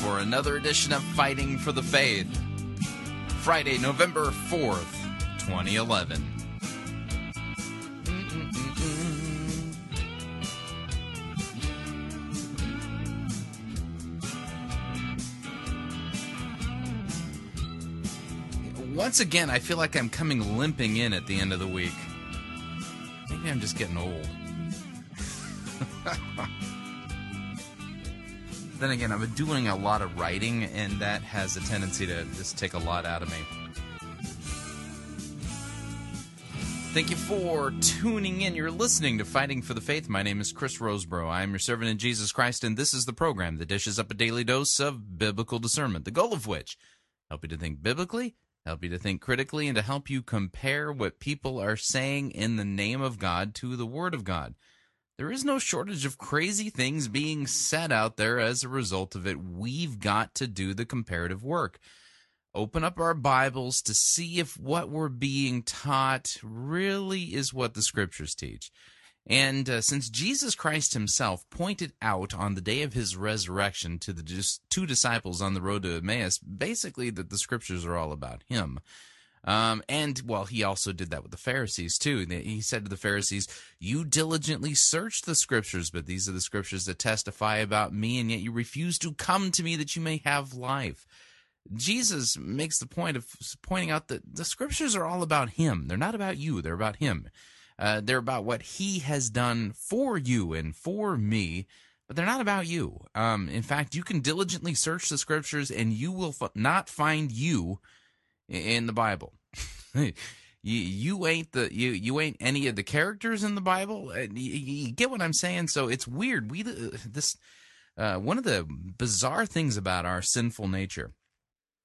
for another edition of Fighting for the Faith. Friday, November 4th, 2011. Once again, I feel like I'm coming limping in at the end of the week. Maybe I'm just getting old. then again, I've been doing a lot of writing, and that has a tendency to just take a lot out of me. Thank you for tuning in. You're listening to Fighting for the Faith. My name is Chris Rosebrough. I am your servant in Jesus Christ, and this is the program that dishes up a daily dose of biblical discernment, the goal of which help you to think biblically, help you to think critically, and to help you compare what people are saying in the name of God to the Word of God. There is no shortage of crazy things being said out there as a result of it. We've got to do the comparative work. Open up our Bibles to see if what we're being taught really is what the scriptures teach. And uh, since Jesus Christ himself pointed out on the day of his resurrection to the two disciples on the road to Emmaus, basically that the scriptures are all about him. Um, and well, he also did that with the Pharisees too. He said to the Pharisees, "You diligently search the scriptures, but these are the scriptures that testify about me, and yet you refuse to come to me that you may have life." Jesus makes the point of pointing out that the scriptures are all about him. They're not about you. They're about him. Uh, they're about what he has done for you and for me, but they're not about you. Um, in fact, you can diligently search the scriptures, and you will f- not find you in the Bible. you, you ain't the you you ain't any of the characters in the Bible. Uh, you, you get what I'm saying? So it's weird. We uh, this uh, one of the bizarre things about our sinful nature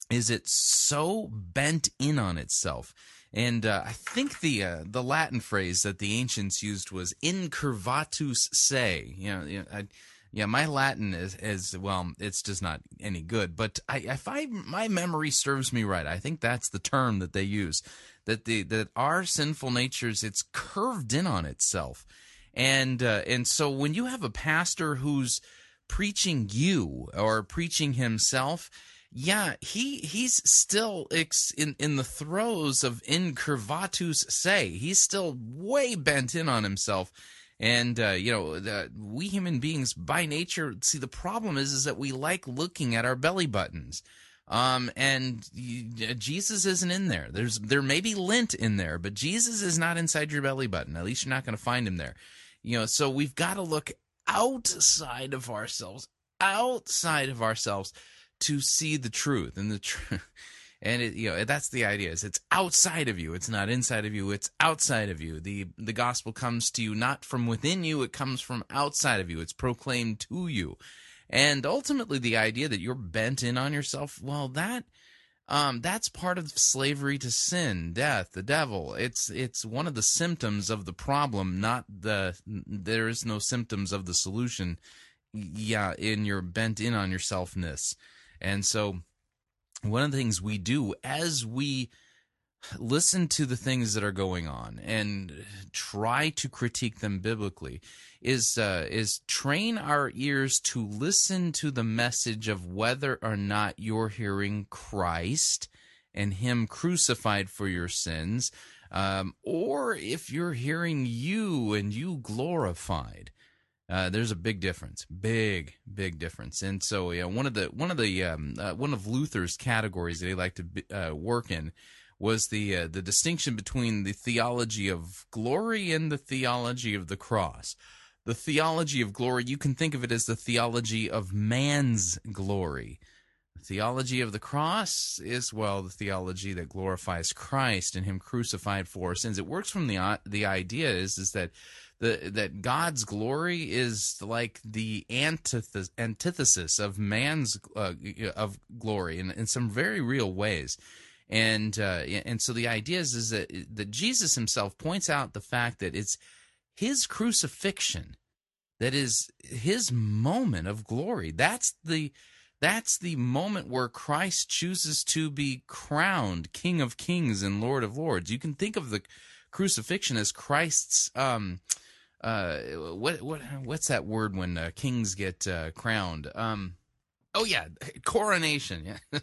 is it's so bent in on itself. And uh, I think the uh, the Latin phrase that the ancients used was incurvatus se. You know, you know I, yeah, my Latin is, is well, it's just not any good. But I, if I my memory serves me right, I think that's the term that they use. That the that our sinful natures, it's curved in on itself, and uh, and so when you have a pastor who's preaching you or preaching himself, yeah, he he's still ex, in in the throes of incurvatus se. He's still way bent in on himself and uh, you know we human beings by nature see the problem is is that we like looking at our belly buttons. Um, and jesus isn't in there. There's there may be lint in there but jesus is not inside your belly button. At least you're not going to find him there. You know so we've got to look outside of ourselves outside of ourselves to see the truth. And the truth and it, you know that's the idea is it's outside of you it's not inside of you it's outside of you the the gospel comes to you not from within you it comes from outside of you it's proclaimed to you and ultimately the idea that you're bent in on yourself well that um, that's part of slavery to sin, death, the devil. It's it's one of the symptoms of the problem, not the. There is no symptoms of the solution. Yeah, in your bent in on yourselfness, and so one of the things we do as we listen to the things that are going on and try to critique them biblically is uh, is train our ears to listen to the message of whether or not you're hearing Christ and Him crucified for your sins, um, or if you're hearing you and you glorified. Uh, there's a big difference, big, big difference. And so, know, one of the one of the um, uh, one of Luther's categories that he liked to be, uh, work in was the uh, the distinction between the theology of glory and the theology of the cross. The theology of glory, you can think of it as the theology of man's glory. The theology of the cross is well the theology that glorifies Christ and Him crucified for our sins. It works from the uh, the idea is is that the that God's glory is like the antithesis, antithesis of man's uh, of glory in, in some very real ways. And uh, and so the idea is, is that that Jesus himself points out the fact that it's his crucifixion that is his moment of glory. That's the that's the moment where Christ chooses to be crowned King of Kings and Lord of Lords. You can think of the crucifixion as Christ's um, uh, what what what's that word when uh, kings get uh, crowned? Um, oh yeah, coronation. Yeah.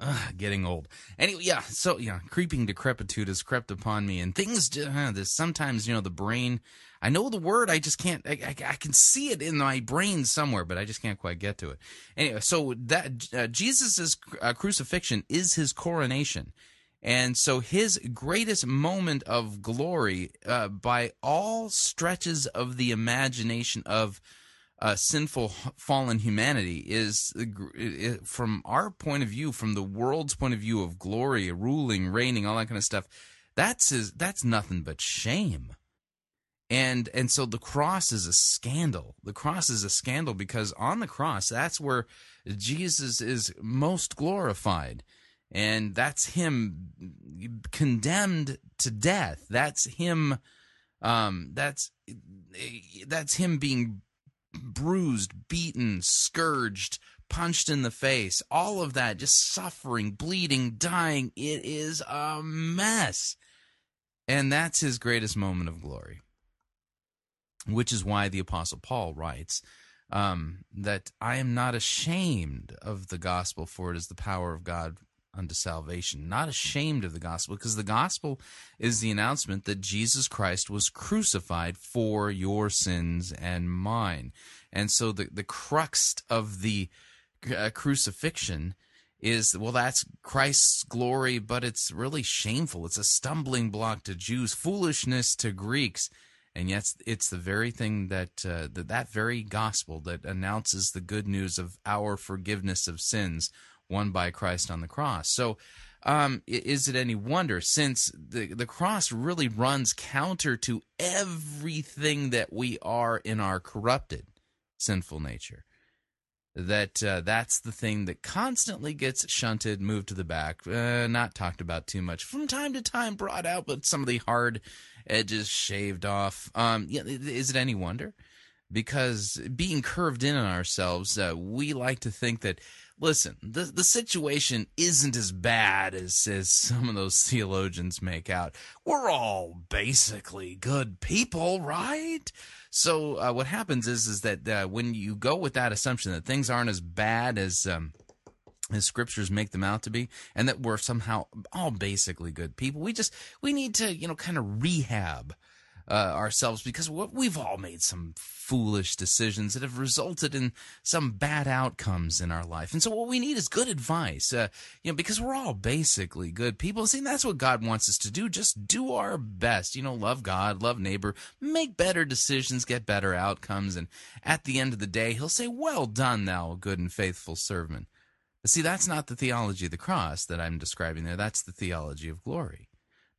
Getting old. Anyway, yeah. So yeah, creeping decrepitude has crept upon me, and things. Uh, this sometimes you know the brain. I know the word, I just can't. I, I, I, can see it in my brain somewhere, but I just can't quite get to it. Anyway, so that uh, Jesus's uh, crucifixion is his coronation, and so his greatest moment of glory, uh, by all stretches of the imagination of uh, sinful, fallen humanity, is from our point of view, from the world's point of view of glory, ruling, reigning, all that kind of stuff. That's his, that's nothing but shame. And and so the cross is a scandal. The cross is a scandal because on the cross, that's where Jesus is most glorified and that's him condemned to death. That's him. Um, that's that's him being bruised, beaten, scourged, punched in the face. All of that, just suffering, bleeding, dying. It is a mess, and that's his greatest moment of glory. Which is why the Apostle Paul writes. Um, that I am not ashamed of the gospel, for it is the power of God unto salvation, not ashamed of the gospel, because the gospel is the announcement that Jesus Christ was crucified for your sins and mine. And so the, the crux of the uh, crucifixion is well that's Christ's glory but it's really shameful. It's a stumbling block to Jews foolishness to Greeks. And yet it's the very thing that uh, that that very gospel that announces the good news of our forgiveness of sins won by Christ on the cross. So, um, is it any wonder since the the cross really runs counter to everything that we are in our corrupted, sinful nature? That uh, that's the thing that constantly gets shunted, moved to the back, uh, not talked about too much. From time to time, brought out, but some of the hard edges shaved off. Um, yeah, is it any wonder? Because being curved in on ourselves, uh, we like to think that listen, the the situation isn't as bad as as some of those theologians make out. We're all basically good people, right? So uh, what happens is is that uh, when you go with that assumption that things aren't as bad as um, as scriptures make them out to be and that we're somehow all basically good people we just we need to you know kind of rehab uh, ourselves because what we've all made some foolish decisions that have resulted in some bad outcomes in our life. And so what we need is good advice, uh, you know, because we're all basically good people. See, that's what God wants us to do. Just do our best, you know, love God, love neighbor, make better decisions, get better outcomes. And at the end of the day, he'll say, well done, thou good and faithful servant. See, that's not the theology of the cross that I'm describing there. That's the theology of glory.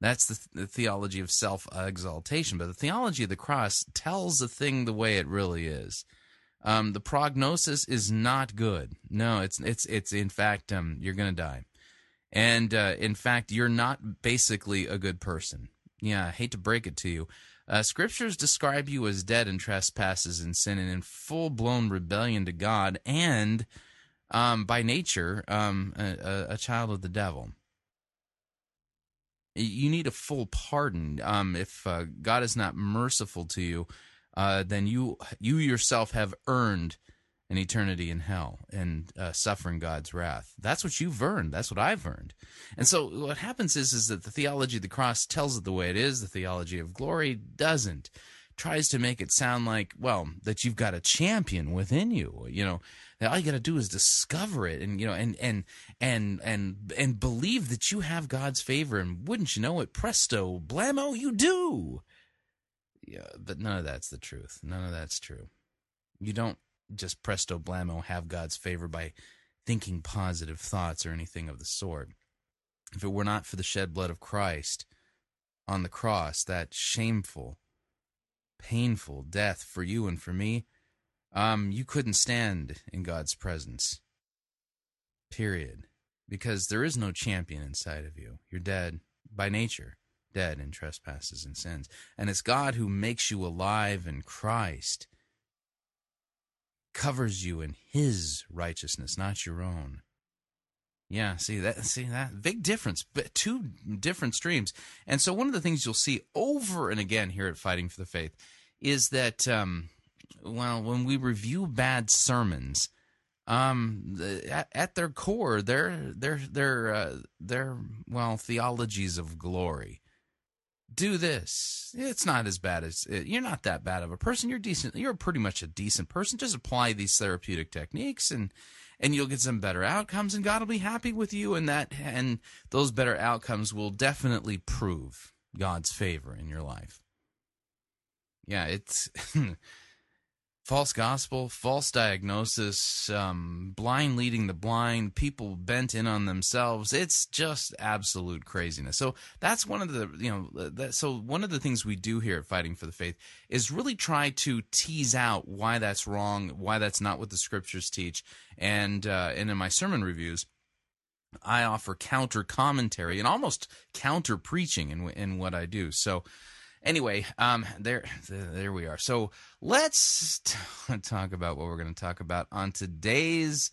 That's the, the theology of self exaltation. But the theology of the cross tells the thing the way it really is. Um, the prognosis is not good. No, it's it's it's in fact um, you're going to die, and uh, in fact you're not basically a good person. Yeah, I hate to break it to you. Uh, scriptures describe you as dead in trespasses and sin and in full blown rebellion to God, and um, by nature um, a, a child of the devil you need a full pardon. Um, if uh, God is not merciful to you, uh, then you you yourself have earned an eternity in hell and uh, suffering God's wrath. That's what you've earned. That's what I've earned. And so what happens is is that the theology of the cross tells it the way it is. The theology of glory doesn't. tries to make it sound like, well, that you've got a champion within you. You know, that all you got to do is discover it, and you know, and and and and and believe that you have God's favor, and wouldn't you know it, presto, blammo, you do. Yeah, but none of that's the truth. None of that's true. You don't just presto blammo have God's favor by thinking positive thoughts or anything of the sort. If it were not for the shed blood of Christ on the cross, that shameful, painful death for you and for me, um, you couldn't stand in God's presence. Period. Because there is no champion inside of you. You're dead by nature, dead in trespasses and sins. And it's God who makes you alive in Christ, covers you in His righteousness, not your own. Yeah, see that see that big difference, but two different streams. And so one of the things you'll see over and again here at Fighting for the Faith is that um, well, when we review bad sermons, um, at, at their core, they're they're they're uh, they're well theologies of glory. Do this. It's not as bad as uh, you're not that bad of a person. You're decent. You're pretty much a decent person. Just apply these therapeutic techniques and and you'll get some better outcomes and God will be happy with you and that and those better outcomes will definitely prove God's favor in your life. Yeah, it's false gospel, false diagnosis, um, blind leading the blind, people bent in on themselves. It's just absolute craziness. So that's one of the you know that, so one of the things we do here at Fighting for the Faith is really try to tease out why that's wrong, why that's not what the scriptures teach, and uh, and in my sermon reviews. I offer counter commentary and almost counter preaching in in what I do. So, Anyway, um, there, there we are. So let's t- talk about what we're going to talk about on today's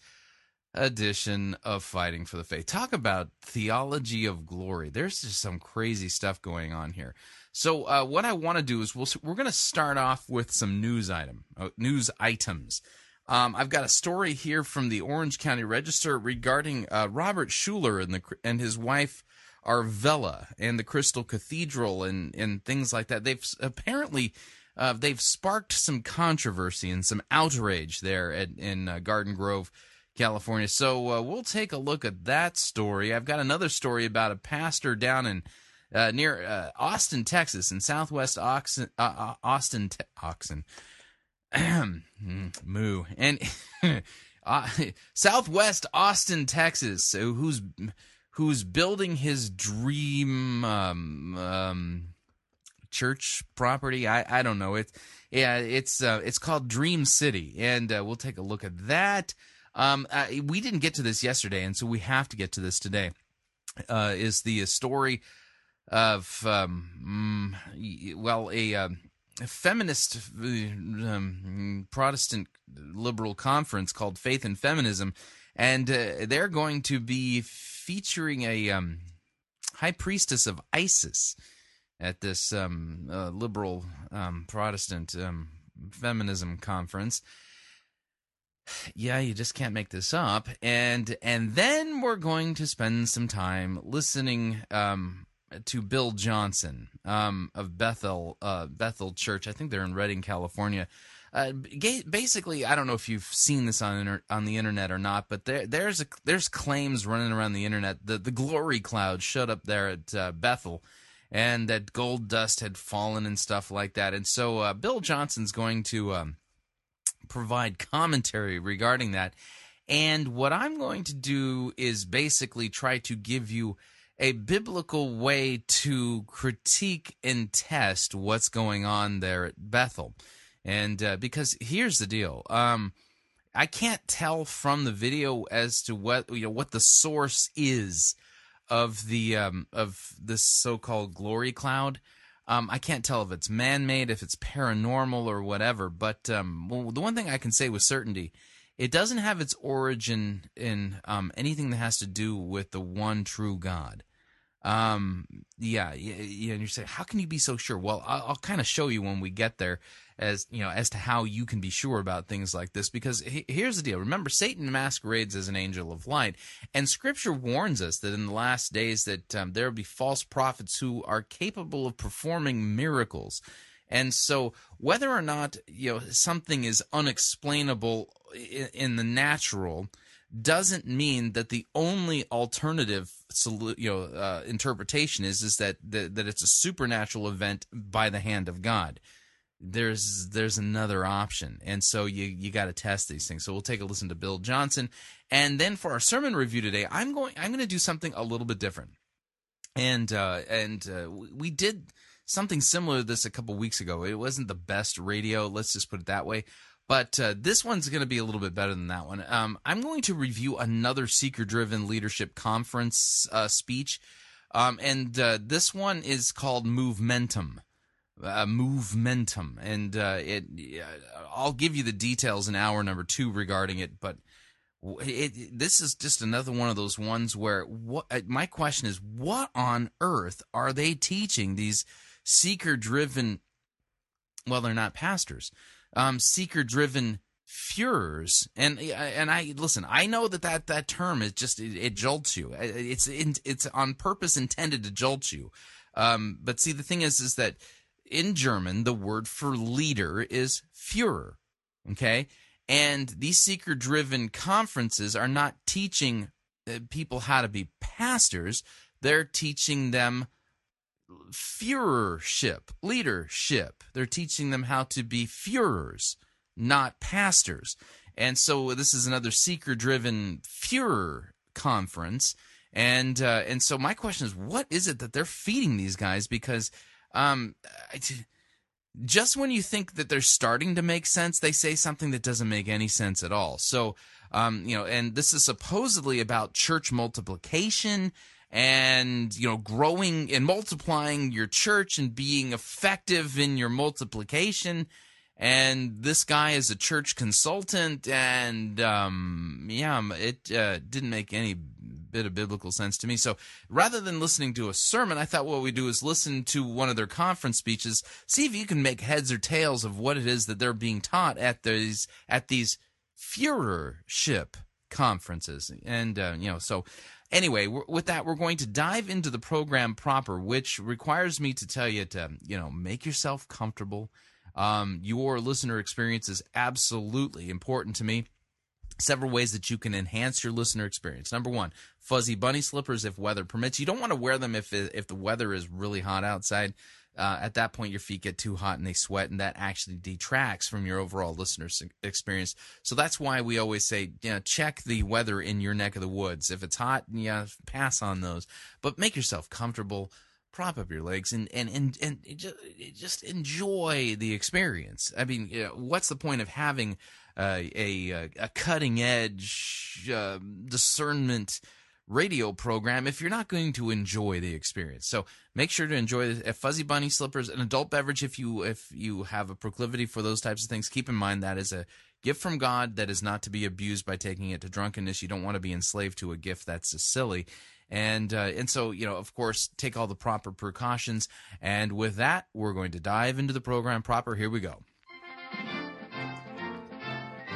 edition of Fighting for the Faith. Talk about theology of glory. There's just some crazy stuff going on here. So uh, what I want to do is we'll, we're going to start off with some news item uh, news items. Um, I've got a story here from the Orange County Register regarding uh, Robert Schuller and the and his wife Arvella and the Crystal Cathedral and, and things like that. They've apparently uh, they've sparked some controversy and some outrage there at, in uh, Garden Grove, California. So uh, we'll take a look at that story. I've got another story about a pastor down in uh, near uh, Austin, Texas, in Southwest Oxen, uh, Austin, te- Oxen, moo, and Southwest Austin, Texas, who's who's building his dream um, um, church property. I, I don't know. It's yeah, it's uh, it's called Dream City, and uh, we'll take a look at that. Um, uh, we didn't get to this yesterday, and so we have to get to this today. Uh, is the story of um, mm, well a, uh, a feminist um, Protestant liberal conference called Faith and Feminism, and uh, they're going to be featuring a um, high priestess of Isis at this um, uh, liberal um, Protestant um, feminism conference. Yeah, you just can't make this up. And and then we're going to spend some time listening um, to Bill Johnson um, of Bethel uh, Bethel Church. I think they're in Redding, California. Uh, basically, I don't know if you've seen this on inter- on the internet or not, but there there's a there's claims running around the internet that the glory cloud showed up there at uh, Bethel, and that gold dust had fallen and stuff like that. And so uh, Bill Johnson's going to um, provide commentary regarding that. And what I'm going to do is basically try to give you a biblical way to critique and test what's going on there at Bethel. And uh, because here's the deal, um, I can't tell from the video as to what you know what the source is of the um, of this so-called glory cloud. Um, I can't tell if it's man-made, if it's paranormal, or whatever. But um, well, the one thing I can say with certainty, it doesn't have its origin in um, anything that has to do with the one true God. Um, yeah, yeah, and you say, how can you be so sure? Well, I'll, I'll kind of show you when we get there as you know as to how you can be sure about things like this. Because he, here's the deal. Remember satan masquerades as an angel of light. And scripture warns us that in the last days that um, there will be false prophets who are capable of performing miracles. And so, whether or not you know something is unexplainable in, in the natural doesn't mean that the only alternative you know uh, interpretation is is that, that that it's a supernatural event by the hand of God. There's there's another option, and so you you got to test these things. So we'll take a listen to Bill Johnson, and then for our sermon review today, I'm going I'm going to do something a little bit different, and uh, and uh, we did something similar to this a couple weeks ago. It wasn't the best radio, let's just put it that way. But uh, this one's going to be a little bit better than that one. Um, I'm going to review another seeker driven leadership conference uh, speech. Um, and uh, this one is called Movementum. Uh, Movementum. And uh, it, I'll give you the details in hour number two regarding it. But it, this is just another one of those ones where what, uh, my question is what on earth are they teaching these seeker driven? Well, they're not pastors um, seeker driven Führers and and I listen I know that that, that term is just it, it jolts you it's it's on purpose intended to jolt you um, but see the thing is is that in German the word for leader is Führer okay and these seeker driven conferences are not teaching uh, people how to be pastors they're teaching them Führership, leadership. They're teaching them how to be Führers, not pastors. And so this is another seeker-driven Führer conference. And uh, and so my question is, what is it that they're feeding these guys? Because um, just when you think that they're starting to make sense, they say something that doesn't make any sense at all. So um, you know, and this is supposedly about church multiplication and you know growing and multiplying your church and being effective in your multiplication and this guy is a church consultant and um, yeah it uh, didn't make any bit of biblical sense to me so rather than listening to a sermon i thought what we do is listen to one of their conference speeches see if you can make heads or tails of what it is that they're being taught at these at these Führership conferences and uh, you know so Anyway, with that, we're going to dive into the program proper, which requires me to tell you to, you know, make yourself comfortable. Um, your listener experience is absolutely important to me. Several ways that you can enhance your listener experience. Number one, fuzzy bunny slippers if weather permits. You don't want to wear them if if the weather is really hot outside uh, at that point your feet get too hot and they sweat, and that actually detracts from your overall listener experience. So that's why we always say, you know, check the weather in your neck of the woods. If it's hot, yeah, pass on those, but make yourself comfortable. Prop up your legs and and and and just enjoy the experience. I mean, you know, what's the point of having a a cutting edge uh, discernment? radio program if you're not going to enjoy the experience. So make sure to enjoy a fuzzy bunny slippers, an adult beverage if you if you have a proclivity for those types of things. Keep in mind that is a gift from God that is not to be abused by taking it to drunkenness. You don't want to be enslaved to a gift that's silly. And uh, and so you know, of course, take all the proper precautions. And with that, we're going to dive into the program proper. Here we go.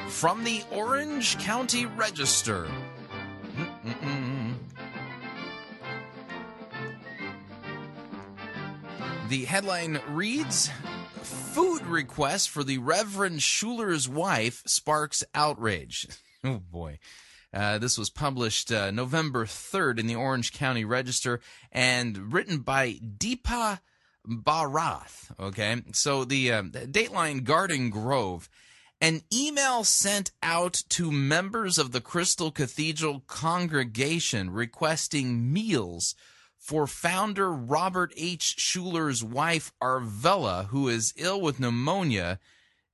From the Orange County Register. Mm-mm-mm. The headline reads Food request for the Reverend Schuller's wife sparks outrage. Oh boy. Uh, this was published uh, November 3rd in the Orange County Register and written by Deepa Bharath. Okay, so the uh, Dateline Garden Grove. An email sent out to members of the Crystal Cathedral congregation requesting meals for founder Robert H. Schuller's wife, Arvella, who is ill with pneumonia,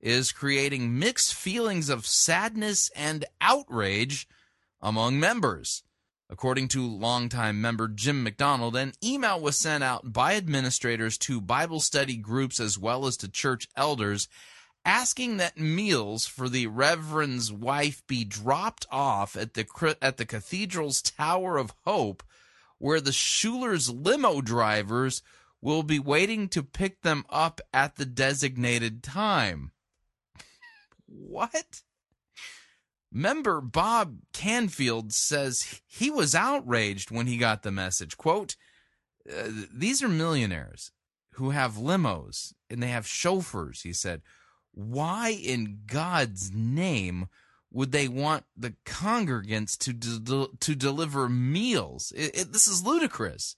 is creating mixed feelings of sadness and outrage among members. According to longtime member Jim McDonald, an email was sent out by administrators to Bible study groups as well as to church elders asking that meals for the reverend's wife be dropped off at the at the cathedral's Tower of Hope where the Schuller's limo drivers will be waiting to pick them up at the designated time. what? Member Bob Canfield says he was outraged when he got the message. Quote, uh, these are millionaires who have limos and they have chauffeurs. He said, Why in God's name would they want the congregants to, de- to deliver meals? It, it, this is ludicrous.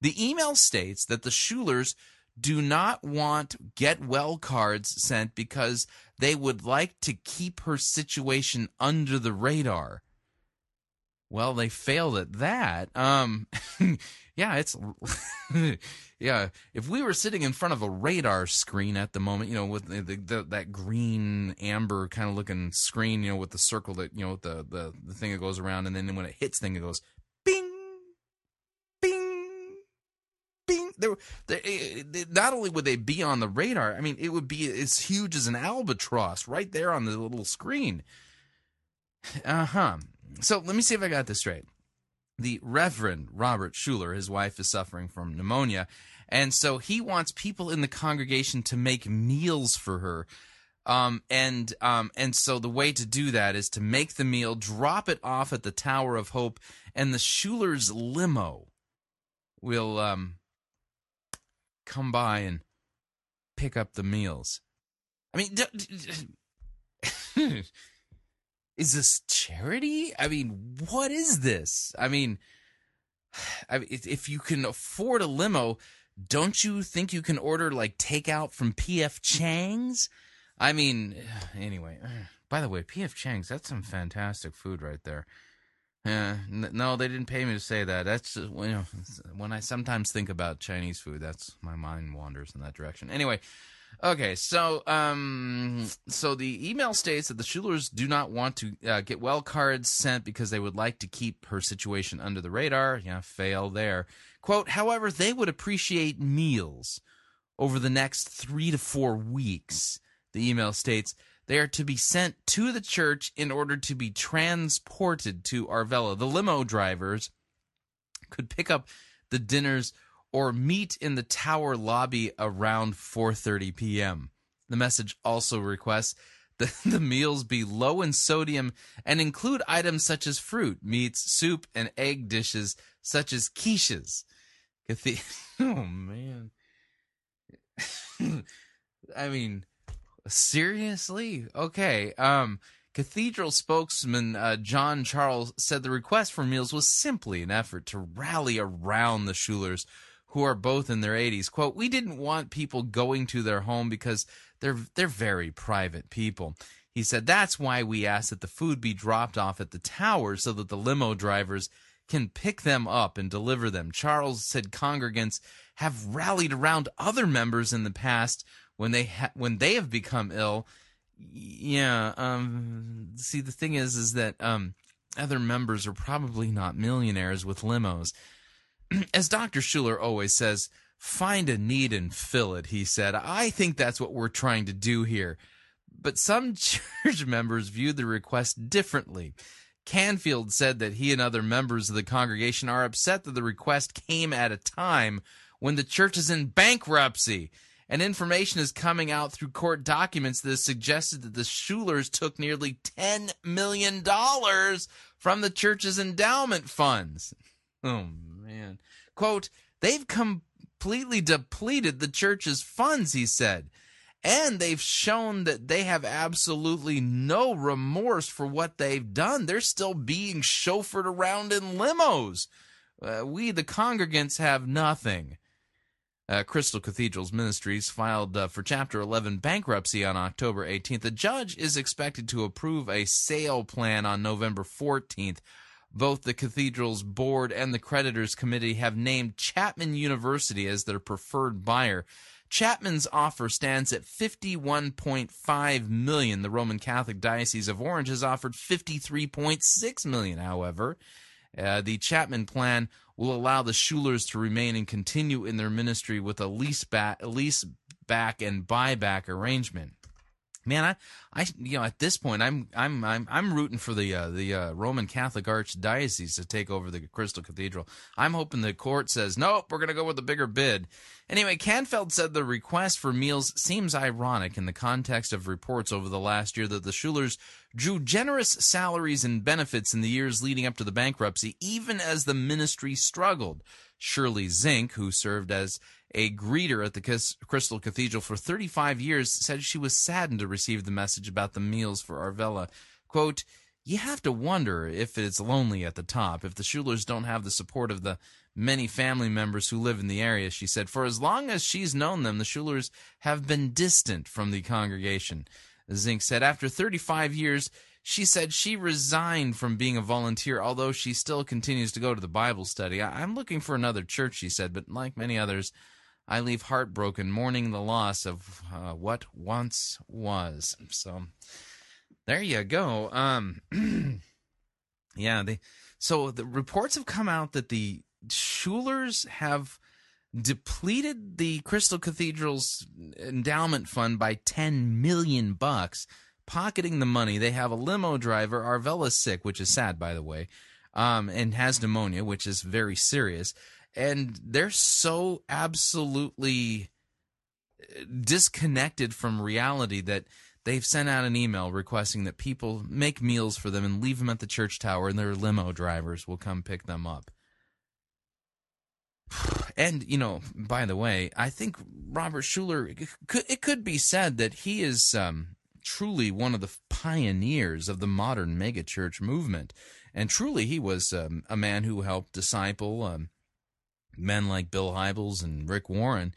The email states that the Schullers do not want get well cards sent because they would like to keep her situation under the radar. Well, they failed at that. Um, yeah, it's yeah. If we were sitting in front of a radar screen at the moment, you know, with the, the, that green amber kind of looking screen, you know, with the circle that you know, the the the thing that goes around, and then when it hits, thing it goes bing, bing, bing. There, there, eh, eh, not only would they be on the radar, I mean, it would be as huge as an albatross right there on the little screen. Uh huh. So let me see if I got this straight. The Reverend Robert Schuller, his wife is suffering from pneumonia, and so he wants people in the congregation to make meals for her. Um, and um, and so the way to do that is to make the meal, drop it off at the Tower of Hope, and the Schuller's limo will um, come by and pick up the meals. I mean, is this charity? I mean, what is this? I mean, I if you can afford a limo, don't you think you can order like takeout from PF Chang's? I mean, anyway. By the way, PF Chang's that's some fantastic food right there. Yeah, no, they didn't pay me to say that. That's uh, just, you know, when I sometimes think about Chinese food, that's my mind wanders in that direction. Anyway, Okay, so um, so the email states that the Schullers do not want to uh, get well cards sent because they would like to keep her situation under the radar. Yeah, fail there. Quote, however, they would appreciate meals over the next three to four weeks. The email states they are to be sent to the church in order to be transported to Arvella. The limo drivers could pick up the dinners or meet in the tower lobby around 4:30 p.m. The message also requests that the meals be low in sodium and include items such as fruit, meats, soup, and egg dishes such as quiches. Oh man. I mean, seriously? Okay. Um Cathedral spokesman uh, John Charles said the request for meals was simply an effort to rally around the Schullers who are both in their 80s. Quote, "We didn't want people going to their home because they're they're very private people." He said that's why we asked that the food be dropped off at the tower so that the limo drivers can pick them up and deliver them. Charles said congregants have rallied around other members in the past when they ha- when they have become ill. Yeah, um see the thing is is that um other members are probably not millionaires with limos. as Dr. Schuller always says, find a need and fill it, he said. I think that's what we're trying to do here. But some church members viewed the request differently. Canfield said that he and other members of the congregation are upset that the request came at a time when the church is in bankruptcy. And information is coming out through court documents that has suggested that the Schullers took nearly $10 million from the church's endowment funds. Oh, man. Quote, they've completely depleted the church's funds, he said. And they've shown that they have absolutely no remorse for what they've done. They're still being chauffeured around in limos. Uh, we, the congregants, have nothing. Uh, Crystal Cathedral's Ministries filed uh, for Chapter 11 bankruptcy on October 18th. The judge is expected to approve a sale plan on November 14th. Both the cathedral's board and the creditors committee have named Chapman University as their preferred buyer. Chapman's offer stands at 51.5 million. The Roman Catholic Diocese of Orange has offered 53.6 million. However, uh, the Chapman plan will allow the Schullers to remain and continue in their ministry with a lease back, lease back and buyback arrangement man, I, I, you know, at this point, I'm, I'm, I'm, I'm rooting for the, uh, the uh, Roman Catholic Archdiocese to take over the Crystal Cathedral. I'm hoping the court says nope, we're going to go with the bigger bid. Anyway, Canfield said the request for meals seems ironic in the context of reports over the last year that the Schullers drew generous salaries and benefits in the years leading up to the bankruptcy, even as the ministry struggled. Shirley Zink, who served as a greeter at the Crystal Cathedral for 35 years, said she was saddened to receive the message about the meals for Arvella. Quote, you have to wonder if it's lonely at the top, if the Schullers don't have the support of the many family members who live in the area, she said. For as long as she's known them, the Schullers have been distant from the congregation. Zink said after 35 years, she said she resigned from being a volunteer, although she still continues to go to the Bible study. I'm looking for another church, she said, but like many others, I leave heartbroken, mourning the loss of uh, what once was. So there you go. Um, yeah, they. So the reports have come out that the Schullers have depleted the Crystal Cathedral's endowment fund by 10 million bucks, pocketing the money. They have a limo driver, Arvella's sick, which is sad by the way, um, and has pneumonia, which is very serious. And they're so absolutely disconnected from reality that they've sent out an email requesting that people make meals for them and leave them at the church tower and their limo drivers will come pick them up. And you know, by the way, I think Robert could, it could be said that he is um, truly one of the pioneers of the modern megachurch movement, and truly he was um, a man who helped disciple um, men like Bill Hybels and Rick Warren.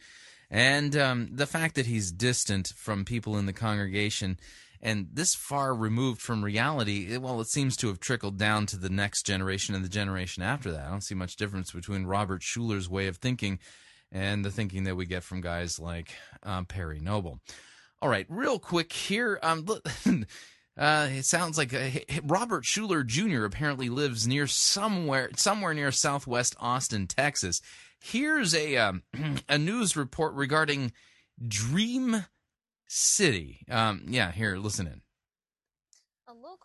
And um, the fact that he's distant from people in the congregation and this far removed from reality, it, well, it seems to have trickled down to the next generation and the generation after that. I don't see much difference between Robert Schuller's way of thinking and the thinking that we get from guys like um, Perry Noble. All right, real quick here. Um, uh, it sounds like uh, Robert Schuller Jr. apparently lives near somewhere, somewhere near Southwest Austin, Texas. Here's a um, a news report regarding Dream City. Um, yeah, here, listen in.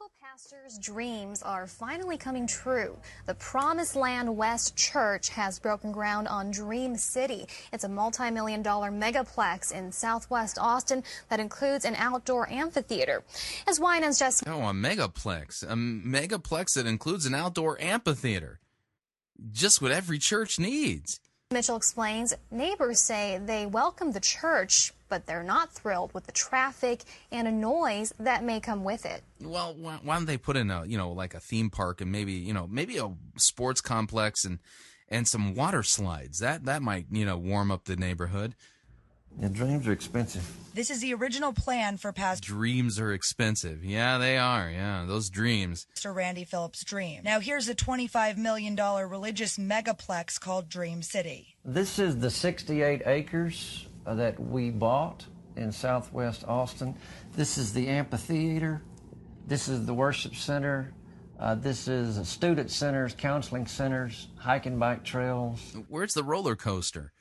Local pastor's dreams are finally coming true. The Promised Land West Church has broken ground on Dream City. It's a multi-million dollar megaplex in southwest Austin that includes an outdoor amphitheater. As Winans just... Oh, a megaplex. A megaplex that includes an outdoor amphitheater. Just what every church needs. Mitchell explains neighbors say they welcome the church, but they're not thrilled with the traffic and a noise that may come with it. Well, why, don't they put in a you know like a theme park and maybe you know maybe a sports complex and and some water slides that that might you know warm up the neighborhood. Yeah, dreams are expensive. This is the original plan for past Dreams are expensive. Yeah, they are. Yeah, those dreams. Mr. Randy Phillips' dream. Now, here's a $25 million religious megaplex called Dream City. This is the 68 acres that we bought in southwest Austin. This is the amphitheater. This is the worship center. Uh, this is student centers, counseling centers, hiking bike trails. Where's the roller coaster?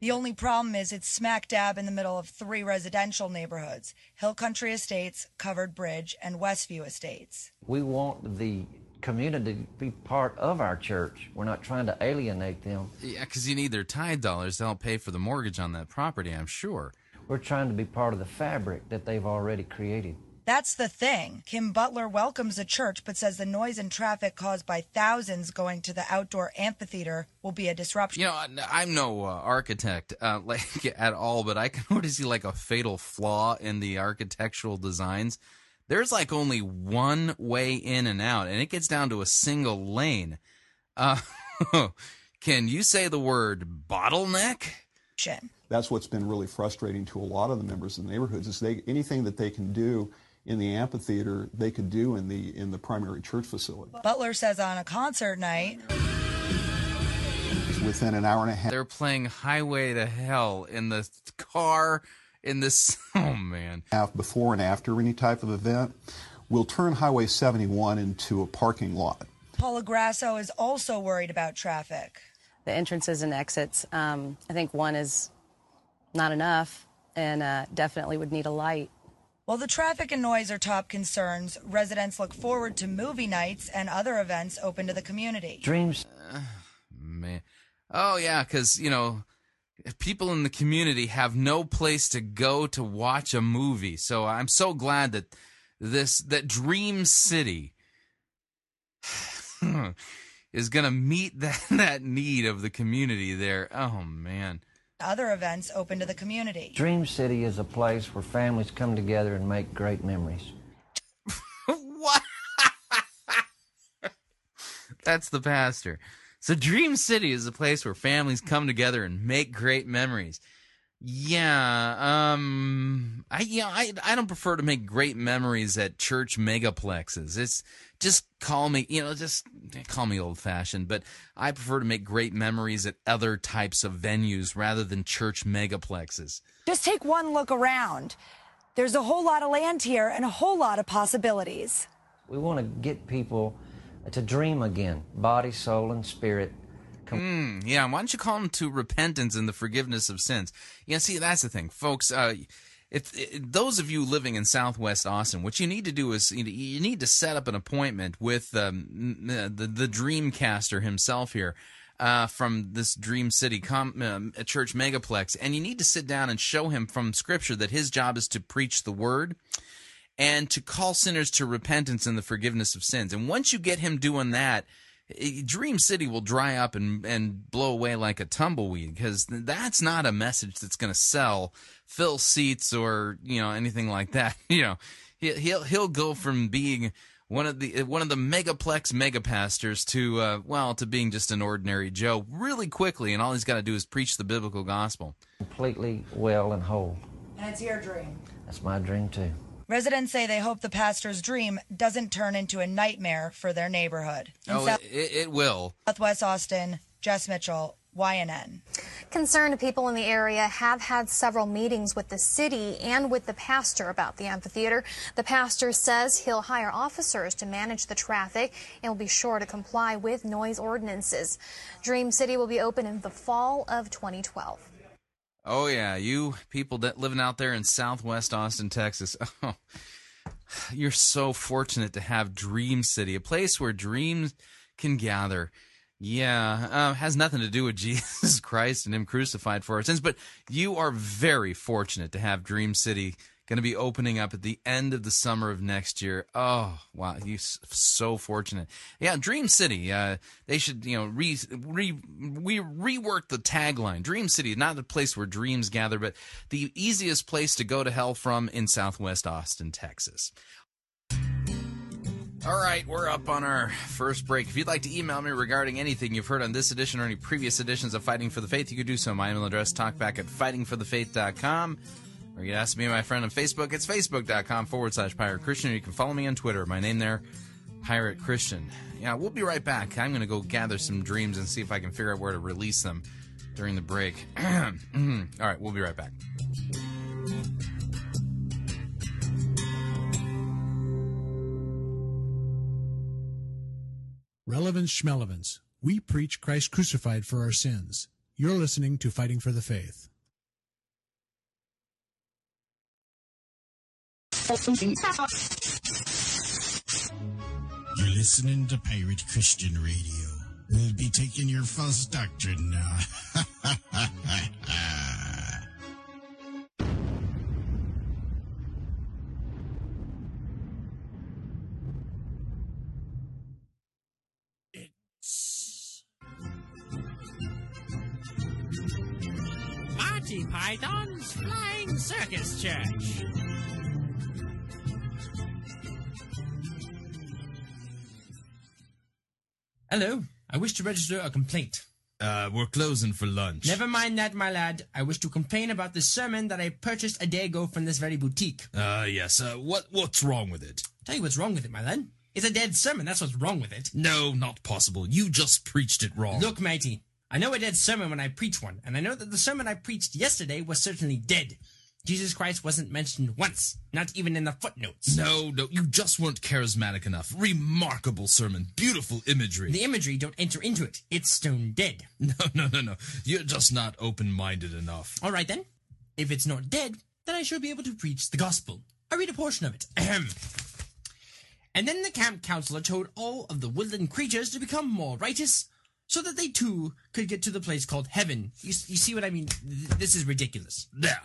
The only problem is it's smack dab in the middle of three residential neighborhoods Hill Country Estates, Covered Bridge, and Westview Estates. We want the community to be part of our church. We're not trying to alienate them. Yeah, because you need their tithe dollars to help pay for the mortgage on that property, I'm sure. We're trying to be part of the fabric that they've already created. That's the thing. Kim Butler welcomes the church, but says the noise and traffic caused by thousands going to the outdoor amphitheater will be a disruption. You know, I'm no uh, architect uh, like at all, but I can already see like a fatal flaw in the architectural designs. There's like only one way in and out, and it gets down to a single lane. Uh, can you say the word bottleneck? That's what's been really frustrating to a lot of the members of the neighborhoods is they anything that they can do in the amphitheater they could do in the in the primary church facility. Butler says on a concert night within an hour and a half they're playing Highway to Hell in the car in this oh man. Before and after any type of event, we'll turn Highway 71 into a parking lot. Paula Grasso is also worried about traffic. The entrances and exits, um, I think one is not enough and uh, definitely would need a light. While the traffic and noise are top concerns, residents look forward to movie nights and other events open to the community. Dreams. Uh, man. Oh, yeah, because, you know, people in the community have no place to go to watch a movie. So I'm so glad that this, that Dream City is going to meet that, that need of the community there. Oh, man. Other events open to the community. Dream City is a place where families come together and make great memories. what? That's the pastor. So Dream City is a place where families come together and make great memories. Yeah, um, I yeah, I I don't prefer to make great memories at church megaplexes. It's just call me, you know, just call me old fashioned, but I prefer to make great memories at other types of venues rather than church megaplexes. Just take one look around. There's a whole lot of land here and a whole lot of possibilities. We want to get people to dream again, body, soul, and spirit Mm, yeah, why don't you call them to repentance and the forgiveness of sins? Yeah, see, that's the thing, folks. Uh, if, if, those of you living in Southwest Austin, what you need to do is you need to set up an appointment with um, the the Dreamcaster himself here. Uh, from this Dream City com- uh, Church Megaplex, and you need to sit down and show him from Scripture that his job is to preach the Word and to call sinners to repentance and the forgiveness of sins. And once you get him doing that, Dream City will dry up and, and blow away like a tumbleweed because that's not a message that's going to sell, fill seats, or you know anything like that. You know, he'll he'll go from being one of the one of the megaplex megapastors to uh, well to being just an ordinary Joe really quickly, and all he's got to do is preach the biblical gospel. Completely well and whole. And it's your dream. That's my dream too. Residents say they hope the pastor's dream doesn't turn into a nightmare for their neighborhood. In oh, South- it, it will. Southwest Austin, Jess Mitchell, YNN. Concerned people in the area have had several meetings with the city and with the pastor about the amphitheater. The pastor says he'll hire officers to manage the traffic and will be sure to comply with noise ordinances. Dream City will be open in the fall of 2012. Oh yeah, you people that living out there in Southwest Austin, Texas. Oh, you're so fortunate to have Dream City, a place where dreams can gather. Yeah, uh, has nothing to do with Jesus Christ and Him crucified for our sins, but you are very fortunate to have Dream City going to be opening up at the end of the summer of next year. Oh, wow, you so fortunate. Yeah, Dream City. Uh, they should, you know, re, re, we rework the tagline. Dream City, not the place where dreams gather, but the easiest place to go to hell from in Southwest Austin, Texas. All right, we're up on our first break. If you'd like to email me regarding anything you've heard on this edition or any previous editions of Fighting for the Faith, you could do so. My email address, talkback at fightingforthefaith.com. Or you can ask me my friend on Facebook. It's facebook.com forward slash pirate Christian. You can follow me on Twitter. My name there, Pirate Christian. Yeah, we'll be right back. I'm going to go gather some dreams and see if I can figure out where to release them during the break. All right, we'll be right back. Relevance Schmelevance. We preach Christ crucified for our sins. You're listening to Fighting for the Faith. You're listening to Pirate Christian Radio. We'll be taking your false doctrine now. it's Monty Python's Flying Circus Church. Hello. I wish to register a complaint. Uh, we're closing for lunch. Never mind that, my lad. I wish to complain about the sermon that I purchased a day ago from this very boutique. Uh, yes. Uh, what what's wrong with it? Tell you what's wrong with it, my lad. It's a dead sermon. That's what's wrong with it. No, not possible. You just preached it wrong. Look, matey. I know a dead sermon when I preach one, and I know that the sermon I preached yesterday was certainly dead. Jesus Christ wasn't mentioned once, not even in the footnotes. No, no, you just weren't charismatic enough. Remarkable sermon, beautiful imagery. The imagery don't enter into it. It's stone dead. No, no, no, no. You're just not open-minded enough. All right then. If it's not dead, then I shall be able to preach the gospel. I read a portion of it. Ahem. And then the camp counselor told all of the woodland creatures to become more righteous, so that they too could get to the place called heaven. You, you see what I mean? This is ridiculous. Yeah.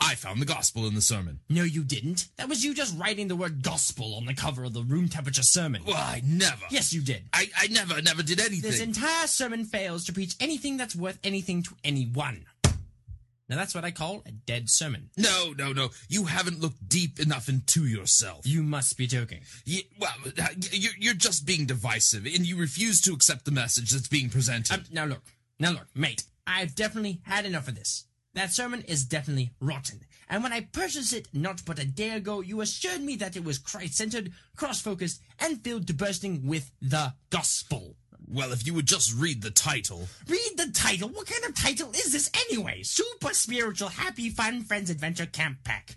I found the gospel in the sermon. No, you didn't. That was you just writing the word gospel on the cover of the room temperature sermon. Well, I never. Yes, you did. I, I never, never did anything. This entire sermon fails to preach anything that's worth anything to anyone. Now that's what I call a dead sermon. No, no, no. You haven't looked deep enough into yourself. You must be joking. You, well, uh, you're, you're just being divisive, and you refuse to accept the message that's being presented. Um, now look, now look, mate. I've definitely had enough of this. That sermon is definitely rotten. And when I purchased it not but a day ago, you assured me that it was Christ-centered, cross-focused, and filled to bursting with the gospel. Well, if you would just read the title. Read the title? What kind of title is this anyway? Super Spiritual Happy Fun Friends Adventure Camp Pack.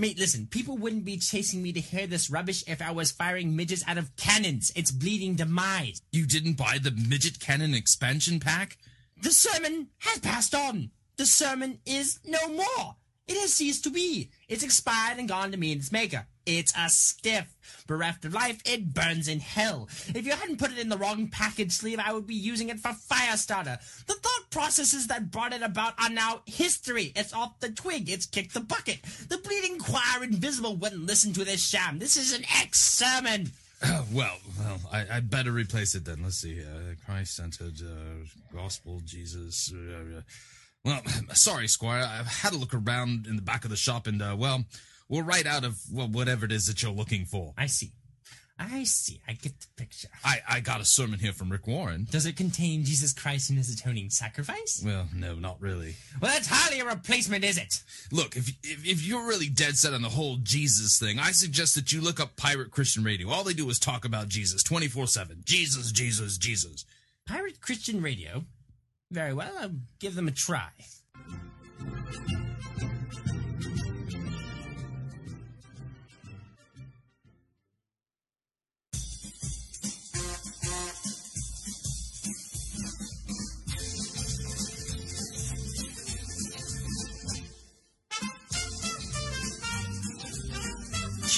Mate, listen, people wouldn't be chasing me to hear this rubbish if I was firing midgets out of cannons. It's bleeding demise. You didn't buy the midget cannon expansion pack? The sermon has passed on. The sermon is no more. It has ceased to be. It's expired and gone to meet its maker. It's a stiff. Bereft of life, it burns in hell. If you hadn't put it in the wrong package sleeve, I would be using it for fire starter. The thought processes that brought it about are now history. It's off the twig. It's kicked the bucket. The bleeding choir invisible wouldn't listen to this sham. This is an ex-sermon. Uh, well, well, I, I better replace it then. Let's see. Uh, Christ-centered uh, gospel, Jesus. Well, sorry, Squire. I've had a look around in the back of the shop, and uh, well, we're right out of well, whatever it is that you're looking for. I see. I see. I get the picture. I, I got a sermon here from Rick Warren. Does it contain Jesus Christ and his atoning sacrifice? Well, no, not really. Well, that's hardly a replacement, is it? Look, if, if, if you're really dead set on the whole Jesus thing, I suggest that you look up Pirate Christian Radio. All they do is talk about Jesus 24 7. Jesus, Jesus, Jesus. Pirate Christian Radio? Very well, I'll give them a try.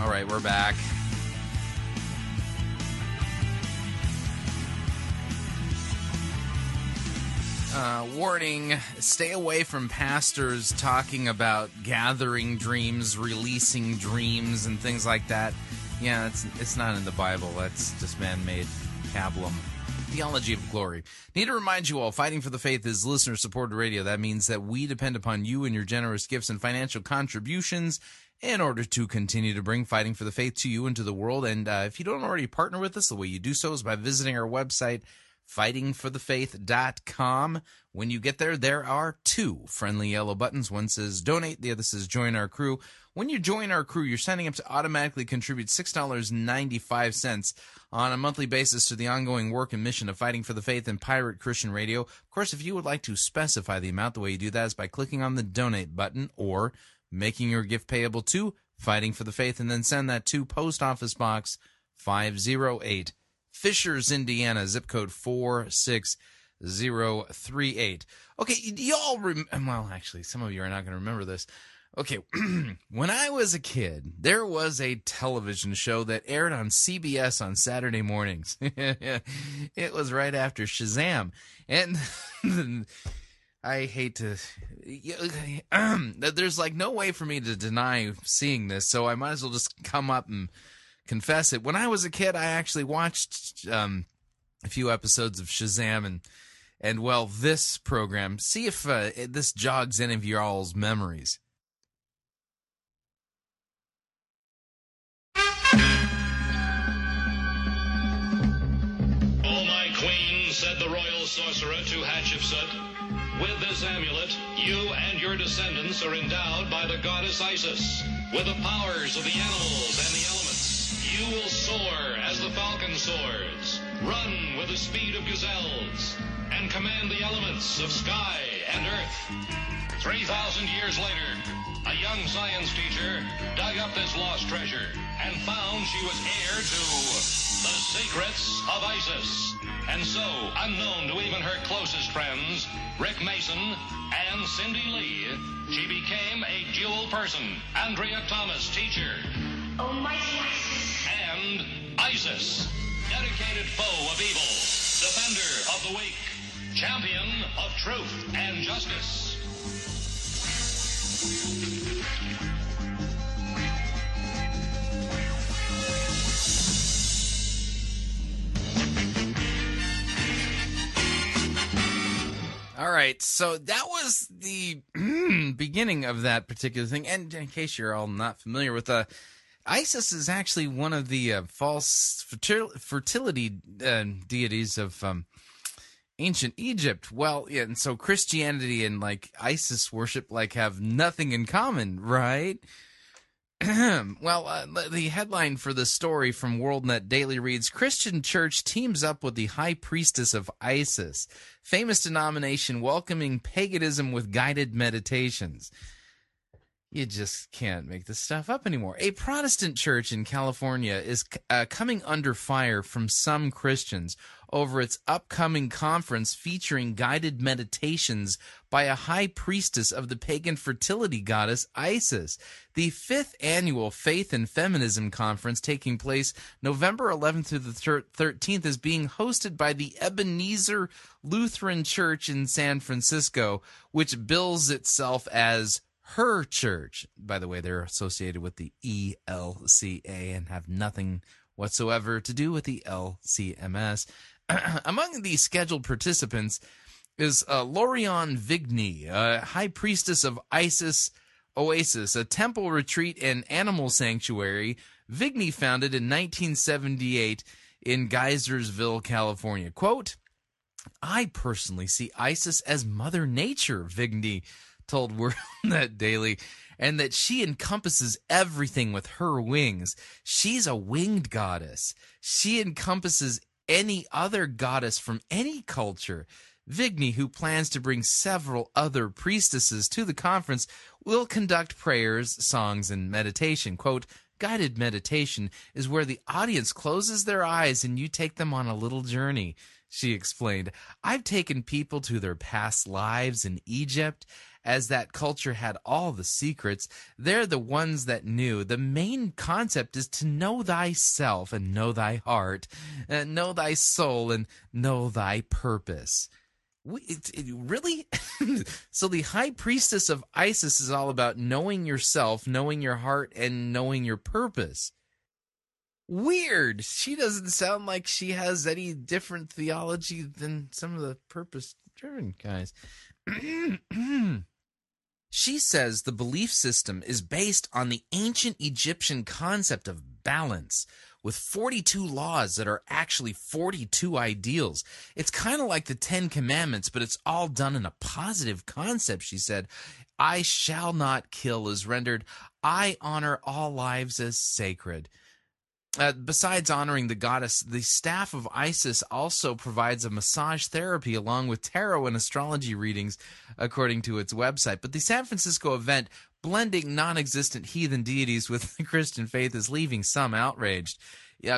All right, we're back. Uh, warning stay away from pastors talking about gathering dreams, releasing dreams, and things like that. Yeah, it's, it's not in the Bible. That's just man made pablum. Theology of Glory. Need to remind you all, Fighting for the Faith is listener supported radio. That means that we depend upon you and your generous gifts and financial contributions in order to continue to bring Fighting for the Faith to you and to the world. And uh, if you don't already partner with us, the way you do so is by visiting our website, fightingforthefaith.com. When you get there, there are two friendly yellow buttons. One says donate, the other says join our crew. When you join our crew, you're signing up to automatically contribute $6.95 on a monthly basis to the ongoing work and mission of Fighting for the Faith and Pirate Christian Radio. Of course, if you would like to specify the amount, the way you do that is by clicking on the donate button or making your gift payable to Fighting for the Faith and then send that to Post Office Box 508. Fishers, Indiana, zip code 46038. Okay, y'all, rem- well, actually, some of you are not going to remember this. Okay, when I was a kid, there was a television show that aired on CBS on Saturday mornings. it was right after Shazam. And I hate to. There's like no way for me to deny seeing this, so I might as well just come up and confess it. When I was a kid, I actually watched um, a few episodes of Shazam and. And well, this program, see if uh, this jogs any of y'all's memories. Royal sorcerer to Hatshepsut, with this amulet, you and your descendants are endowed by the goddess Isis with the powers of the animals and the elements. You will soar as the falcon soars, run with the speed of gazelles, and command the elements of sky and earth. 3,000 years later, a young science teacher dug up this lost treasure and found she was heir to the secrets of Isis. And so, unknown to even her closest friends, Rick Mason and Cindy Lee, she became a dual person. Andrea Thomas, teacher. Oh, Almighty Isis. And Isis, dedicated foe of evil, defender of the weak, champion of truth and justice. All right, so that was the beginning of that particular thing. And in case you're all not familiar with uh, Isis is actually one of the uh, false fertil- fertility uh, deities of um, ancient Egypt. Well, yeah, and so Christianity and like Isis worship like have nothing in common, right? well, uh, the headline for the story from WorldNet Daily reads Christian Church teams up with the High Priestess of Isis, famous denomination welcoming paganism with guided meditations. You just can't make this stuff up anymore. A Protestant church in California is uh, coming under fire from some Christians over its upcoming conference featuring guided meditations by a high priestess of the pagan fertility goddess Isis. The fifth annual Faith and Feminism Conference, taking place November 11th through the 13th, is being hosted by the Ebenezer Lutheran Church in San Francisco, which bills itself as her church. By the way, they're associated with the ELCA and have nothing whatsoever to do with the LCMS. Among the scheduled participants is uh, Loreon Vigne, a high priestess of Isis Oasis, a temple retreat and animal sanctuary Vigne founded in 1978 in Geyserville, California. Quote, I personally see Isis as Mother Nature, Vigne told WorldNet Daily, and that she encompasses everything with her wings. She's a winged goddess. She encompasses any other goddess from any culture. Vigne, who plans to bring several other priestesses to the conference, will conduct prayers, songs, and meditation. Quote, Guided meditation is where the audience closes their eyes and you take them on a little journey, she explained. I've taken people to their past lives in Egypt, as that culture had all the secrets. They're the ones that knew. The main concept is to know thyself and know thy heart, and know thy soul and know thy purpose. We, it, it, really? so the high priestess of Isis is all about knowing yourself, knowing your heart, and knowing your purpose. Weird. She doesn't sound like she has any different theology than some of the purpose driven guys. She says the belief system is based on the ancient Egyptian concept of balance, with 42 laws that are actually 42 ideals. It's kind of like the Ten Commandments, but it's all done in a positive concept, she said. I shall not kill is rendered, I honor all lives as sacred. Uh, besides honoring the goddess, the staff of Isis also provides a massage therapy along with tarot and astrology readings, according to its website. But the San Francisco event, blending non existent heathen deities with the Christian faith, is leaving some outraged.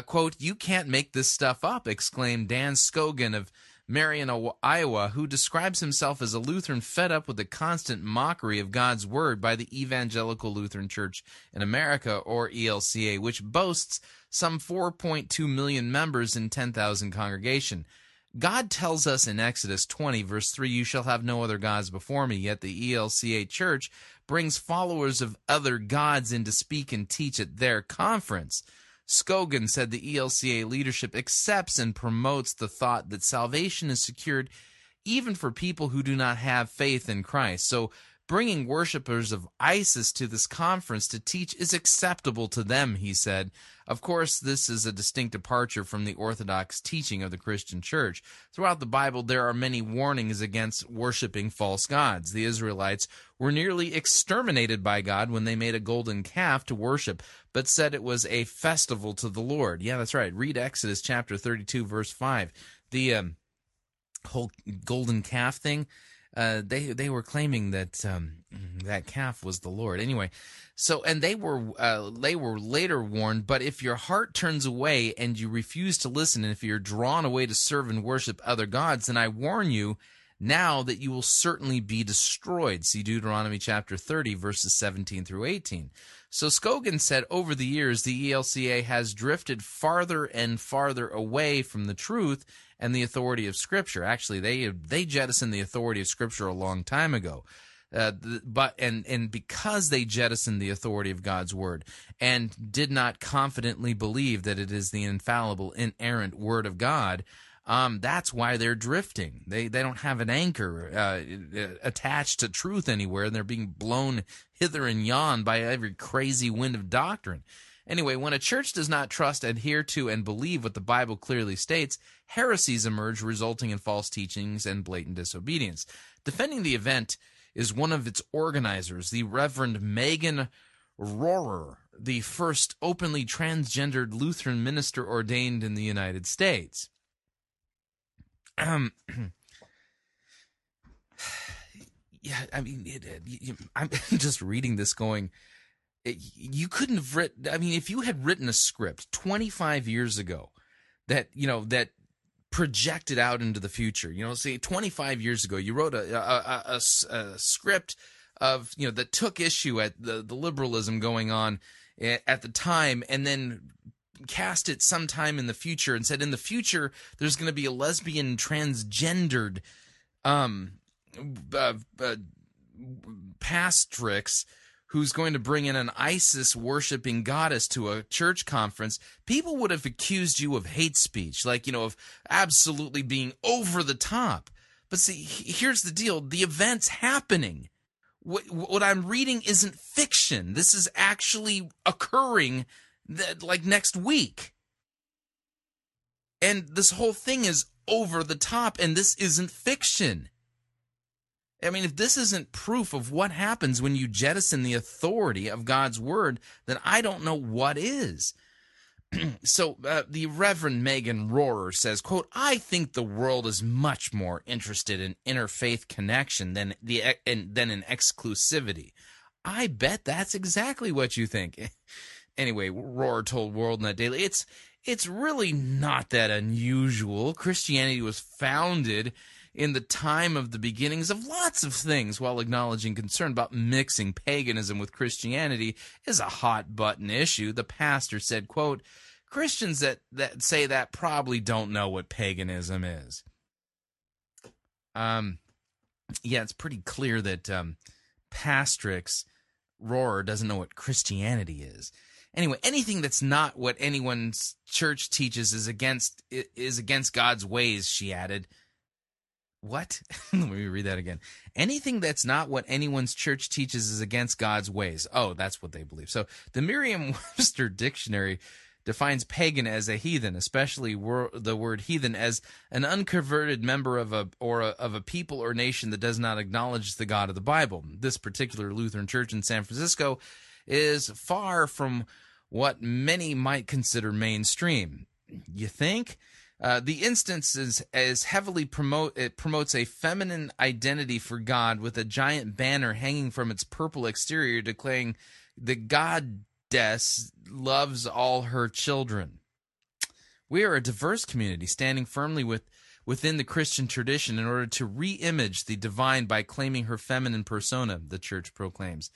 Quote, You can't make this stuff up, exclaimed Dan Scogan of Marion, Iowa, who describes himself as a Lutheran fed up with the constant mockery of God's word by the Evangelical Lutheran Church in America, or ELCA, which boasts some 4.2 million members in 10,000 congregation. God tells us in Exodus 20, verse 3, You shall have no other gods before me. Yet the ELCA church brings followers of other gods in to speak and teach at their conference. Scogin said the ELCA leadership accepts and promotes the thought that salvation is secured even for people who do not have faith in Christ. So bringing worshippers of ISIS to this conference to teach is acceptable to them, he said. Of course, this is a distinct departure from the orthodox teaching of the Christian church. Throughout the Bible, there are many warnings against worshiping false gods. The Israelites were nearly exterminated by God when they made a golden calf to worship, but said it was a festival to the Lord. Yeah, that's right. Read Exodus chapter 32, verse 5. The um, whole golden calf thing uh, they they were claiming that um, that calf was the Lord. Anyway, so and they were uh, they were later warned. But if your heart turns away and you refuse to listen, and if you're drawn away to serve and worship other gods, then I warn you now that you will certainly be destroyed. See Deuteronomy chapter 30, verses 17 through 18. So Scogin said over the years, the ELCA has drifted farther and farther away from the truth and the authority of Scripture. Actually, they they jettisoned the authority of Scripture a long time ago. Uh, but and and because they jettisoned the authority of God's word and did not confidently believe that it is the infallible, inerrant word of God, um, that's why they're drifting. They they don't have an anchor uh, attached to truth anywhere, and they're being blown hither and yon by every crazy wind of doctrine. Anyway, when a church does not trust, adhere to, and believe what the Bible clearly states, heresies emerge, resulting in false teachings and blatant disobedience. Defending the event is one of its organizers, the Reverend Megan Rohrer, the first openly transgendered Lutheran minister ordained in the United States. Um, yeah, I mean, it, it, I'm just reading this going, you couldn't have written, I mean, if you had written a script 25 years ago that, you know, that projected out into the future, you know, say 25 years ago, you wrote a, a, a, a script of, you know, that took issue at the, the liberalism going on at the time and then cast it sometime in the future and said in the future there's going to be a lesbian transgendered um uh, uh, pastrix who's going to bring in an ISIS worshiping goddess to a church conference, people would have accused you of hate speech, like, you know, of absolutely being over the top. But see, here's the deal the event's happening. What, what I'm reading isn't fiction. This is actually occurring that, like next week. And this whole thing is over the top, and this isn't fiction. I mean, if this isn't proof of what happens when you jettison the authority of God's word, then I don't know what is. so uh, the Reverend Megan Rohrer says, "quote I think the world is much more interested in interfaith connection than the than in exclusivity. I bet that's exactly what you think." anyway, Rohrer told WorldNet Daily, "It's it's really not that unusual. Christianity was founded." In the time of the beginnings of lots of things while acknowledging concern about mixing paganism with Christianity is a hot button issue. The pastor said, quote, Christians that, that say that probably don't know what paganism is. Um, yeah, it's pretty clear that um, Pastrix Rohrer doesn't know what Christianity is. Anyway, anything that's not what anyone's church teaches is against is against God's ways. She added, what? Let me read that again. Anything that's not what anyone's church teaches is against God's ways. Oh, that's what they believe. So the Merriam Webster Dictionary defines pagan as a heathen, especially wor- the word heathen as an unconverted member of a or a, of a people or nation that does not acknowledge the God of the Bible. This particular Lutheran church in San Francisco is far from what many might consider mainstream. You think? Uh, the instance is, is heavily promote it promotes a feminine identity for God with a giant banner hanging from its purple exterior declaring the goddess loves all her children. We are a diverse community standing firmly with within the Christian tradition in order to re image the divine by claiming her feminine persona, the church proclaims.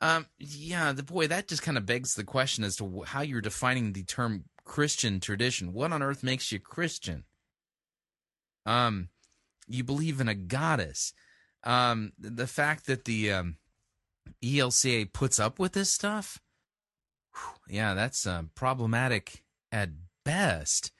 Um, yeah, the boy, that just kind of begs the question as to how you're defining the term Christian tradition. What on earth makes you Christian? Um, you believe in a goddess. Um, the fact that the um, ELCA puts up with this stuff, whew, yeah, that's uh, problematic at best.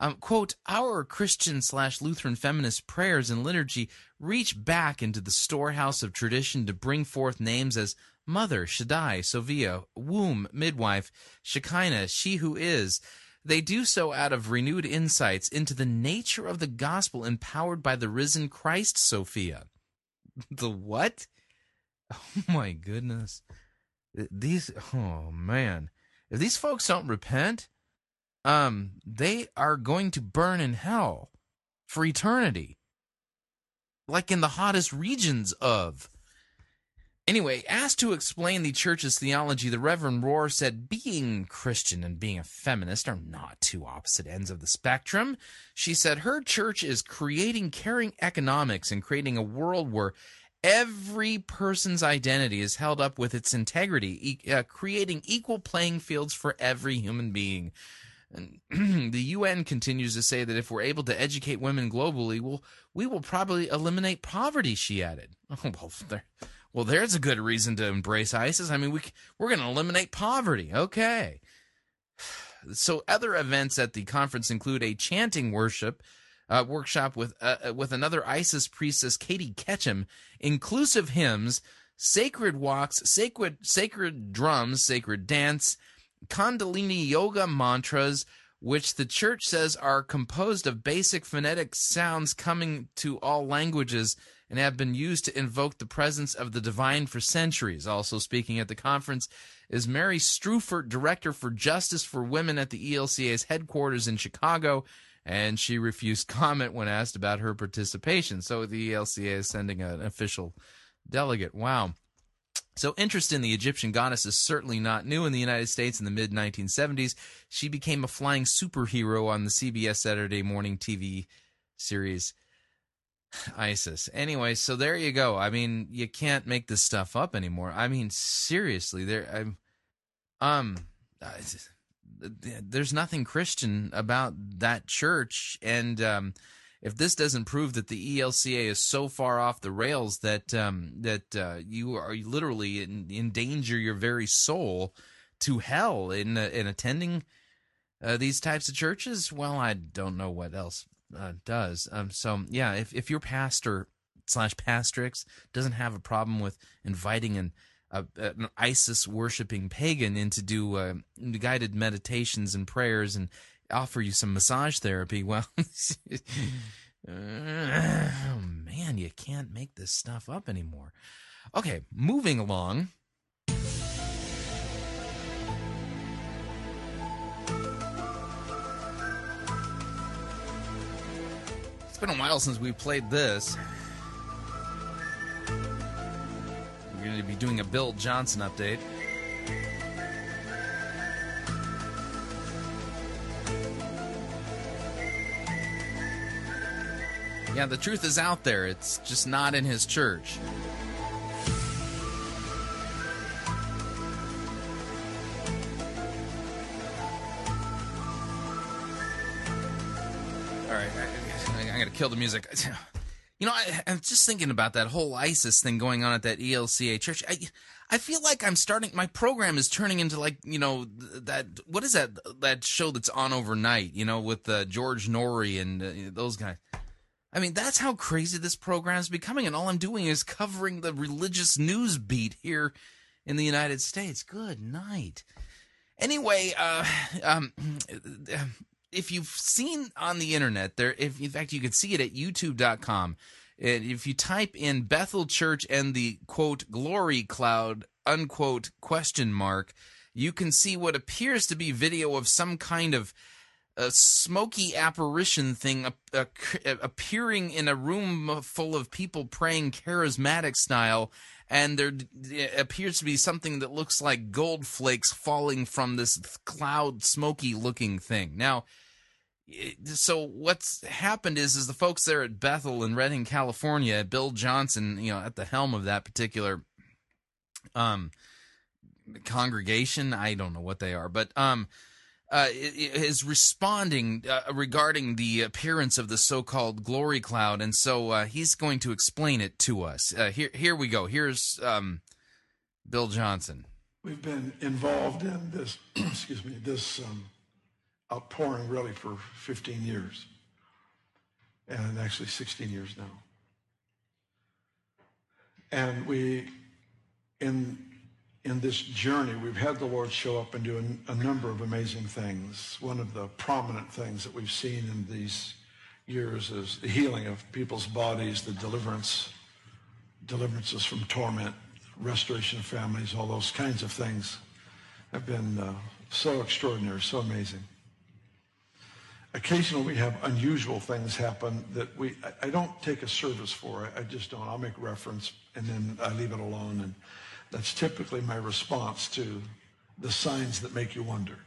Um, quote, our Christian slash Lutheran feminist prayers and liturgy reach back into the storehouse of tradition to bring forth names as Mother, Shaddai, Sophia, Womb, Midwife, Shekinah, She Who Is. They do so out of renewed insights into the nature of the gospel empowered by the risen Christ, Sophia. The what? Oh my goodness. These, oh man. If these folks don't repent, um, they are going to burn in hell for eternity. Like in the hottest regions of. Anyway, asked to explain the church's theology, the Reverend Rohr said being Christian and being a feminist are not two opposite ends of the spectrum. She said her church is creating caring economics and creating a world where every person's identity is held up with its integrity, e- uh, creating equal playing fields for every human being. And the UN continues to say that if we're able to educate women globally, we'll, we will probably eliminate poverty, she added. Oh, well, there, well, there's a good reason to embrace ISIS. I mean, we, we're going to eliminate poverty. Okay. So, other events at the conference include a chanting worship uh, workshop with uh, with another ISIS priestess, Katie Ketchum, inclusive hymns, sacred walks, sacred sacred drums, sacred dance, Kundalini yoga mantras, which the church says are composed of basic phonetic sounds coming to all languages and have been used to invoke the presence of the divine for centuries. Also speaking at the conference is Mary Streufert, Director for Justice for Women at the ELCA's headquarters in Chicago, and she refused comment when asked about her participation. So the ELCA is sending an official delegate. Wow. So, interest in the Egyptian goddess is certainly not new in the United States in the mid 1970s. She became a flying superhero on the CBS Saturday morning TV series ISIS. Anyway, so there you go. I mean, you can't make this stuff up anymore. I mean, seriously, there I'm um there's nothing Christian about that church and um if this doesn't prove that the ELCA is so far off the rails that um, that uh, you are literally in, endanger your very soul to hell in uh, in attending uh, these types of churches, well, I don't know what else uh, does. Um, so yeah, if if your pastor slash pastrix doesn't have a problem with inviting an an ISIS worshiping pagan in to do uh, guided meditations and prayers and offer you some massage therapy. Well, oh man, you can't make this stuff up anymore. Okay, moving along. It's been a while since we played this. We're going to be doing a Bill Johnson update. Yeah, the truth is out there. It's just not in his church. Kill the music. You know, I, am just thinking about that whole ISIS thing going on at that ELCA church. I, I feel like I'm starting. My program is turning into like you know that what is that that show that's on overnight? You know, with uh, George Noory and uh, those guys. I mean, that's how crazy this program is becoming, and all I'm doing is covering the religious news beat here in the United States. Good night. Anyway, uh, um, if you've seen on the internet, there, if in fact you can see it at YouTube.com. And if you type in Bethel Church and the quote glory cloud unquote question mark, you can see what appears to be video of some kind of a smoky apparition thing appearing in a room full of people praying charismatic style and there appears to be something that looks like gold flakes falling from this cloud smoky looking thing. Now so what's happened is is the folks there at Bethel in Redding, California, Bill Johnson, you know, at the helm of that particular um congregation, I don't know what they are, but um uh, is responding uh, regarding the appearance of the so-called glory cloud, and so uh, he's going to explain it to us. Uh, here, here we go. Here's um, Bill Johnson. We've been involved in this, excuse me, this um, outpouring really for 15 years, and actually 16 years now. And we, in in this journey, we've had the Lord show up and do a, a, number of amazing things. One of the prominent things that we've seen in these years is the healing of people's bodies, the deliverance, deliverances from torment, restoration of families, all those kinds of things have been uh, so extraordinary, so amazing. Occasionally we have unusual things happen that we, I, I don't take a service for. I, I just don't. I'll make reference and then I leave it alone. And that's typically my response to the signs that make you wonder.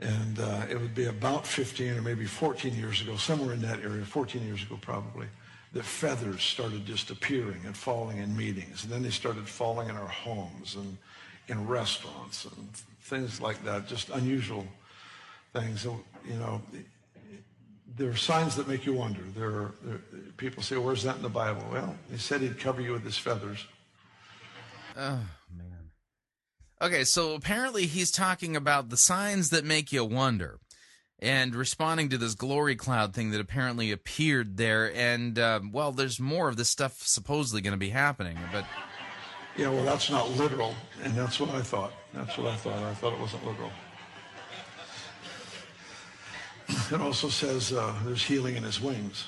And uh, it would be about 15 or maybe 14 years ago, somewhere in that area, 14 years ago probably, that feathers started just appearing and falling in meetings. And then they started falling in our homes and in restaurants and things like that, just unusual things. So, you know, there are signs that make you wonder. There are, there, people say, where's that in the Bible? Well, he said he'd cover you with his feathers. Oh man. Okay, so apparently he's talking about the signs that make you wonder, and responding to this glory cloud thing that apparently appeared there. And uh, well, there's more of this stuff supposedly going to be happening, but. Yeah, well, that's not literal, and that's what I thought. That's what I thought. I thought it wasn't literal. It also says uh, there's healing in his wings.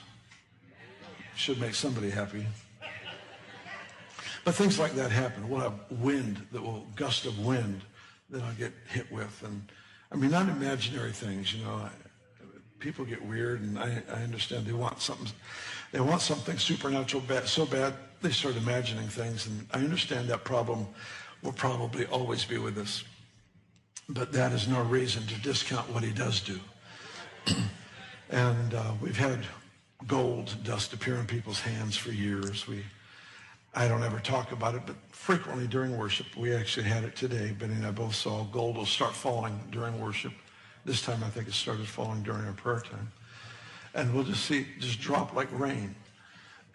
Should make somebody happy. But things like that happen. We'll have wind that will, gust of wind that I'll get hit with. And I mean, not imaginary things, you know. I, people get weird and I, I understand they want something, they want something supernatural bad, so bad they start imagining things. And I understand that problem will probably always be with us. But that is no reason to discount what he does do. and uh, we've had gold dust appear in people's hands for years. We I don't ever talk about it, but frequently during worship, we actually had it today. Benny and I both saw gold will start falling during worship. This time, I think it started falling during our prayer time. And we'll just see, just drop like rain.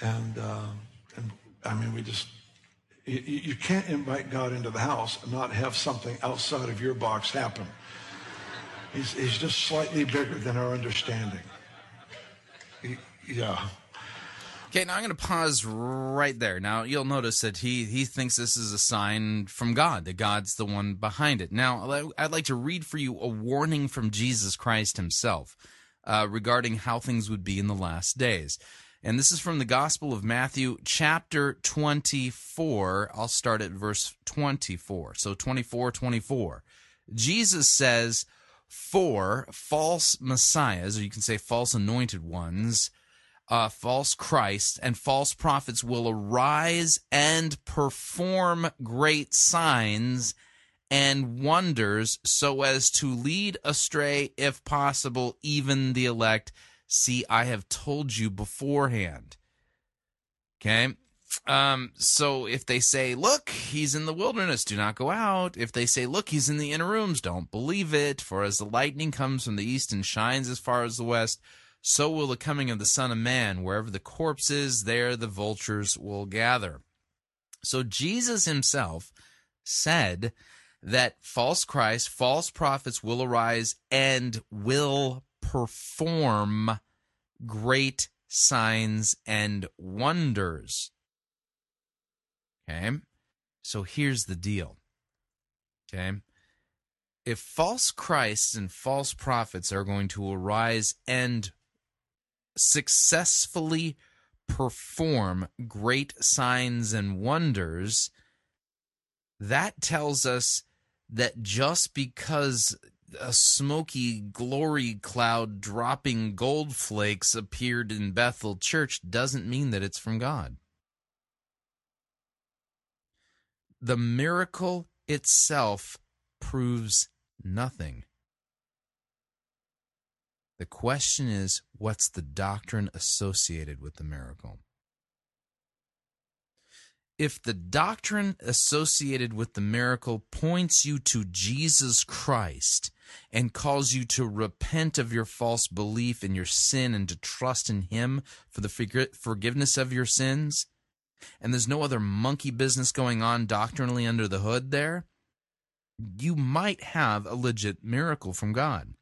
And, uh, and I mean, we just, you, you can't invite God into the house and not have something outside of your box happen. He's, he's just slightly bigger than our understanding. He, yeah. Okay, now I'm going to pause right there. Now you'll notice that he he thinks this is a sign from God, that God's the one behind it. Now I'd like to read for you a warning from Jesus Christ himself uh, regarding how things would be in the last days. And this is from the Gospel of Matthew, chapter 24. I'll start at verse 24. So 24, 24. Jesus says, For false messiahs, or you can say false anointed ones, uh, false Christ and false prophets will arise and perform great signs and wonders so as to lead astray, if possible, even the elect. See, I have told you beforehand. Okay. Um, so if they say, look, he's in the wilderness, do not go out. If they say, look, he's in the inner rooms, don't believe it. For as the lightning comes from the east and shines as far as the west, so will the coming of the Son of Man. Wherever the corpse is, there the vultures will gather. So Jesus himself said that false Christ, false prophets will arise and will perform great signs and wonders. Okay? So here's the deal. Okay? If false Christs and false prophets are going to arise and successfully perform great signs and wonders, that tells us that just because a smoky glory cloud dropping gold flakes appeared in Bethel Church doesn't mean that it's from God. The miracle itself proves nothing. The question is, what's the doctrine associated with the miracle? If the doctrine associated with the miracle points you to Jesus Christ and calls you to repent of your false belief in your sin and to trust in Him for the forgiveness of your sins, and there's no other monkey business going on doctrinally under the hood there, you might have a legit miracle from God.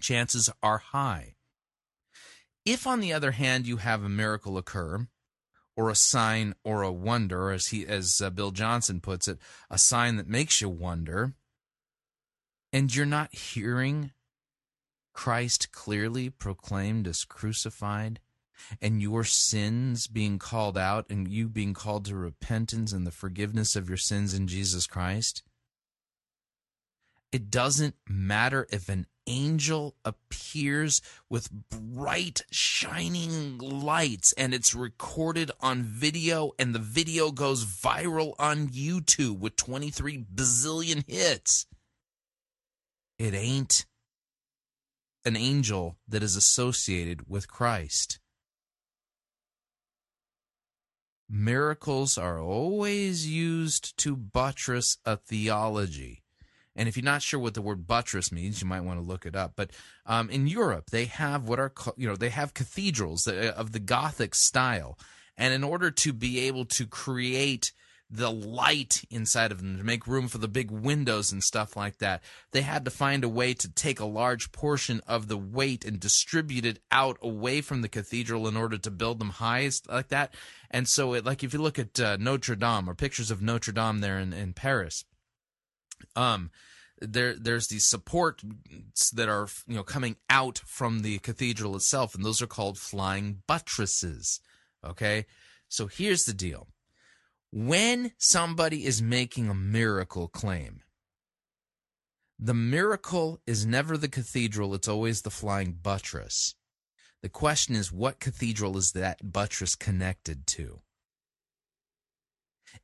Chances are high. If, on the other hand, you have a miracle occur, or a sign or a wonder, as he as uh, Bill Johnson puts it, a sign that makes you wonder, and you're not hearing Christ clearly proclaimed as crucified, and your sins being called out, and you being called to repentance and the forgiveness of your sins in Jesus Christ. It doesn't matter if an angel appears with bright, shining lights and it's recorded on video, and the video goes viral on YouTube with 23 bazillion hits. It ain't an angel that is associated with Christ. Miracles are always used to buttress a theology. And if you're not sure what the word buttress means, you might want to look it up. But um, in Europe, they have what are you know they have cathedrals of the Gothic style, and in order to be able to create the light inside of them to make room for the big windows and stuff like that. They had to find a way to take a large portion of the weight and distribute it out away from the cathedral in order to build them high like that. And so, it, like if you look at uh, Notre Dame or pictures of Notre Dame there in, in Paris, um, there there's these supports that are you know coming out from the cathedral itself, and those are called flying buttresses. Okay, so here's the deal: when somebody is making a miracle claim, the miracle is never the cathedral; it's always the flying buttress. The question is, what cathedral is that buttress connected to?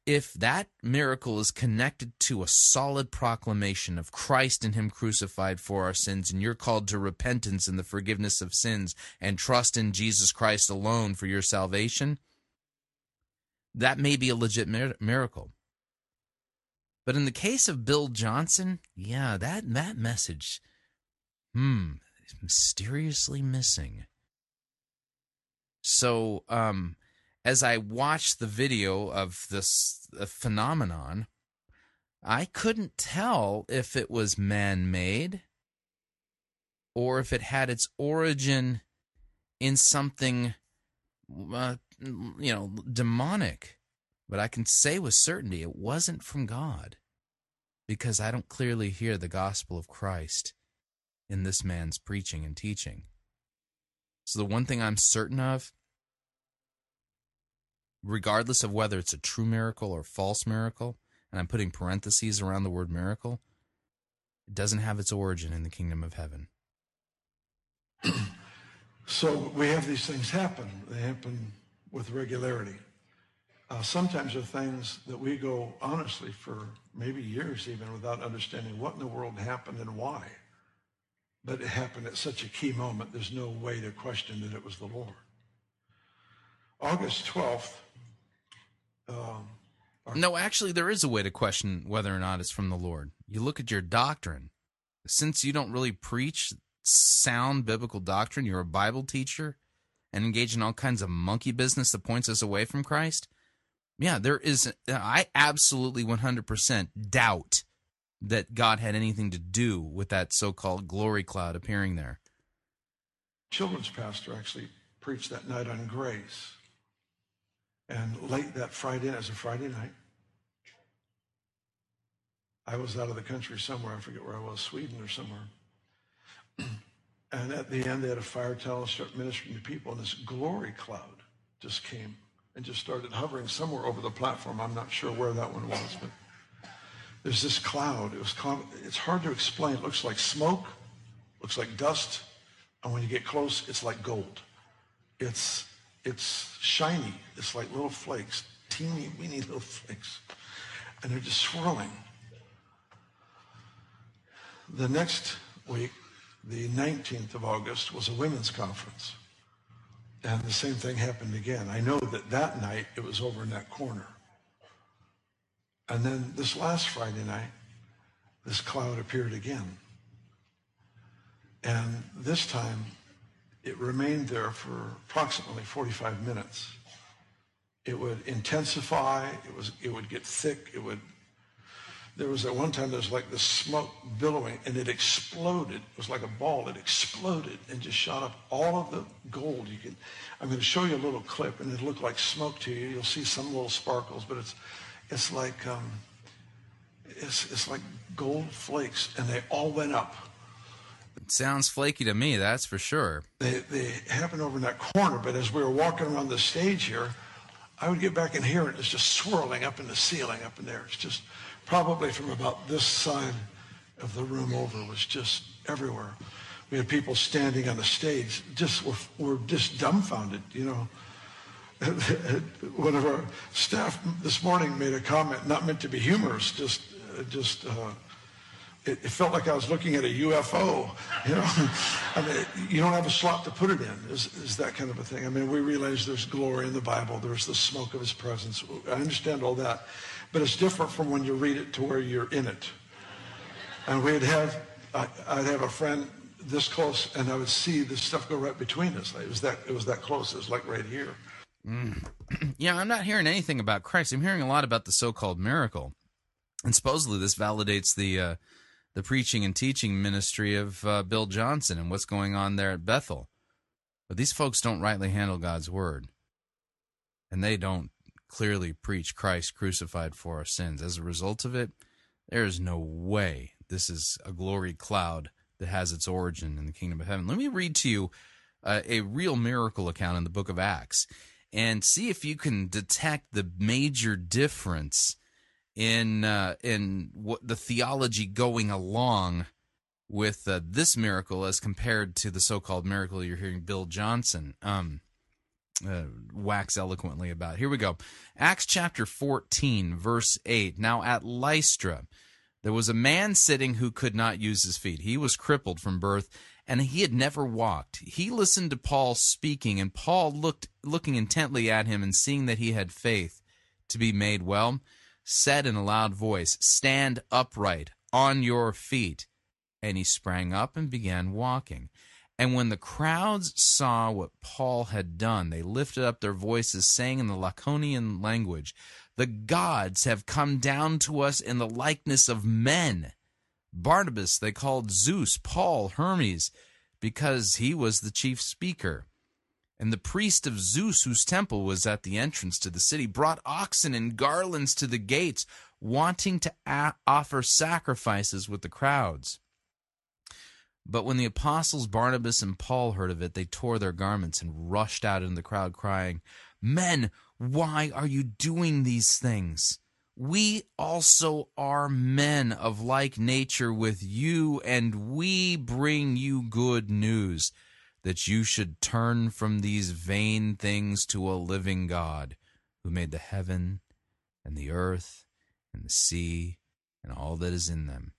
If that miracle is connected to a solid proclamation of Christ and Him crucified for our sins, and you're called to repentance and the forgiveness of sins and trust in Jesus Christ alone for your salvation, that may be a legit mir- miracle. But in the case of Bill Johnson, yeah, that, that message, hmm, is mysteriously missing. So, um, as I watched the video of this uh, phenomenon, I couldn't tell if it was man made or if it had its origin in something, uh, you know, demonic. But I can say with certainty it wasn't from God because I don't clearly hear the gospel of Christ in this man's preaching and teaching. So the one thing I'm certain of regardless of whether it's a true miracle or false miracle, and I'm putting parentheses around the word miracle, it doesn't have its origin in the kingdom of heaven. so we have these things happen. They happen with regularity. Uh, sometimes are things that we go honestly for maybe years even without understanding what in the world happened and why. But it happened at such a key moment, there's no way to question that it was the Lord. August 12th, um, no, actually, there is a way to question whether or not it's from the Lord. You look at your doctrine. Since you don't really preach sound biblical doctrine, you're a Bible teacher and engage in all kinds of monkey business that points us away from Christ. Yeah, there is. I absolutely 100% doubt that God had anything to do with that so called glory cloud appearing there. Children's pastor actually preached that night on grace. And late that Friday, it was a Friday night, I was out of the country somewhere. I forget where I was, Sweden or somewhere. and at the end, they had a fire tunnel and start ministering to people, and this glory cloud just came and just started hovering somewhere over the platform. I'm not sure where that one was, but there's this cloud. It was it's hard to explain. It looks like smoke, looks like dust, and when you get close, it's like gold. It's it's shiny. It's like little flakes, teeny weeny little flakes. And they're just swirling. The next week, the 19th of August was a women's conference. And the same thing happened again. I know that that night it was over in that corner. And then this last Friday night, this cloud appeared again. And this time, it remained there for approximately 45 minutes. It would intensify, it, was, it would get thick, it would there was at one time there was like this smoke billowing and it exploded. It was like a ball. It exploded and just shot up all of the gold. You can, I'm going to show you a little clip and it looked like smoke to you. You'll see some little sparkles, but it's, it's like, um, it's, it's like gold flakes and they all went up. Sounds flaky to me, that's for sure. They, they happened over in that corner, but as we were walking around the stage here, I would get back in here and it's just swirling up in the ceiling up in there. It's just, probably from about this side of the room over it was just everywhere. We had people standing on the stage, just were, were just dumbfounded, you know. One of our staff this morning made a comment, not meant to be humorous, just, just, uh, it, it, felt like I was looking at a UFO, you know. I mean, you don't have a slot to put it in, is, is that kind of a thing. I mean, we realize there's glory in the Bible, there's the smoke of his presence. I understand all that. But it's different from when you read it to where you're in it. And we'd have, I'd have a friend this close, and I would see this stuff go right between us. It was that, it was that close. It was like right here. Mm. yeah, I'm not hearing anything about Christ. I'm hearing a lot about the so-called miracle, and supposedly this validates the uh, the preaching and teaching ministry of uh, Bill Johnson and what's going on there at Bethel. But these folks don't rightly handle God's word, and they don't clearly preach Christ crucified for our sins. As a result of it, there is no way this is a glory cloud that has its origin in the kingdom of heaven. Let me read to you uh, a real miracle account in the book of Acts and see if you can detect the major difference in uh, in what the theology going along with uh, this miracle as compared to the so-called miracle you're hearing Bill Johnson. Um, uh, wax eloquently about. Here we go. Acts chapter 14, verse 8. Now at Lystra, there was a man sitting who could not use his feet. He was crippled from birth and he had never walked. He listened to Paul speaking and Paul looked looking intently at him and seeing that he had faith to be made well, said in a loud voice, "Stand upright on your feet." And he sprang up and began walking. And when the crowds saw what Paul had done, they lifted up their voices, saying in the Lycaonian language, The gods have come down to us in the likeness of men. Barnabas they called Zeus, Paul Hermes, because he was the chief speaker. And the priest of Zeus, whose temple was at the entrance to the city, brought oxen and garlands to the gates, wanting to a- offer sacrifices with the crowds. But when the apostles Barnabas and Paul heard of it, they tore their garments and rushed out into the crowd, crying, Men, why are you doing these things? We also are men of like nature with you, and we bring you good news that you should turn from these vain things to a living God who made the heaven and the earth and the sea and all that is in them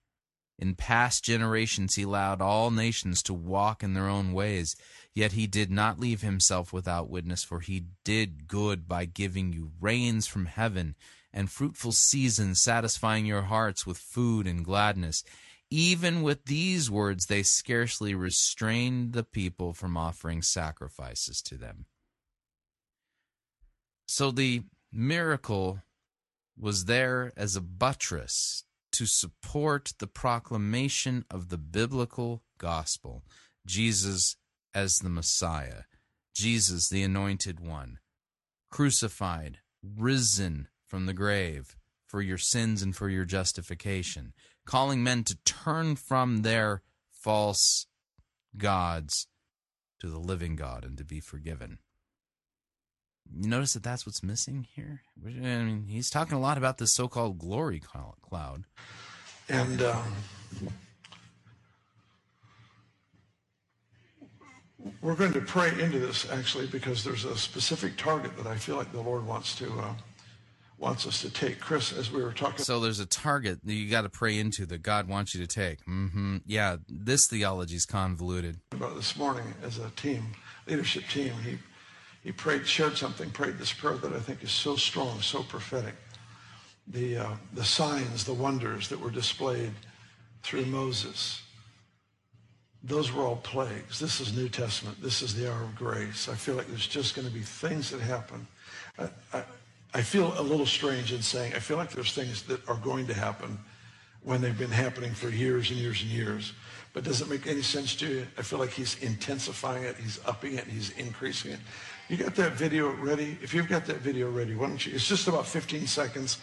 in past generations, he allowed all nations to walk in their own ways. Yet he did not leave himself without witness, for he did good by giving you rains from heaven and fruitful seasons, satisfying your hearts with food and gladness. Even with these words, they scarcely restrained the people from offering sacrifices to them. So the miracle was there as a buttress to support the proclamation of the biblical gospel Jesus as the Messiah, Jesus the Anointed One, crucified, risen from the grave for your sins and for your justification, calling men to turn from their false gods to the living God and to be forgiven. You notice that that's what's missing here. I mean, he's talking a lot about this so-called glory cloud, and um, we're going to pray into this actually because there's a specific target that I feel like the Lord wants to uh, wants us to take. Chris, as we were talking. So there's a target that you got to pray into that God wants you to take. Mm-hmm. Yeah, this theology is convoluted. About this morning as a team, leadership team, he he prayed, shared something, prayed this prayer that I think is so strong, so prophetic. The uh, the signs, the wonders that were displayed through Moses. Those were all plagues. This is New Testament. This is the hour of grace. I feel like there's just going to be things that happen. I, I, I feel a little strange in saying I feel like there's things that are going to happen when they've been happening for years and years and years. But does it make any sense to you? I feel like he's intensifying it, he's upping it, he's increasing it. You got that video ready? If you've got that video ready, why don't you? It's just about 15 seconds,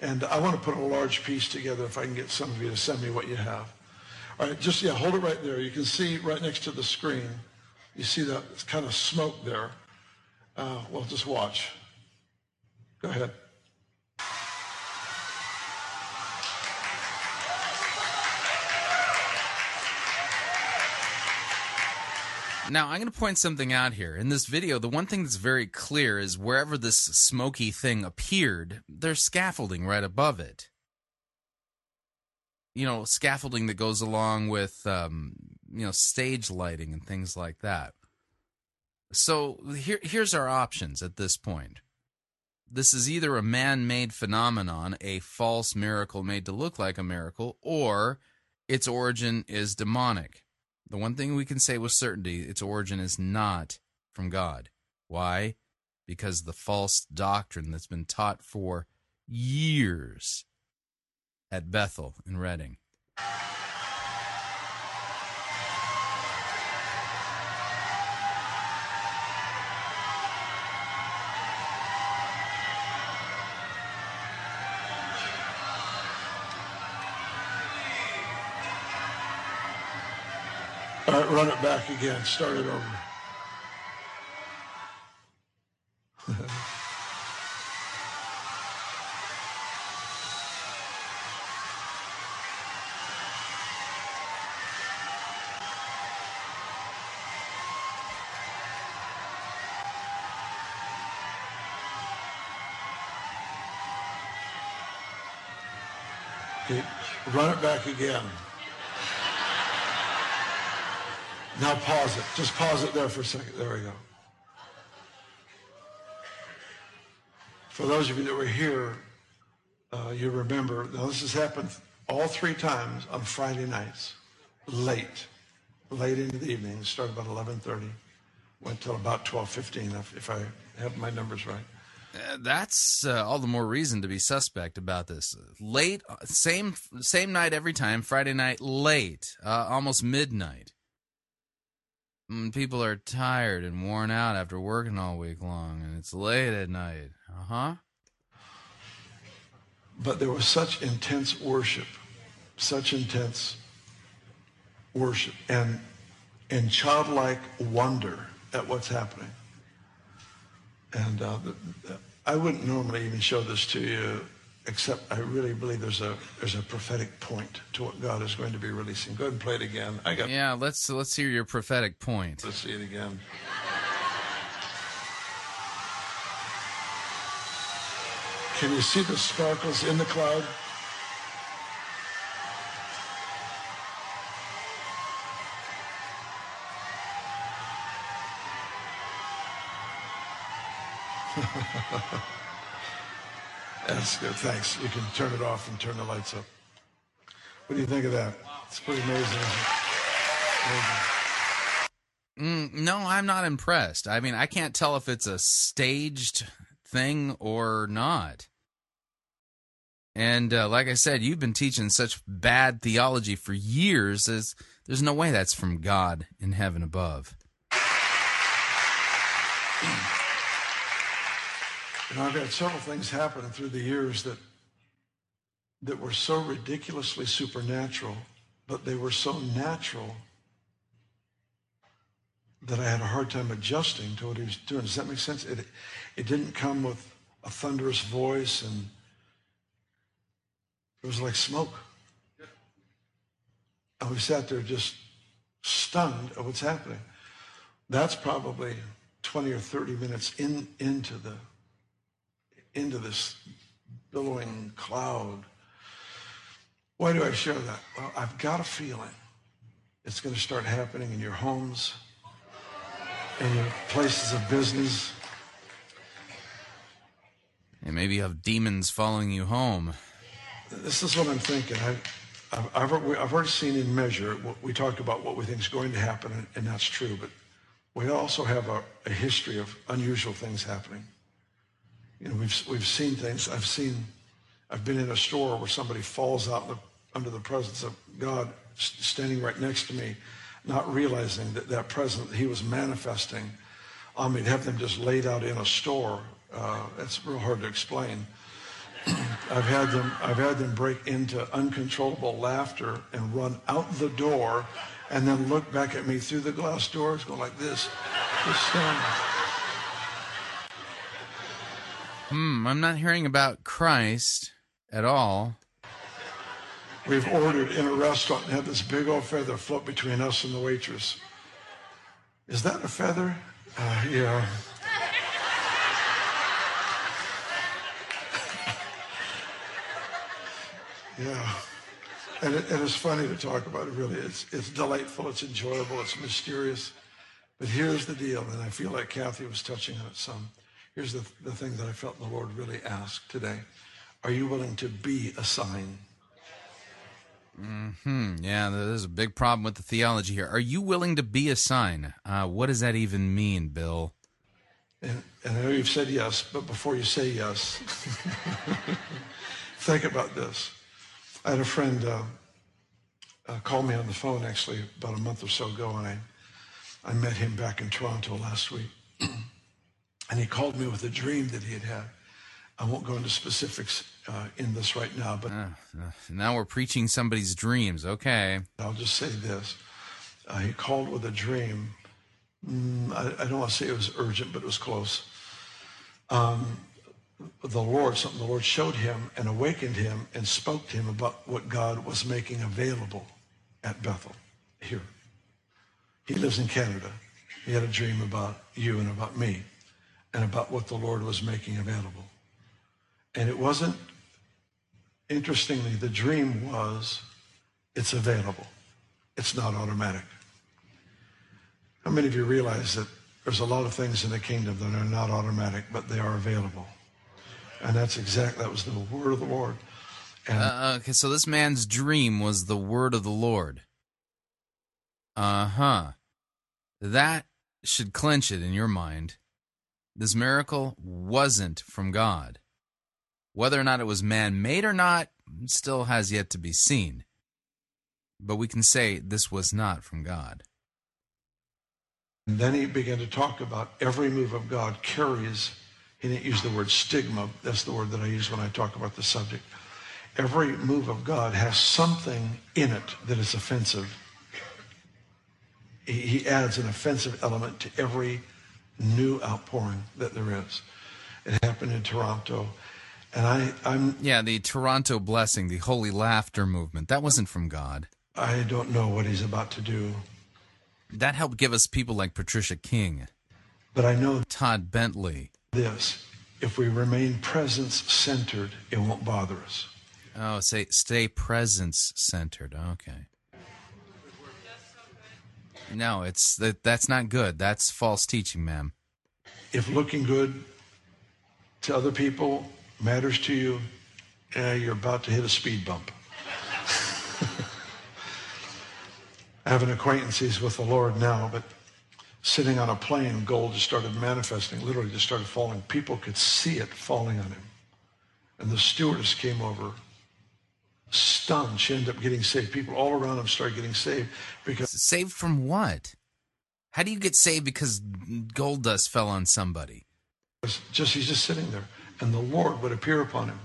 and I want to put a large piece together if I can get some of you to send me what you have. All right, just, yeah, hold it right there. You can see right next to the screen, you see that kind of smoke there. Uh, well, just watch. Go ahead. Now, I'm going to point something out here. In this video, the one thing that's very clear is wherever this smoky thing appeared, there's scaffolding right above it. You know, scaffolding that goes along with, um, you know, stage lighting and things like that. So here, here's our options at this point. This is either a man made phenomenon, a false miracle made to look like a miracle, or its origin is demonic. The one thing we can say with certainty, its origin is not from God. Why? Because the false doctrine that's been taught for years at Bethel in Redding. It back again. Start it over. Okay, run it back again. Now pause it. Just pause it there for a second. There we go. For those of you that were here, uh, you remember, now this has happened all three times on Friday nights, late, late into the evening. It started about 11.30, went till about 12.15, if, I have my numbers right. Uh, that's uh, all the more reason to be suspect about this. Late, same same night every time. Friday night, late, uh, almost midnight. Mm, people are tired and worn out after working all week long, and it's late at night. Uh huh. But there was such intense worship, such intense worship, and and childlike wonder at what's happening. And uh, I wouldn't normally even show this to you, except I really believe there's a there's a prophetic point to what God is going to be releasing. Go ahead and play it again. I got. Yeah, let's let's hear your prophetic point. Let's see it again. Can you see the sparkles in the cloud? That's good. Thanks. You can turn it off and turn the lights up. What do you think of that? It's pretty amazing. Mm, no, I'm not impressed. I mean, I can't tell if it's a staged thing or not. And uh, like I said, you've been teaching such bad theology for years. There's, there's no way that's from God in heaven above. Know, I've had several things happen through the years that that were so ridiculously supernatural, but they were so natural that I had a hard time adjusting to what he was doing. Does that make sense? It it didn't come with a thunderous voice and it was like smoke. And we sat there just stunned at what's happening. That's probably 20 or 30 minutes in into the into this billowing cloud. Why do I share that? Well, I've got a feeling it's going to start happening in your homes, in your places of business. And maybe you have demons following you home. This is what I'm thinking. I, I've, I've, I've already seen in measure, we talked about what we think is going to happen, and that's true, but we also have a, a history of unusual things happening. You know, we've, we've seen things. I've seen, I've been in a store where somebody falls out the, under the presence of God standing right next to me, not realizing that that presence he was manifesting on me, to have them just laid out in a store, uh, it's real hard to explain. I've had them I've had them break into uncontrollable laughter and run out the door and then look back at me through the glass doors, go like this. Just stunned. Hmm, I'm not hearing about Christ at all. We've ordered in a restaurant and had this big old feather float between us and the waitress. Is that a feather? Uh, yeah. Yeah. And, it, and, it's funny to talk about it, really. It's, it's delightful, it's enjoyable, it's mysterious. But here's the deal, and I feel like Kathy was touching on it some. Here's the, the thing that I felt the Lord really asked today. Are you willing to be a sign? Hmm. Yeah, there's a big problem with the theology here. Are you willing to be a sign? Uh, what does that even mean, Bill? And, and I know you've said yes, but before you say yes, think about this. I had a friend uh, uh, call me on the phone actually about a month or so ago, and I, I met him back in Toronto last week. and he called me with a dream that he had had. I won't go into specifics uh, in this right now, but uh, now we're preaching somebody's dreams. Okay, I'll just say this: uh, he called with a dream. Mm, I, I, don't want to say it was urgent, but it was close. Um, the Lord, something the Lord showed him and awakened him and spoke to him about what God was making available at Bethel here. He lives in Canada. He had a dream about you and about me and about what the Lord was making available. And it wasn't, interestingly, the dream was it's available. It's not automatic. How many of you realize that there's a lot of things in the kingdom that are not automatic, but they are available? And that's exactly, that was the word of the Lord. And, uh, okay, so this man's dream was the word of the Lord. Uh huh. That should clinch it in your mind. This miracle wasn't from God. Whether or not it was man made or not still has yet to be seen. But we can say this was not from God. And then he began to talk about every move of God carries he didn't use the word stigma. That's the word that I use when I talk about the subject. Every move of God has something in it that is offensive. He adds an offensive element to every new outpouring that there is. It happened in Toronto. And I, I'm Yeah, the Toronto blessing, the holy laughter movement. That wasn't from God. I don't know what he's about to do. That helped give us people like Patricia King. But I know Todd Bentley this if we remain presence centered, it won't bother us. Oh, say stay presence centered. Okay. No, it's that that's not good. That's false teaching, ma'am. If looking good to other people matters to you, eh, you're about to hit a speed bump. I have an acquaintances with the Lord now, but sitting on a plane, gold just started manifesting, literally just started falling. People could see it falling on him. And the stewardess came over, stunned. She ended up getting saved. People all around him started getting saved because saved from what? How do you get saved because gold dust fell on somebody? Just he's just sitting there, and the Lord would appear upon him,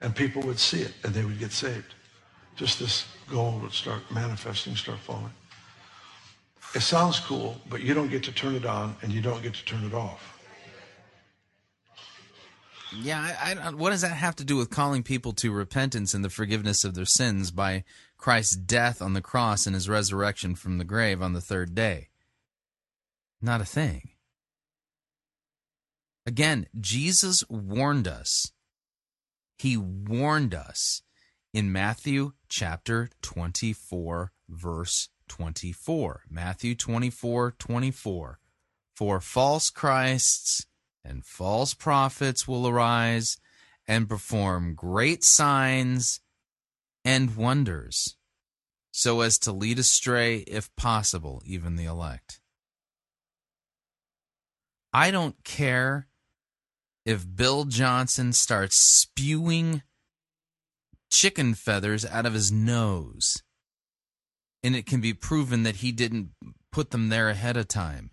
and people would see it, and they would get saved. Just this gold would start manifesting, start falling. It sounds cool, but you don't get to turn it on and you don't get to turn it off. Yeah, I, I, what does that have to do with calling people to repentance and the forgiveness of their sins by Christ's death on the cross and his resurrection from the grave on the third day? Not a thing. Again, Jesus warned us He warned us in Matthew chapter 24, verse 24. Matthew 24, 24. For false Christs and false prophets will arise and perform great signs and wonders, so as to lead astray, if possible, even the elect. I don't care if Bill Johnson starts spewing chicken feathers out of his nose and it can be proven that he didn't put them there ahead of time.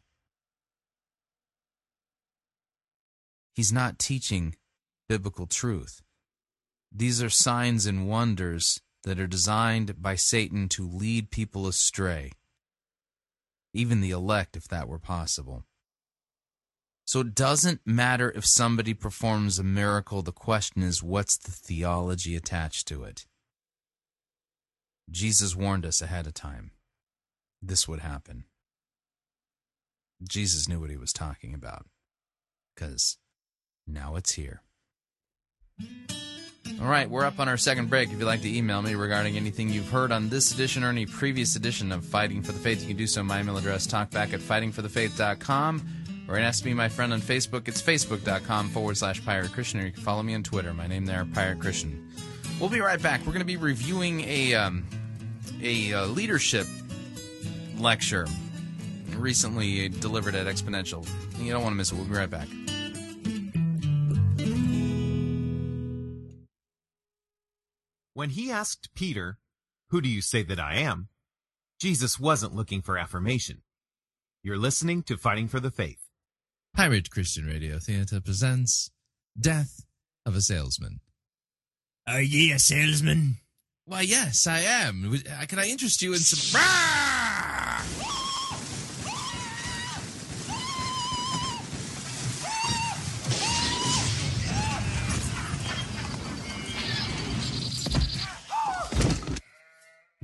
He's not teaching biblical truth. These are signs and wonders that are designed by Satan to lead people astray, even the elect, if that were possible. So it doesn't matter if somebody performs a miracle, the question is what's the theology attached to it? Jesus warned us ahead of time this would happen. Jesus knew what he was talking about because now it's here. All right, we're up on our second break. If you'd like to email me regarding anything you've heard on this edition or any previous edition of Fighting for the Faith, you can do so. My email address, talkback at fightingforthefaith.com. Or ask me, my friend, on Facebook. It's facebook.com forward slash Pirate Christian. Or you can follow me on Twitter. My name there, Pirate Christian. We'll be right back. We're going to be reviewing a, um, a uh, leadership lecture recently delivered at Exponential. You don't want to miss it. We'll be right back. When he asked Peter, Who do you say that I am? Jesus wasn't looking for affirmation. You're listening to Fighting for the Faith. Pirate Christian Radio Theater presents Death of a Salesman. Are ye a salesman? Why, yes, I am. Uh, Can I interest you in some.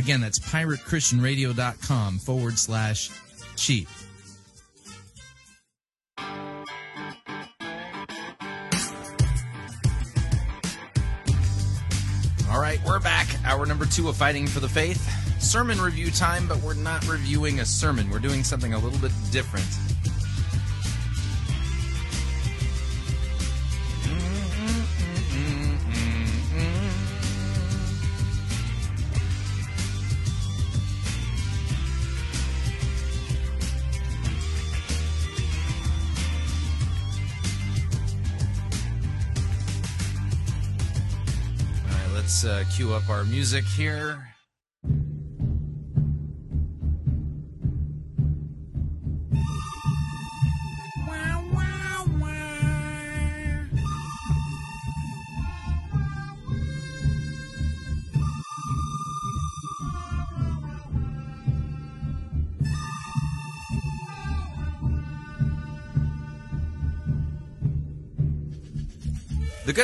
Again, that's piratechristianradio.com forward slash cheap. All right, we're back. Hour number two of Fighting for the Faith. Sermon review time, but we're not reviewing a sermon. We're doing something a little bit different. Up our music here.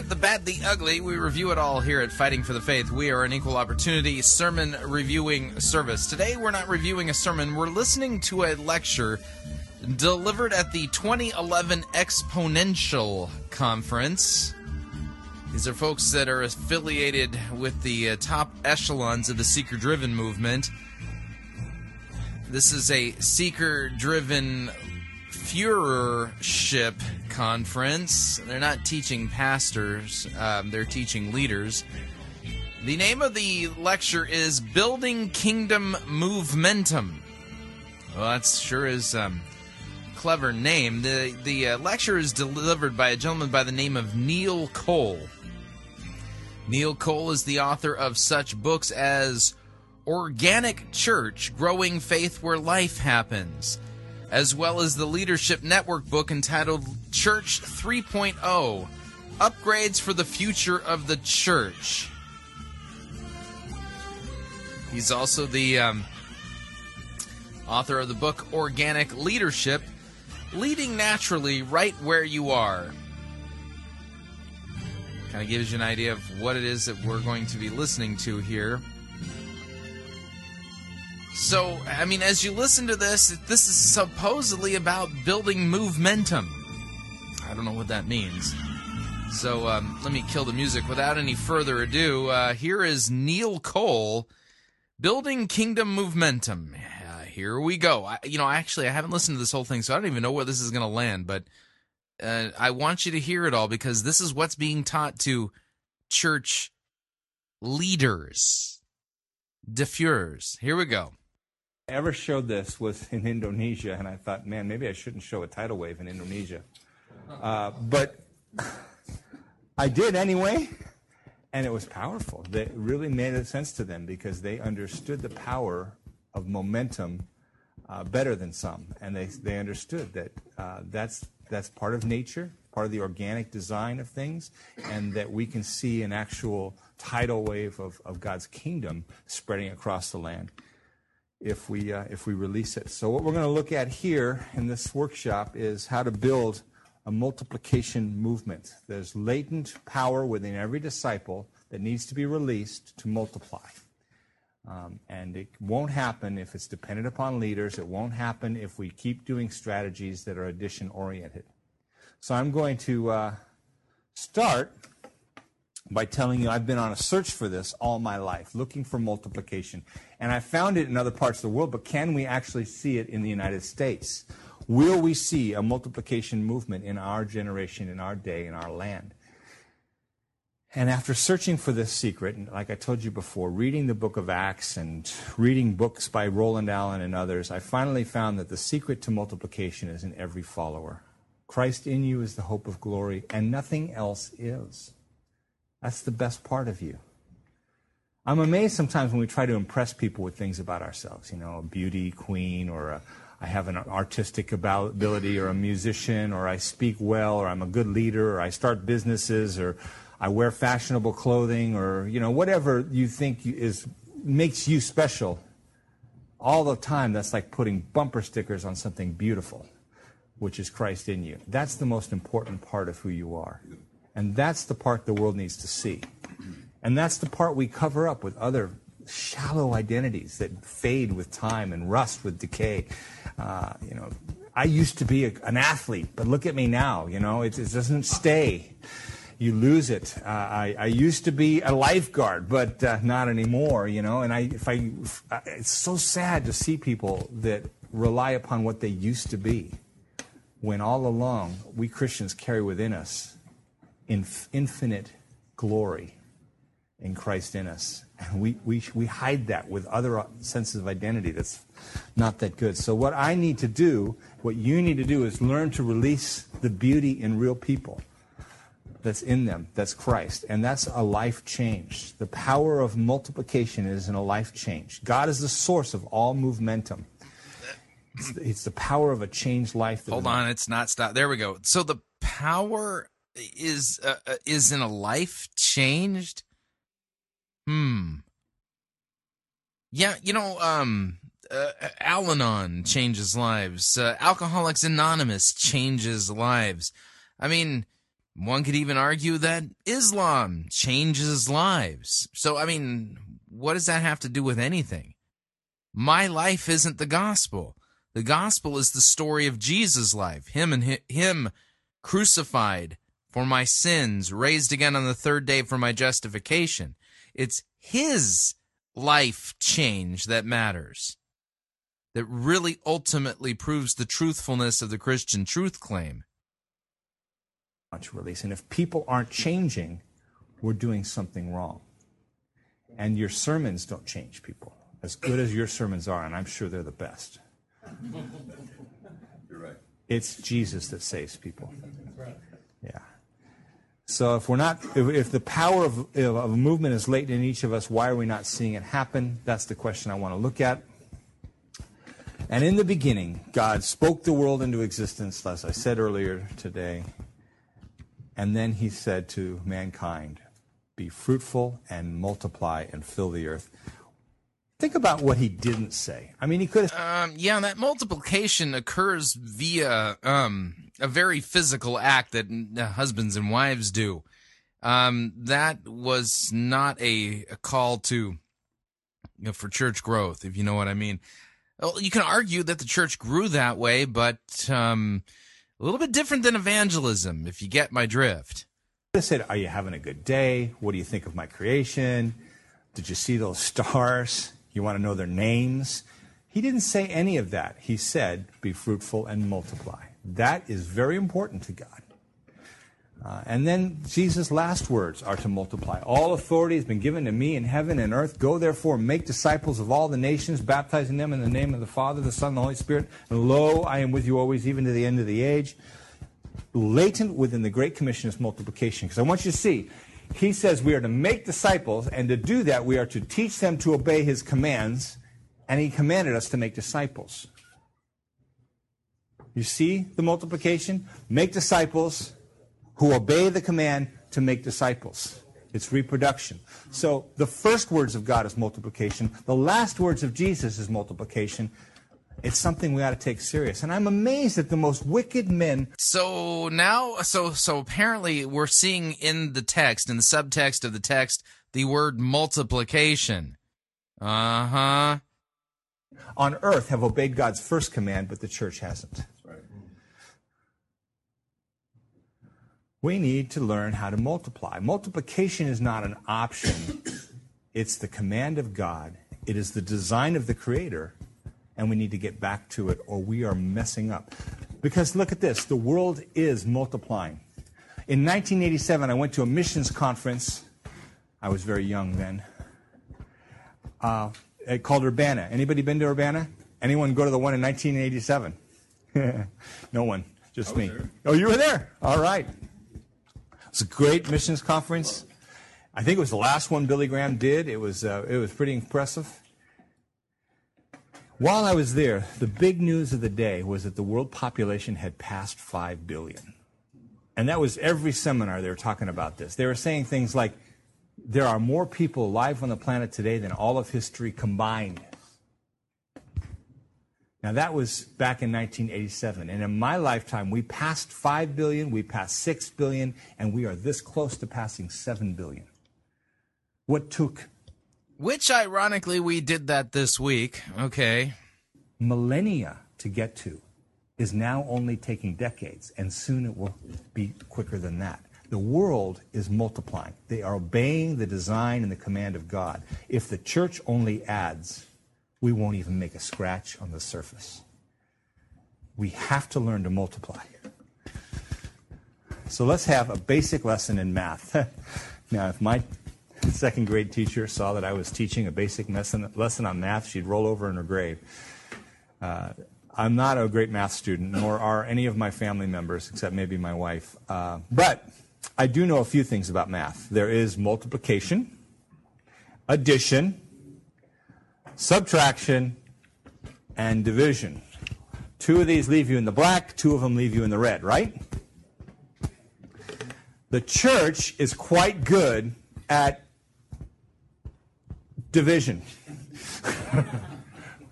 Good, the bad, the ugly, we review it all here at Fighting for the Faith. We are an equal opportunity sermon reviewing service. Today, we're not reviewing a sermon, we're listening to a lecture delivered at the 2011 Exponential Conference. These are folks that are affiliated with the uh, top echelons of the seeker driven movement. This is a seeker driven Führership conference. They're not teaching pastors, um, they're teaching leaders. The name of the lecture is Building Kingdom Movementum. Well, that sure is um, clever name. The the uh, lecture is delivered by a gentleman by the name of Neil Cole. Neil Cole is the author of such books as Organic Church: Growing Faith Where Life Happens, as well as the Leadership Network book entitled Church 3.0: Upgrades for the Future of the Church. He's also the um, author of the book Organic Leadership Leading Naturally Right Where You Are. Kind of gives you an idea of what it is that we're going to be listening to here. So, I mean, as you listen to this, this is supposedly about building momentum. I don't know what that means. So, um, let me kill the music without any further ado. Uh, here is Neil Cole Building Kingdom Movementum. Uh, here we go. I, you know, actually, I haven't listened to this whole thing, so I don't even know where this is going to land, but uh, I want you to hear it all because this is what's being taught to church leaders, differs. Here we go. I ever showed this was in Indonesia, and I thought, man, maybe I shouldn't show a tidal wave in Indonesia. Uh, but I did anyway and it was powerful. It really made sense to them because they understood the power of momentum uh, better than some, and they they understood that uh, that's that's part of nature, part of the organic design of things, and that we can see an actual tidal wave of, of God's kingdom spreading across the land if we uh, if we release it. So what we're going to look at here in this workshop is how to build a multiplication movement. There's latent power within every disciple that needs to be released to multiply. Um, and it won't happen if it's dependent upon leaders. It won't happen if we keep doing strategies that are addition oriented. So I'm going to uh, start by telling you I've been on a search for this all my life, looking for multiplication. And I found it in other parts of the world, but can we actually see it in the United States? Will we see a multiplication movement in our generation, in our day, in our land? And after searching for this secret, and like I told you before, reading the book of Acts and reading books by Roland Allen and others, I finally found that the secret to multiplication is in every follower. Christ in you is the hope of glory, and nothing else is. That's the best part of you. I'm amazed sometimes when we try to impress people with things about ourselves, you know, a beauty queen or a, I have an artistic ability or a musician or I speak well or I'm a good leader or I start businesses or I wear fashionable clothing or you know whatever you think is makes you special. All the time that's like putting bumper stickers on something beautiful, which is Christ in you. That's the most important part of who you are. And that's the part the world needs to see. And that's the part we cover up with other shallow identities that fade with time and rust with decay. Uh, you know, I used to be a, an athlete, but look at me now. You know, it, it doesn't stay. You lose it. Uh, I, I, used to be a lifeguard, but uh, not anymore. You know, and I, if I, if, uh, it's so sad to see people that rely upon what they used to be, when all along we Christians carry within us inf- infinite glory in Christ in us. And we, we, we hide that with other uh, senses of identity that's not that good. So, what I need to do, what you need to do, is learn to release the beauty in real people that's in them, that's Christ. And that's a life change. The power of multiplication is in a life change. God is the source of all momentum. It's the, it's the power of a changed life. Hold on, it's not stop. There we go. So the power is uh, uh is in a life changed. Hmm. Yeah, you know, um, uh, Al Anon changes lives. Uh, Alcoholics Anonymous changes lives. I mean, one could even argue that Islam changes lives. So, I mean, what does that have to do with anything? My life isn't the gospel. The gospel is the story of Jesus' life, him and him crucified for my sins, raised again on the third day for my justification. It's his life change that matters, that really ultimately proves the truthfulness of the Christian truth claim. Release. And if people aren't changing, we're doing something wrong. And your sermons don't change people. As good as your sermons are, and I'm sure they're the best. You're right. It's Jesus that saves people. Yeah. So if we're not, if, if the power of, of a movement is latent in each of us, why are we not seeing it happen? That's the question I want to look at. And in the beginning, God spoke the world into existence, as I said earlier today. And then he said to mankind, Be fruitful and multiply and fill the earth. Think about what he didn't say. I mean, he could have. Um, yeah, that multiplication occurs via um, a very physical act that uh, husbands and wives do. Um, that was not a, a call to you know, for church growth, if you know what I mean. Well, you can argue that the church grew that way, but um, a little bit different than evangelism, if you get my drift. I said, Are you having a good day? What do you think of my creation? Did you see those stars? You want to know their names? He didn't say any of that. He said, Be fruitful and multiply. That is very important to God. Uh, and then Jesus' last words are to multiply. All authority has been given to me in heaven and earth. Go therefore make disciples of all the nations, baptizing them in the name of the Father, the Son, and the Holy Spirit. And lo, I am with you always, even to the end of the age. Latent within the Great Commission is multiplication. Because I want you to see, he says we are to make disciples, and to do that, we are to teach them to obey his commands, and he commanded us to make disciples. You see the multiplication? Make disciples who obey the command to make disciples. It's reproduction. So the first words of God is multiplication. The last words of Jesus is multiplication. It's something we ought to take serious. And I'm amazed at the most wicked men. So now, so so apparently, we're seeing in the text, in the subtext of the text, the word multiplication. Uh huh. On earth have obeyed God's first command, but the church hasn't. We need to learn how to multiply. Multiplication is not an option, it's the command of God, it is the design of the Creator, and we need to get back to it or we are messing up. Because look at this the world is multiplying. In 1987, I went to a missions conference. I was very young then. Uh, called Urbana. Anybody been to Urbana? Anyone go to the one in 1987? no one, just me. there. Oh, you were there. All right. It's a great missions conference. I think it was the last one Billy Graham did. It was uh, it was pretty impressive. While I was there, the big news of the day was that the world population had passed 5 billion. And that was every seminar they were talking about this. They were saying things like, there are more people alive on the planet today than all of history combined. Now, that was back in 1987. And in my lifetime, we passed 5 billion, we passed 6 billion, and we are this close to passing 7 billion. What took Which, ironically, we did that this week. Okay. millennia to get to is now only taking decades, and soon it will be quicker than that. The world is multiplying. They are obeying the design and the command of God. If the church only adds, we won't even make a scratch on the surface. We have to learn to multiply. So let's have a basic lesson in math. now, if my second grade teacher saw that I was teaching a basic lesson, lesson on math, she'd roll over in her grave. Uh, I'm not a great math student, nor are any of my family members, except maybe my wife. Uh, but I do know a few things about math. There is multiplication, addition, subtraction, and division. Two of these leave you in the black, two of them leave you in the red, right? The church is quite good at division.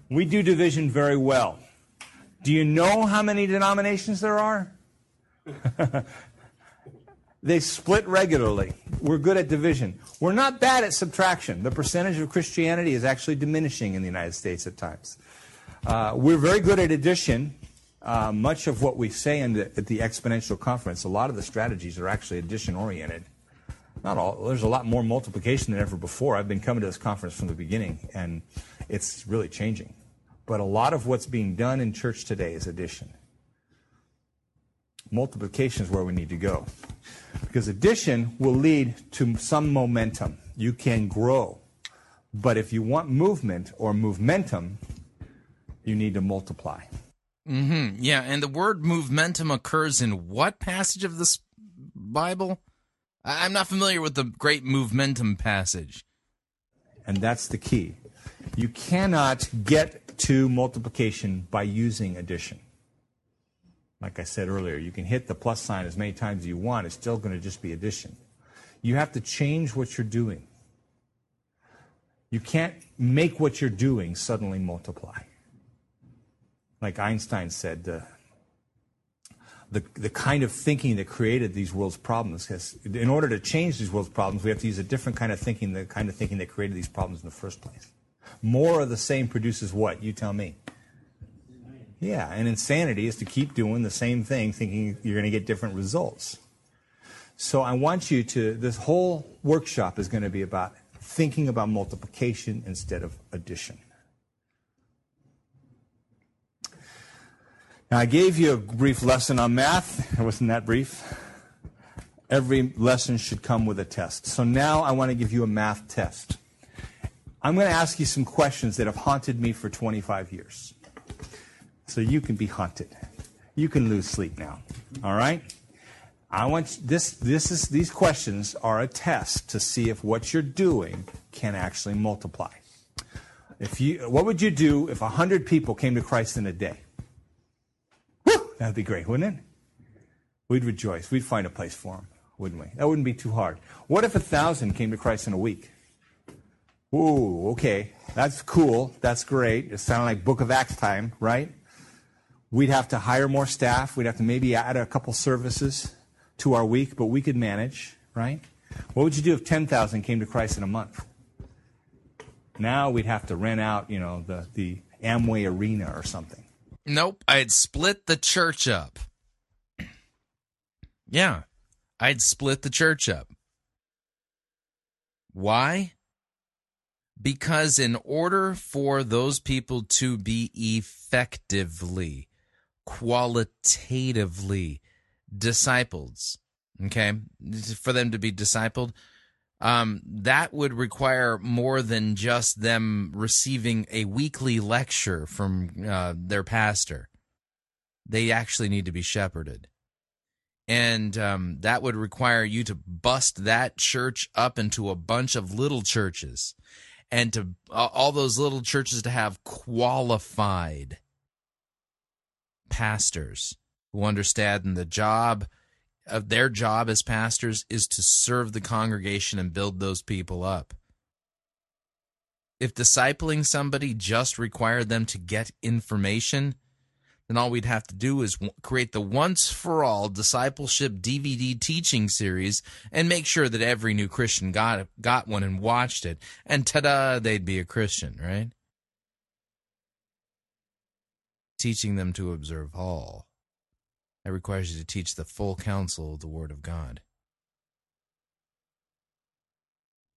we do division very well. Do you know how many denominations there are? they split regularly. We're good at division. We're not bad at subtraction. The percentage of Christianity is actually diminishing in the United States at times. Uh, we're very good at addition. Uh, much of what we say the, at the exponential conference, a lot of the strategies are actually addition oriented. Not all. There's a lot more multiplication than ever before. I've been coming to this conference from the beginning, and it's really changing. But a lot of what's being done in church today is addition. Multiplication is where we need to go. Because addition will lead to some momentum. You can grow. But if you want movement or movementum, you need to multiply. Mm-hmm. Yeah, and the word movementum occurs in what passage of this Bible? I'm not familiar with the great movementum passage. And that's the key. You cannot get to multiplication by using addition. Like I said earlier, you can hit the plus sign as many times as you want, it's still going to just be addition. You have to change what you're doing. You can't make what you're doing suddenly multiply. Like Einstein said, uh, the, the kind of thinking that created these world's problems has, in order to change these world's problems, we have to use a different kind of thinking, the kind of thinking that created these problems in the first place. More of the same produces what? You tell me. Yeah, and insanity is to keep doing the same thing, thinking you're going to get different results. So I want you to, this whole workshop is going to be about thinking about multiplication instead of addition. I gave you a brief lesson on math. It wasn't that brief. Every lesson should come with a test. So now I want to give you a math test. I'm going to ask you some questions that have haunted me for 25 years. So you can be haunted. You can lose sleep now. All right? I want this this is these questions are a test to see if what you're doing can actually multiply. If you what would you do if 100 people came to Christ in a day? That'd be great, wouldn't it? We'd rejoice. We'd find a place for them, wouldn't we? That wouldn't be too hard. What if a thousand came to Christ in a week? Ooh, okay. That's cool. That's great. It sounded like Book of Acts time, right? We'd have to hire more staff. We'd have to maybe add a couple services to our week, but we could manage, right? What would you do if 10,000 came to Christ in a month? Now we'd have to rent out, you know, the, the Amway Arena or something. Nope, I'd split the church up. Yeah, I'd split the church up. Why? Because in order for those people to be effectively, qualitatively disciples, okay, for them to be discipled, um, that would require more than just them receiving a weekly lecture from uh, their pastor. They actually need to be shepherded. And um, that would require you to bust that church up into a bunch of little churches and to uh, all those little churches to have qualified pastors who understand the job of their job as pastors is to serve the congregation and build those people up. If discipling somebody just required them to get information, then all we'd have to do is create the once for all discipleship DVD teaching series and make sure that every new Christian got got one and watched it, and ta-da, they'd be a Christian, right? Teaching them to observe all. That requires you to teach the full counsel of the Word of God.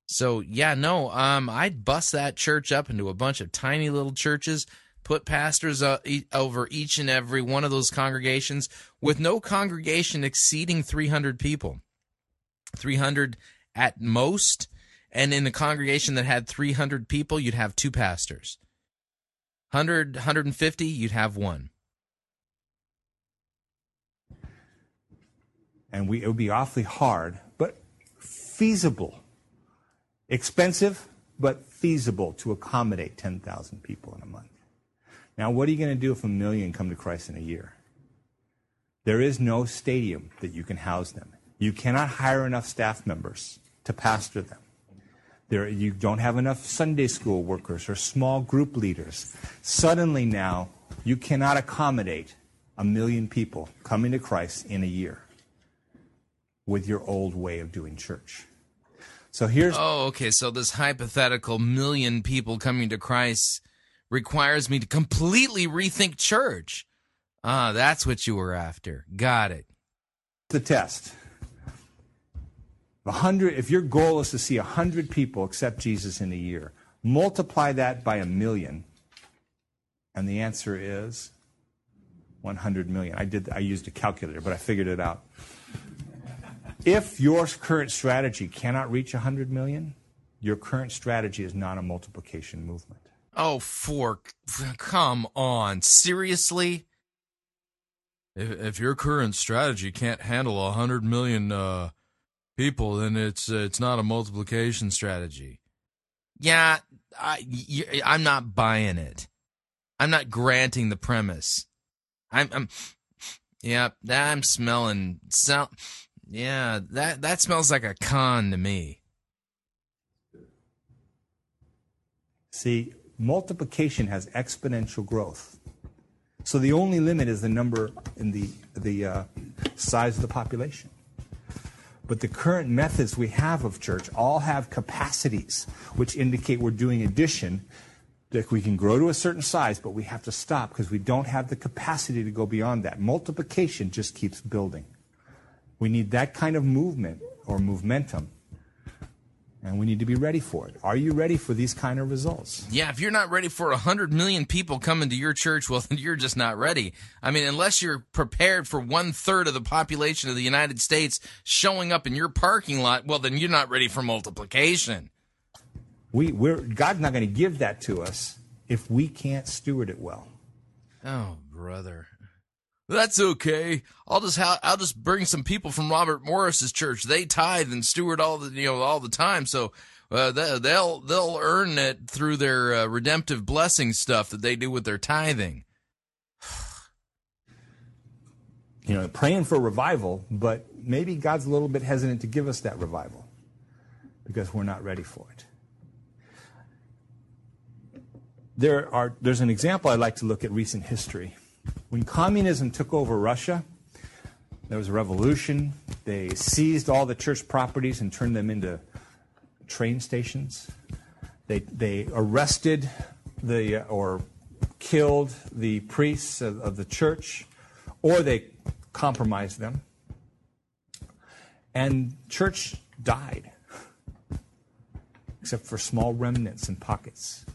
So yeah, no, um, I'd bust that church up into a bunch of tiny little churches, put pastors uh, e- over each and every one of those congregations, with no congregation exceeding 300 people, 300 at most, and in a congregation that had 300 people, you'd have two pastors. 100, 150, you'd have one. And we, it would be awfully hard, but feasible. Expensive, but feasible to accommodate 10,000 people in a month. Now, what are you going to do if a million come to Christ in a year? There is no stadium that you can house them. You cannot hire enough staff members to pastor them. There, you don't have enough Sunday school workers or small group leaders. Suddenly now, you cannot accommodate a million people coming to Christ in a year with your old way of doing church. So here's Oh, okay. So this hypothetical million people coming to Christ requires me to completely rethink church. Ah, that's what you were after. Got it. the test. A hundred, if your goal is to see a hundred people accept Jesus in a year, multiply that by a million, and the answer is 100 million. I did. I used a calculator, but I figured it out. If your current strategy cannot reach 100 million, Your current strategy is not a multiplication movement. Oh, for come on, seriously? If, if your current strategy can't handle a hundred million uh, people, then it's uh, it's not a multiplication strategy. Yeah, I, am not buying it. I'm not granting the premise. I'm, I'm yeah, I'm smelling. So, yeah, that that smells like a con to me. See, multiplication has exponential growth. So the only limit is the number in the the uh, size of the population. But the current methods we have of church all have capacities which indicate we're doing addition. That we can grow to a certain size, but we have to stop because we don't have the capacity to go beyond that. Multiplication just keeps building. We need that kind of movement or momentum and we need to be ready for it. Are you ready for these kind of results? Yeah, if you're not ready for hundred million people coming to your church, well, then you're just not ready. I mean, unless you're prepared for one third of the population of the United States showing up in your parking lot, well, then you're not ready for multiplication. We, we're, God's not going to give that to us if we can't steward it well. Oh, brother. That's okay. I'll just ha- I'll just bring some people from Robert Morris's church. They tithe and steward all the you know all the time, so uh, they, they'll they'll earn it through their uh, redemptive blessing stuff that they do with their tithing. you know, praying for revival, but maybe God's a little bit hesitant to give us that revival because we're not ready for it. There are, there's an example I'd like to look at recent history. When communism took over Russia, there was a revolution. They seized all the church properties and turned them into train stations. They, they arrested the, uh, or killed the priests of, of the church, or they compromised them. And church died, except for small remnants and pockets.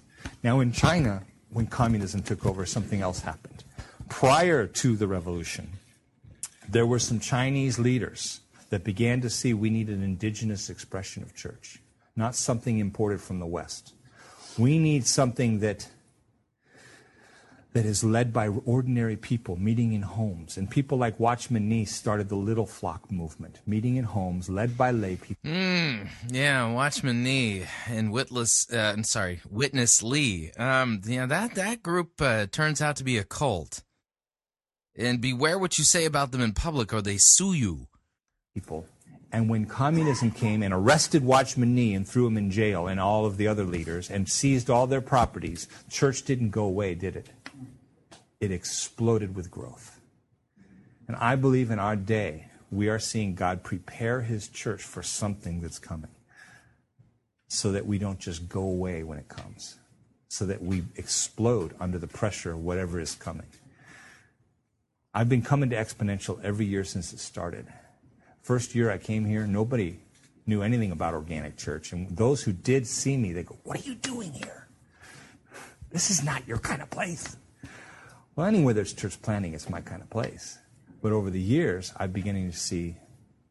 Now, in China, when communism took over, something else happened. Prior to the revolution, there were some Chinese leaders that began to see we need an indigenous expression of church, not something imported from the West. We need something that that is led by ordinary people meeting in homes. And people like Watchman Nee started the Little Flock movement, meeting in homes, led by lay people. Mm, yeah, Watchman Nee and Witless, uh, I'm sorry, Witness Lee. Um, yeah, that, that group uh, turns out to be a cult. And beware what you say about them in public or they sue you. People. And when communism came and arrested Watchman Nee and threw him in jail and all of the other leaders and seized all their properties, church didn't go away, did it? It exploded with growth. And I believe in our day, we are seeing God prepare his church for something that's coming so that we don't just go away when it comes, so that we explode under the pressure of whatever is coming. I've been coming to Exponential every year since it started. First year I came here, nobody knew anything about organic church. And those who did see me, they go, What are you doing here? This is not your kind of place. Well, anywhere there's church planting, it's my kind of place. But over the years, I'm beginning to see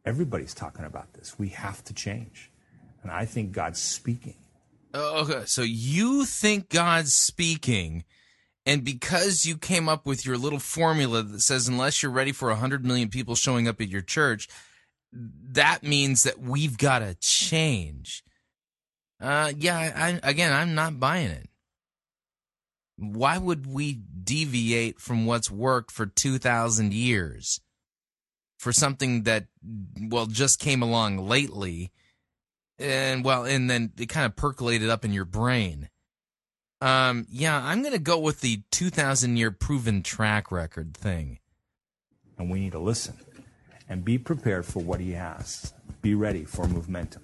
everybody's talking about this. We have to change. And I think God's speaking. Oh, okay, so you think God's speaking, and because you came up with your little formula that says unless you're ready for 100 million people showing up at your church, that means that we've got to change. Uh, yeah, I, again, I'm not buying it. Why would we deviate from what's worked for 2,000 years for something that, well, just came along lately? And, well, and then it kind of percolated up in your brain. Um, yeah, I'm going to go with the 2,000 year proven track record thing. And we need to listen and be prepared for what he has. Be ready for momentum.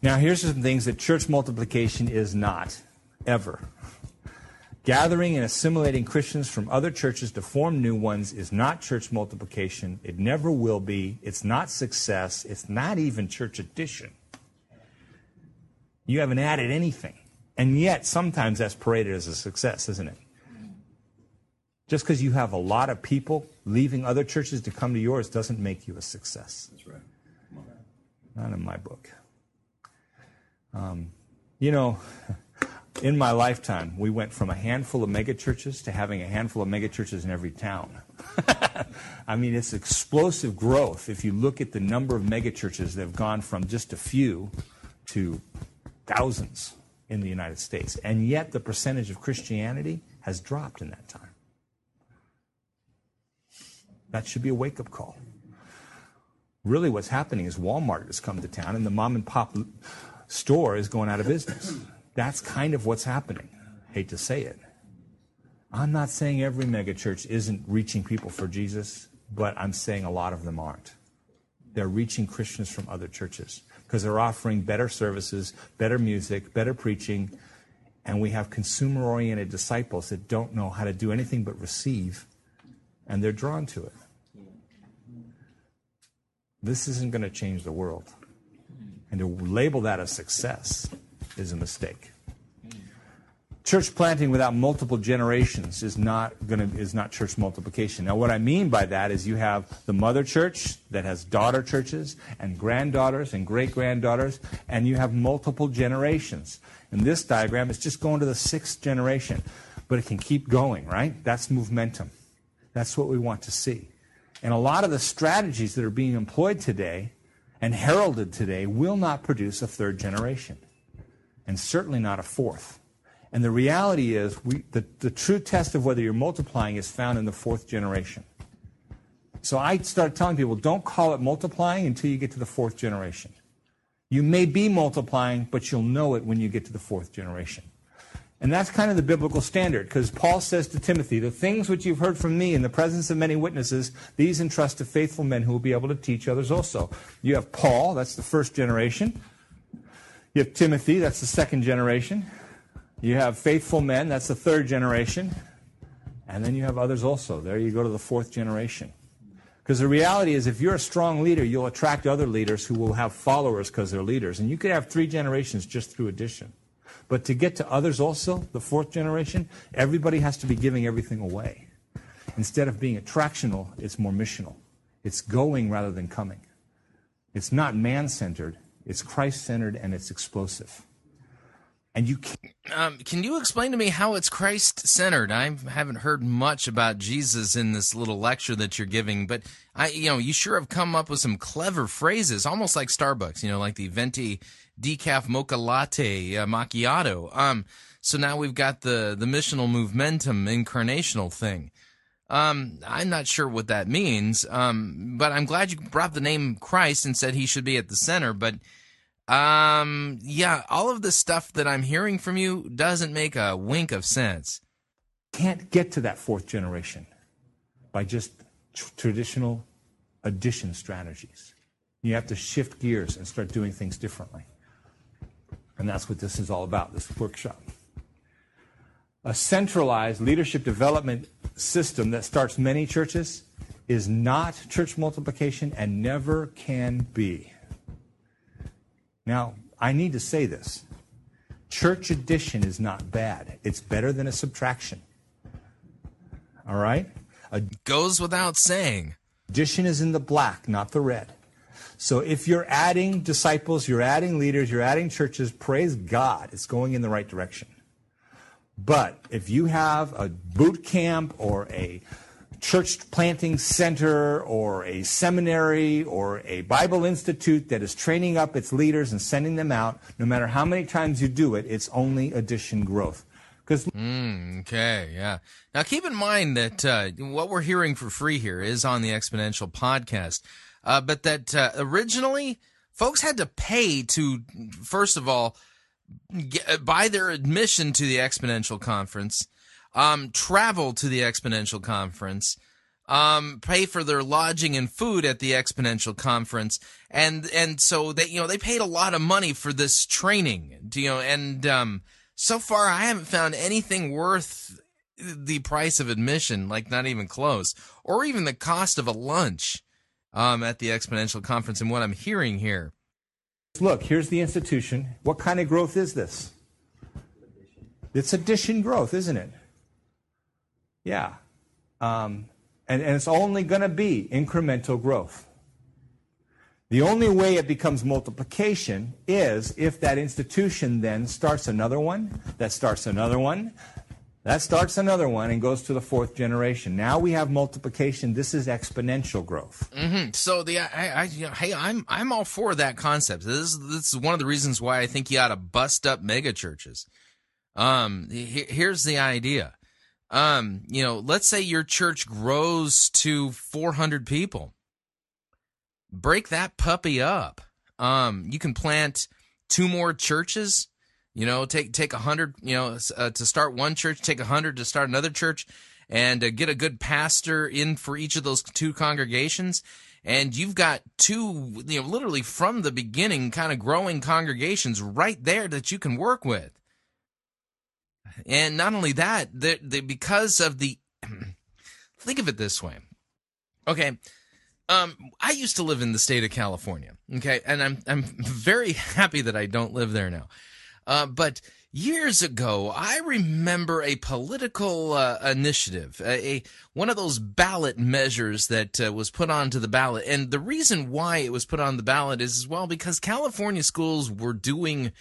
Now, here's some things that church multiplication is not, ever. Gathering and assimilating Christians from other churches to form new ones is not church multiplication. It never will be. It's not success. It's not even church addition. You haven't added anything. And yet, sometimes that's paraded as a success, isn't it? Just because you have a lot of people leaving other churches to come to yours doesn't make you a success. That's right. Not in my book. Um, you know, in my lifetime, we went from a handful of megachurches to having a handful of megachurches in every town. I mean, it's explosive growth if you look at the number of megachurches that have gone from just a few to thousands in the United States. And yet, the percentage of Christianity has dropped in that time. That should be a wake up call. Really, what's happening is Walmart has come to town and the mom and pop store is going out of business. That's kind of what's happening. Hate to say it. I'm not saying every megachurch isn't reaching people for Jesus, but I'm saying a lot of them aren't. They're reaching Christians from other churches because they're offering better services, better music, better preaching, and we have consumer oriented disciples that don't know how to do anything but receive, and they're drawn to it. This isn't going to change the world. And to label that a success is a mistake. Church planting without multiple generations is not going to is not church multiplication. Now, what I mean by that is you have the mother church that has daughter churches and granddaughters and great granddaughters, and you have multiple generations. In this diagram, it's just going to the sixth generation, but it can keep going, right? That's momentum. That's what we want to see. And a lot of the strategies that are being employed today and heralded today will not produce a third generation, and certainly not a fourth. And the reality is, we, the, the true test of whether you're multiplying is found in the fourth generation. So I start telling people, don't call it multiplying until you get to the fourth generation. You may be multiplying, but you'll know it when you get to the fourth generation. And that's kind of the biblical standard, because Paul says to Timothy, The things which you've heard from me in the presence of many witnesses, these entrust to faithful men who will be able to teach others also. You have Paul, that's the first generation. You have Timothy, that's the second generation. You have faithful men, that's the third generation. And then you have others also. There you go to the fourth generation. Because the reality is, if you're a strong leader, you'll attract other leaders who will have followers because they're leaders. And you could have three generations just through addition. But to get to others also, the fourth generation, everybody has to be giving everything away. Instead of being attractional, it's more missional. It's going rather than coming. It's not man centered, it's Christ centered, and it's explosive. And you. Um, can you explain to me how it's Christ centered? I haven't heard much about Jesus in this little lecture that you're giving, but I, you know, you sure have come up with some clever phrases, almost like Starbucks, you know, like the venti decaf mocha latte uh, macchiato. Um, so now we've got the the missional movementum incarnational thing. Um, I'm not sure what that means, um, but I'm glad you brought the name Christ and said he should be at the center. But um, yeah, all of the stuff that I'm hearing from you doesn't make a wink of sense. Can't get to that fourth generation by just tr- traditional addition strategies. You have to shift gears and start doing things differently. And that's what this is all about, this workshop. A centralized leadership development system that starts many churches is not church multiplication and never can be. Now, I need to say this. Church addition is not bad. It's better than a subtraction. All right? A Goes without saying. addition is in the black, not the red. So if you're adding disciples, you're adding leaders, you're adding churches, praise God. It's going in the right direction. But if you have a boot camp or a church planting center or a seminary or a Bible institute that is training up its leaders and sending them out, no matter how many times you do it, it's only addition growth. Because Mm, okay, yeah. Now keep in mind that uh, what we're hearing for free here is on the Exponential podcast, uh, but that uh, originally folks had to pay to, first of all, get, buy their admission to the Exponential conference, um, travel to the Exponential conference, um, pay for their lodging and food at the Exponential conference, and and so they you know they paid a lot of money for this training, you know, and um, so far I haven't found anything worth the price of admission, like not even close, or even the cost of a lunch um, at the Exponential conference. And what I'm hearing here. Look, here's the institution. What kind of growth is this? It's addition growth, isn't it? Yeah. Um, and, and it's only going to be incremental growth. The only way it becomes multiplication is if that institution then starts another one, that starts another one, that starts another one, and goes to the fourth generation. Now we have multiplication. This is exponential growth. Mm-hmm. So the I, I you know, hey I'm I'm all for that concept. This is this is one of the reasons why I think you ought to bust up mega churches. Um, he, here's the idea. Um, you know, let's say your church grows to 400 people break that puppy up. Um, you can plant two more churches. You know, take take a hundred. You know, uh, to start one church, take a hundred to start another church, and uh, get a good pastor in for each of those two congregations. And you've got two, you know, literally from the beginning, kind of growing congregations right there that you can work with. And not only that, the, the, because of the, think of it this way. Okay, um, I used to live in the state of California. Okay, and I'm I'm very happy that I don't live there now. Uh, but years ago, I remember a political uh, initiative, a, a, one of those ballot measures that uh, was put onto the ballot, and the reason why it was put on the ballot is well because California schools were doing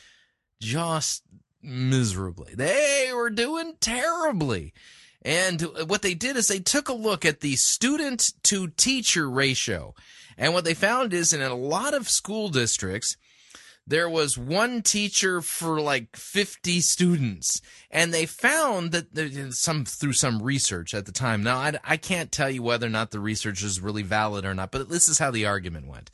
just miserably. They were doing terribly. And what they did is they took a look at the student to teacher ratio. And what they found is in a lot of school districts, there was one teacher for like 50 students. And they found that some through some research at the time. Now, I, I can't tell you whether or not the research is really valid or not, but this is how the argument went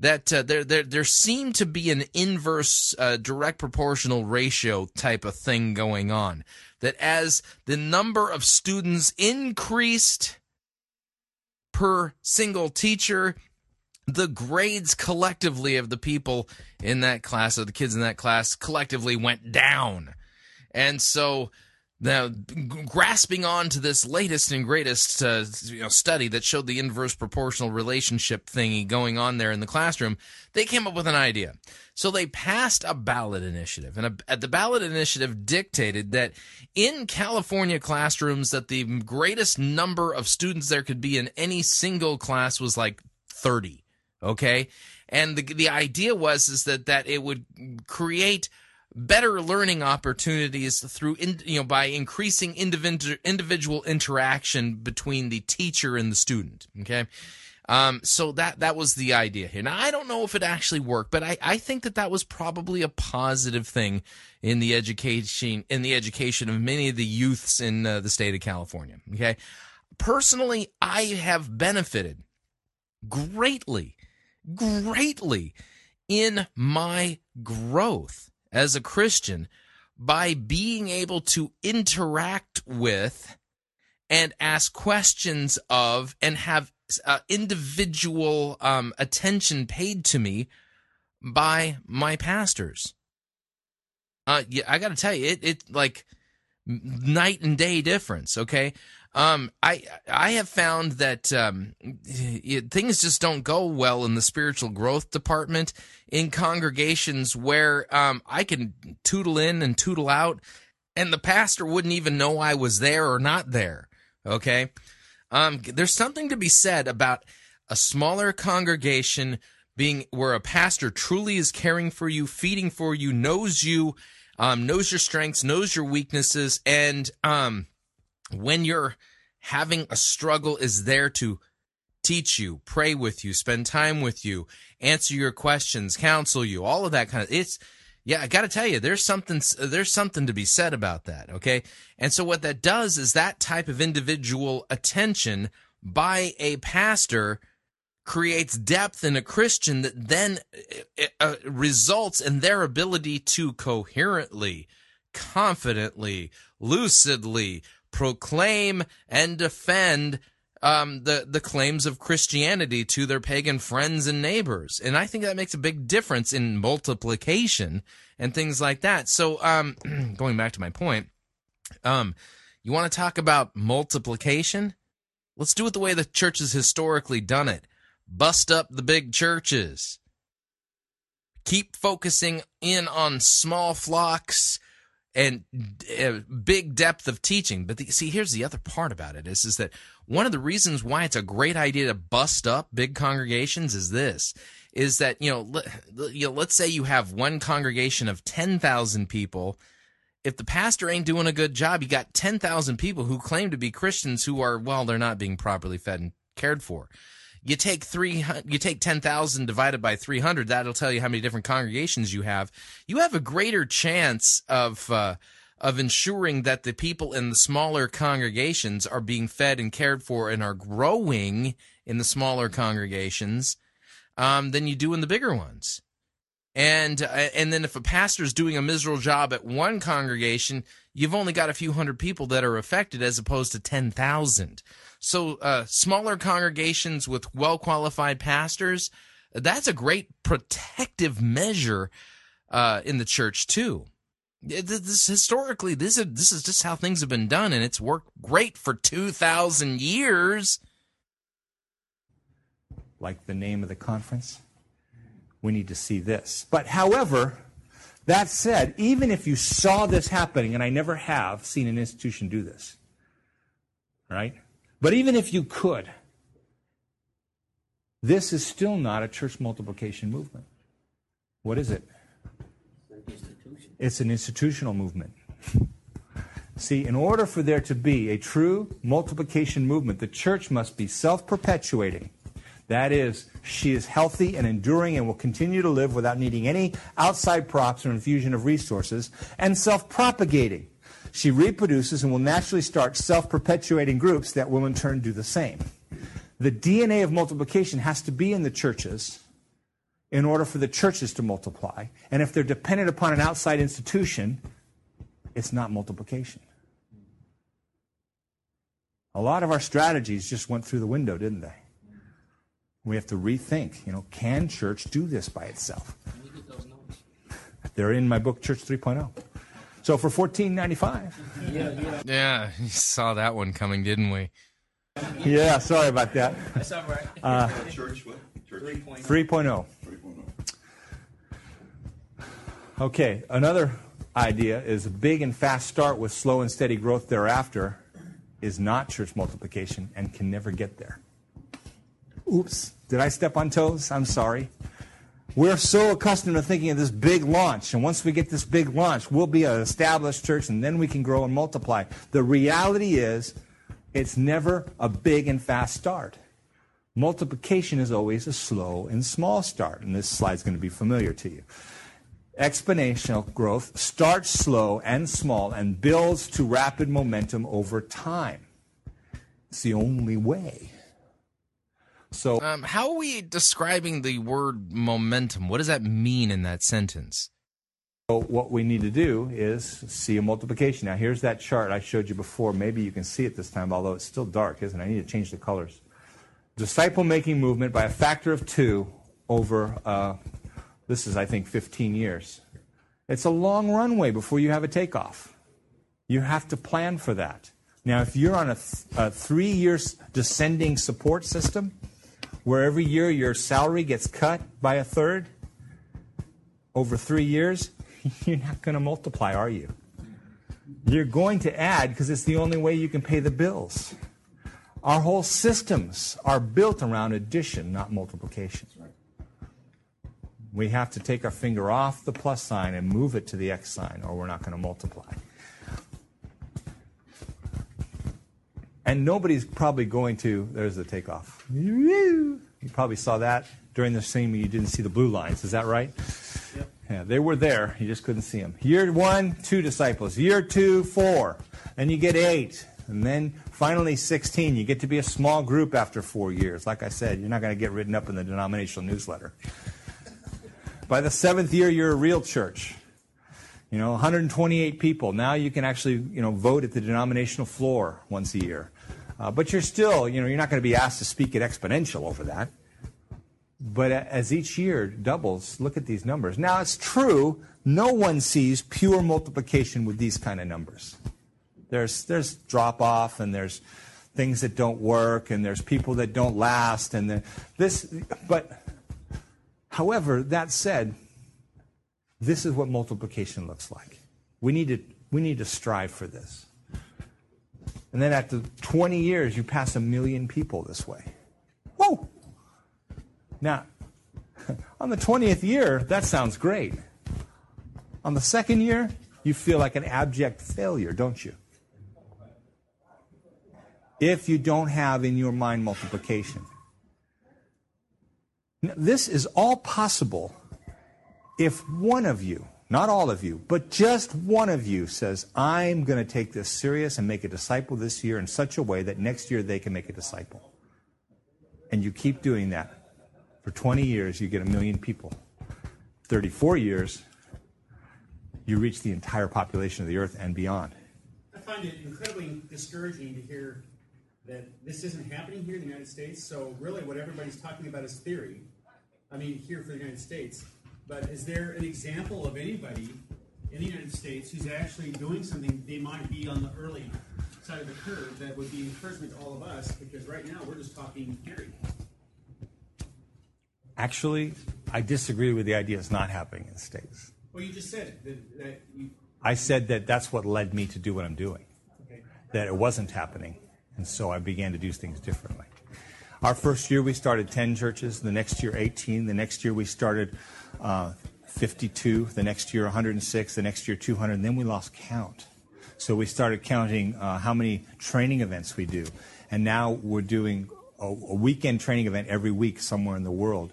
that uh, there, there there seemed to be an inverse uh, direct proportional ratio type of thing going on that as the number of students increased per single teacher, the grades collectively of the people in that class, of the kids in that class, collectively went down. And so now, grasping on to this latest and greatest uh, you know, study that showed the inverse proportional relationship thingy going on there in the classroom, they came up with an idea. So they passed a ballot initiative, and a, the ballot initiative dictated that in California classrooms, that the greatest number of students there could be in any single class was like thirty. Okay, and the the idea was is that that it would create better learning opportunities through in, you know by increasing individual individual interaction between the teacher and the student okay? Um, so that that was the idea here. Now i don't know if it actually worked but i i think that that was probably a positive thing in the education in the education of many of the youths in uh, the state of california okay? Personally i have benefited greatly greatly in my growth as a Christian by being able to interact with and ask questions of and have uh, individual um, attention paid to me by my pastors. Uh, yeah, I got to tell you, it it like night and day difference. Okay, um, I I have found that um, it, things just don't go well in the spiritual growth department in congregations where um, I can tootle in and tootle out, and the pastor wouldn't even know I was there or not there. Okay, um, there's something to be said about a smaller congregation being where a pastor truly is caring for you, feeding for you, knows you, um, knows your strengths, knows your weaknesses, and um when you're having a struggle is there to teach you, pray with you, spend time with you, answer your questions, counsel you, all of that kind of it's yeah, I got to tell you there's something there's something to be said about that, okay? And so what that does is that type of individual attention by a pastor creates depth in a Christian that then uh, results in their ability to coherently, confidently, lucidly, proclaim and defend um, the the claims of Christianity to their pagan friends and neighbors, and I think that makes a big difference in multiplication and things like that. So, um, going back to my point, um, you want to talk about multiplication? Let's do it the way the church has historically done it. Bust up the big churches. Keep focusing in on small flocks and uh, big depth of teaching. But the, see, here's the other part about it is, is that one of the reasons why it's a great idea to bust up big congregations is this is that you know, let, you know let's say you have one congregation of 10,000 people if the pastor ain't doing a good job you got 10,000 people who claim to be Christians who are well they're not being properly fed and cared for you take 3 you take 10,000 divided by 300 that'll tell you how many different congregations you have you have a greater chance of uh, of ensuring that the people in the smaller congregations are being fed and cared for and are growing in the smaller congregations um, than you do in the bigger ones. And uh, and then if a pastor's doing a miserable job at one congregation, you've only got a few hundred people that are affected as opposed to 10,000. So uh, smaller congregations with well qualified pastors, that's a great protective measure uh, in the church too. This historically, this is this is just how things have been done, and it's worked great for two thousand years like the name of the conference. We need to see this. But however, that said, even if you saw this happening, and I never have seen an institution do this, right? But even if you could, this is still not a church multiplication movement. What is it? It's an institutional movement. See, in order for there to be a true multiplication movement, the church must be self perpetuating that is, she is healthy and enduring and will continue to live without needing any outside props or infusion of resources, and self propagating. She reproduces and will naturally start self perpetuating groups that will in turn do the same. The DNA of multiplication has to be in the churches in order for the churches to multiply. And if they're dependent upon an outside institution, it's not multiplication. A lot of our strategies just went through the window, didn't they? We have to rethink, you know, can church do this by itself? They're in my book, Church 3.0. So for fourteen ninety five. Yeah, yeah. Yeah, you saw that one coming, didn't we? Yeah, sorry about that. That's all right. Uh, Church what? Church 3.0. 3.0. Okay, another idea is a big and fast start with slow and steady growth thereafter is not church multiplication and can never get there. Oops, did I step on toes? I'm sorry. We're so accustomed to thinking of this big launch, and once we get this big launch, we'll be an established church, and then we can grow and multiply. The reality is, it's never a big and fast start. Multiplication is always a slow and small start, and this slide's going to be familiar to you. Exponential growth starts slow and small and builds to rapid momentum over time. It's the only way. So, um, how are we describing the word momentum? What does that mean in that sentence? So, what we need to do is see a multiplication. Now, here's that chart I showed you before. Maybe you can see it this time, although it's still dark, isn't it? I need to change the colors. Disciple making movement by a factor of two over, uh, this is, I think, 15 years. It's a long runway before you have a takeoff. You have to plan for that. Now, if you're on a, th- a three year descending support system, where every year your salary gets cut by a third over three years, you're not going to multiply, are you? You're going to add because it's the only way you can pay the bills. Our whole systems are built around addition, not multiplication. We have to take our finger off the plus sign and move it to the X sign, or we're not going to multiply. And nobody's probably going to, there's the takeoff. You probably saw that during the scene you didn't see the blue lines. Is that right? Yep. Yeah, they were there. You just couldn't see them. Year one, two disciples. Year two, four. Then you get eight. And then finally 16. You get to be a small group after four years. Like I said, you're not going to get written up in the denominational newsletter. By the seventh year, you're a real church. You know, 128 people. Now you can actually, you know, vote at the denominational floor once a year. Uh, but you're still, you know, you're not going to be asked to speak at exponential over that. But as each year doubles, look at these numbers. Now, it's true, no one sees pure multiplication with these kind of numbers. There's, there's drop off, and there's things that don't work, and there's people that don't last, and the, this, but however, that said, this is what multiplication looks like. We need to We need to strive for this. And then after 20 years, you pass a million people this way. Whoa! Now, on the 20th year, that sounds great. On the second year, you feel like an abject failure, don't you? If you don't have in your mind multiplication. Now, this is all possible if one of you, not all of you, but just one of you says, I'm going to take this serious and make a disciple this year in such a way that next year they can make a disciple. And you keep doing that. For 20 years, you get a million people. 34 years, you reach the entire population of the earth and beyond. I find it incredibly discouraging to hear that this isn't happening here in the United States. So, really, what everybody's talking about is theory. I mean, here for the United States. But is there an example of anybody in the United States who's actually doing something they might be on the early side of the curve that would be encouragement to all of us? Because right now we're just talking theory. Actually, I disagree with the idea it's not happening in the States. Well, you just said that, that you. I said that that's what led me to do what I'm doing, Okay. that it wasn't happening. And so I began to do things differently. Our first year, we started 10 churches. The next year, 18. The next year, we started uh, 52. The next year, 106. The next year, 200. And then we lost count. So we started counting uh, how many training events we do. And now we're doing a, a weekend training event every week somewhere in the world.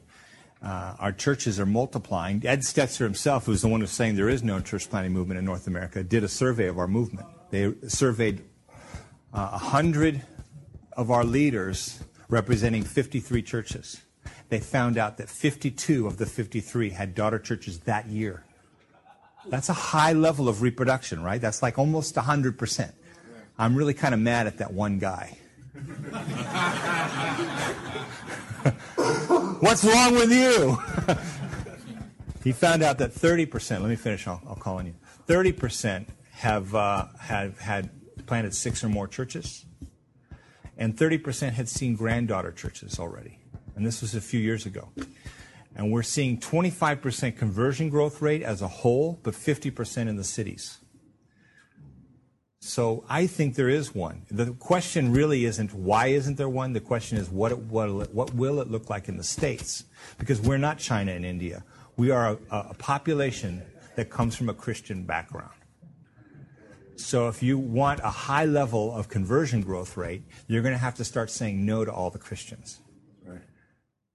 Uh, our churches are multiplying. Ed Stetzer himself, who's the one who's saying there is no church planting movement in North America, did a survey of our movement. They surveyed uh, 100 of our leaders representing 53 churches. They found out that 52 of the 53 had daughter churches that year. That's a high level of reproduction, right? That's like almost 100%. I'm really kind of mad at that one guy. What's wrong with you? he found out that 30%, let me finish, I'll, I'll call on you. 30% have, uh, have had planted six or more churches, and 30% had seen granddaughter churches already. And this was a few years ago. And we're seeing 25% conversion growth rate as a whole, but 50% in the cities. So I think there is one. The question really isn't why isn't there one? The question is what, it, what, what will it look like in the States? Because we're not China and India. We are a, a population that comes from a Christian background. So if you want a high level of conversion growth rate, you're going to have to start saying no to all the Christians.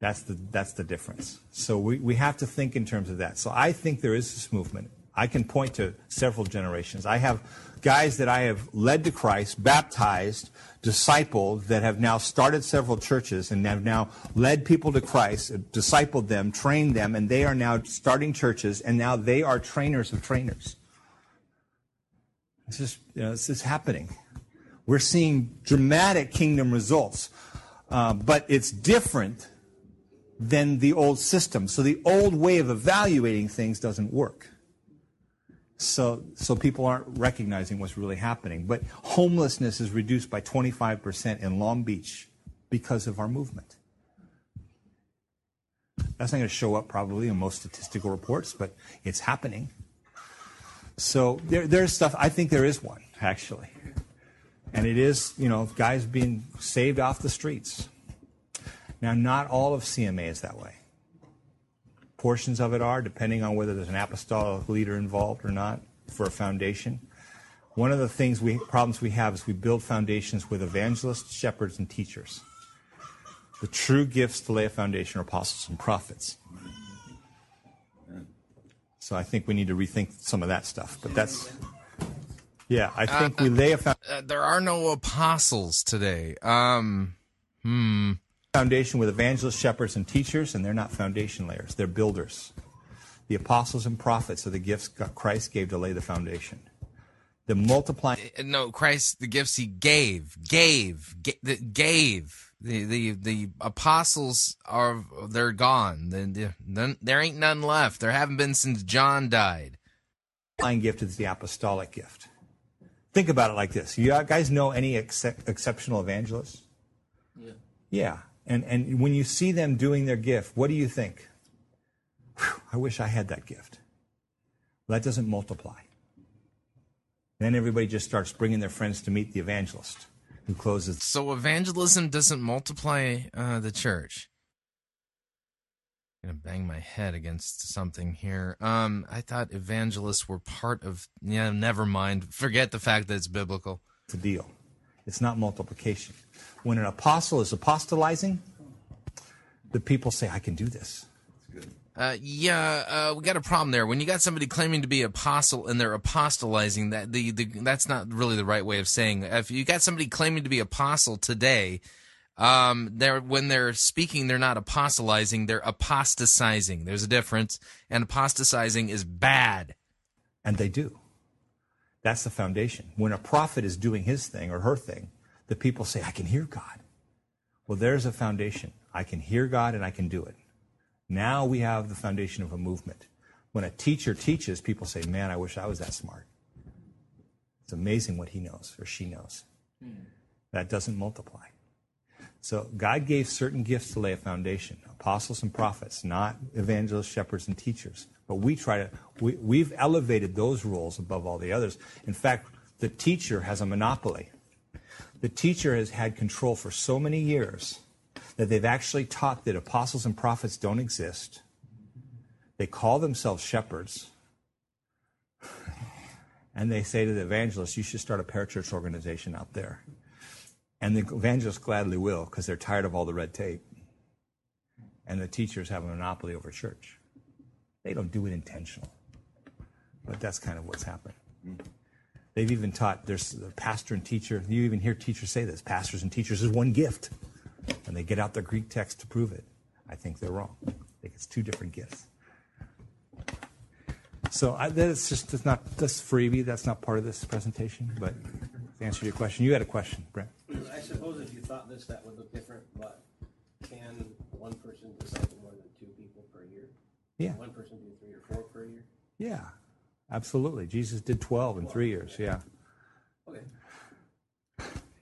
That's the, that's the difference. So we, we have to think in terms of that. So I think there is this movement. I can point to several generations. I have guys that I have led to Christ, baptized, discipled, that have now started several churches and have now led people to Christ, discipled them, trained them, and they are now starting churches, and now they are trainers of trainers. This is, you know, this is happening. We're seeing dramatic kingdom results, uh, but it's different than the old system. So the old way of evaluating things doesn't work. So, so people aren't recognizing what's really happening. But homelessness is reduced by 25% in Long Beach because of our movement. That's not going to show up probably in most statistical reports, but it's happening. So there, there's stuff, I think there is one, actually. And it is, you know, guys being saved off the streets. Now, not all of CMA is that way. Portions of it are, depending on whether there's an apostolic leader involved or not for a foundation. One of the things we problems we have is we build foundations with evangelists, shepherds, and teachers. The true gifts to lay a foundation are apostles and prophets. So I think we need to rethink some of that stuff. But that's, yeah, I think Uh, we lay a foundation. Uh, there are no apostles today. Um, hmm. Foundation with evangelists, shepherds, and teachers, and they're not foundation layers, they're builders. The apostles and prophets are the gifts Christ gave to lay the foundation. The multiplying. Uh, No, Christ, the gifts he gave, gave, the- gave. The, the the apostles are they're gone. Then the- none- there ain't none left. There haven't been since John died. The multiplying gift is the apostolic gift. Think about it like this: You guys know any ex- exceptional evangelists? Yeah. Yeah, and and when you see them doing their gift, what do you think? Whew, I wish I had that gift. Well, that doesn't multiply. Then everybody just starts bringing their friends to meet the evangelist who closes. So evangelism doesn't multiply uh, the church. I'm gonna bang my head against something here. Um, I thought evangelists were part of. Yeah, never mind. Forget the fact that it's biblical. It's a deal. It's not multiplication. When an apostle is apostolizing, the people say, "I can do this." Uh, yeah, uh, we got a problem there. When you got somebody claiming to be apostle and they're apostolizing, that the, the that's not really the right way of saying. If you got somebody claiming to be apostle today, um, they're when they're speaking, they're not apostolizing; they're apostatizing. There's a difference, and apostatizing is bad. And they do. That's the foundation. When a prophet is doing his thing or her thing, the people say, I can hear God. Well, there's a foundation. I can hear God and I can do it. Now we have the foundation of a movement. When a teacher teaches, people say, Man, I wish I was that smart. It's amazing what he knows or she knows. Hmm. That doesn't multiply. So God gave certain gifts to lay a foundation apostles and prophets, not evangelists, shepherds, and teachers. But we try to, we, we've elevated those roles above all the others. In fact, the teacher has a monopoly. The teacher has had control for so many years that they've actually taught that apostles and prophets don't exist. They call themselves shepherds. And they say to the evangelist, you should start a parachurch organization out there. And the evangelists gladly will because they're tired of all the red tape. And the teachers have a monopoly over church. They don't do it intentional. But that's kind of what's happened. Mm-hmm. They've even taught there's the pastor and teacher. You even hear teachers say this pastors and teachers is one gift. And they get out their Greek text to prove it. I think they're wrong. I think it's two different gifts. So I, that's just that's not that's freebie. That's not part of this presentation. But to answer your question, you had a question, Brent. I suppose if you thought this, that would look different, but can one person more than two people per year? Yeah. One person do three or four per year? Yeah, absolutely. Jesus did 12 in three years. Yeah. Okay.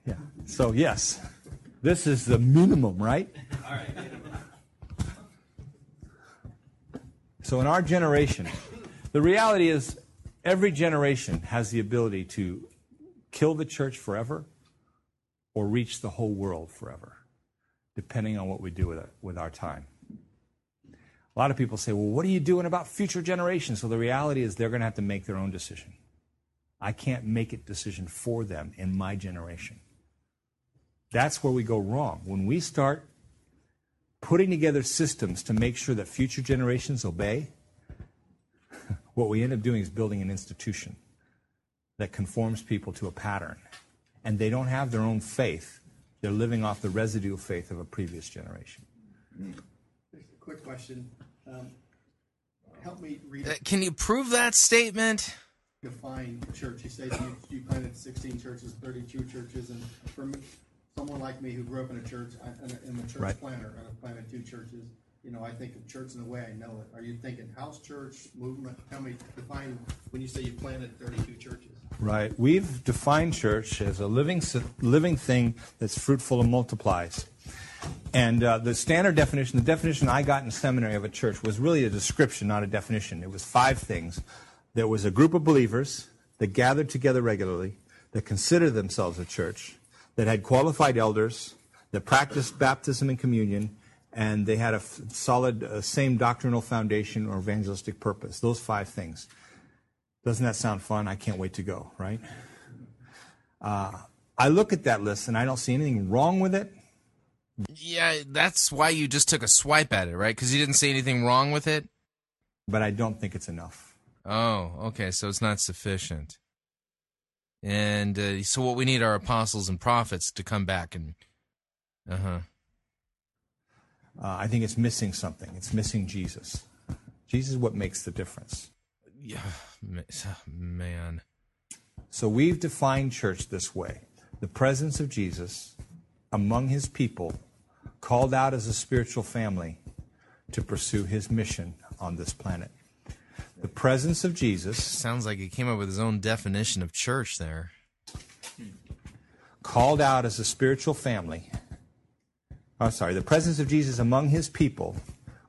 Yeah. So, yes, this is the minimum, right? All right. So, in our generation, the reality is every generation has the ability to kill the church forever or reach the whole world forever, depending on what we do with, it, with our time. A lot of people say, well, what are you doing about future generations? So the reality is they're going to have to make their own decision. I can't make a decision for them in my generation. That's where we go wrong. When we start putting together systems to make sure that future generations obey, what we end up doing is building an institution that conforms people to a pattern. And they don't have their own faith. They're living off the residue of faith of a previous generation. Quick question. Um, help me read. Uh, Can you prove that statement? define church. You say you, you planted 16 churches, 32 churches, and for me, someone like me who grew up in a church, I- in a- the church Right. planter, and I planted two churches. You know, I think of church in the way I know it. Are you thinking house church movement? Tell me, define when you say you planted 32 churches. Right. We've defined church as a living, living thing that's fruitful and multiplies. And uh, the standard definition, the definition I got in seminary of a church was really a description, not a definition. It was five things. There was a group of believers that gathered together regularly, that considered themselves a church, that had qualified elders, that practiced baptism and communion, and they had a f- solid, uh, same doctrinal foundation or evangelistic purpose. Those five things. Doesn't that sound fun? I can't wait to go, right? Uh, I look at that list and I don't see anything wrong with it. Yeah, that's why you just took a swipe at it, right? Because you didn't see anything wrong with it. But I don't think it's enough. Oh, okay. So it's not sufficient. And uh, so what we need are apostles and prophets to come back and. Uh huh. Uh, I think it's missing something. It's missing Jesus. Jesus is what makes the difference. Yeah, man. So we've defined church this way the presence of Jesus among his people, called out as a spiritual family to pursue his mission on this planet. The presence of Jesus. Sounds like he came up with his own definition of church there. Called out as a spiritual family. Oh, sorry. The presence of Jesus among his people,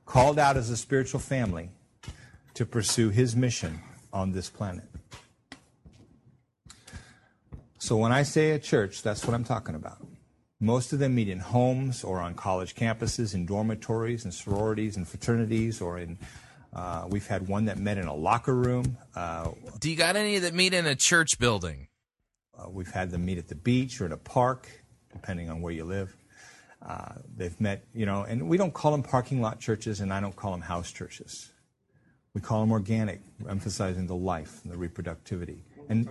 called out as a spiritual family to pursue his mission on this planet. So when I say a church, that's what I'm talking about. Most of them meet in homes or on college campuses, in dormitories and sororities and fraternities, or in. Uh, we've had one that met in a locker room. Uh, Do you got any that meet in a church building? uh, we've had them meet at the beach or in a park, depending on where you live. Uh, they've met, you know, and we don't call them parking lot churches, and I don't call them house churches. We call them organic, emphasizing the life and the reproductivity. And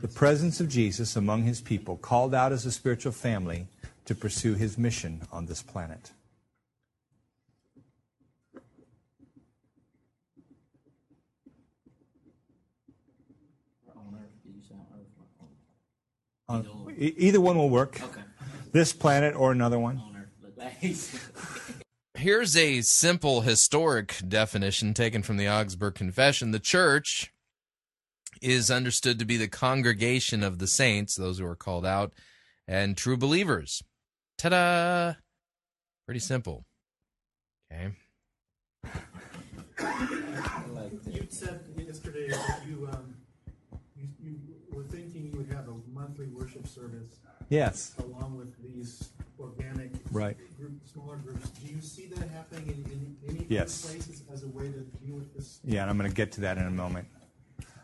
the presence of Jesus among his people, called out as a spiritual family to pursue his mission on this planet. Uh, either one will work. This planet or another one. Here's a simple historic definition taken from the Augsburg Confession. The church is understood to be the congregation of the saints, those who are called out, and true believers. Ta da! Pretty simple. Okay. You said yesterday that you, um, you, you were thinking you would have a monthly worship service. Yes. Along with these organic Right. group, smaller groups. Do you see that happening in, in any Yes. other places as a way to deal with this? Yeah, and I'm going to get to that in a moment.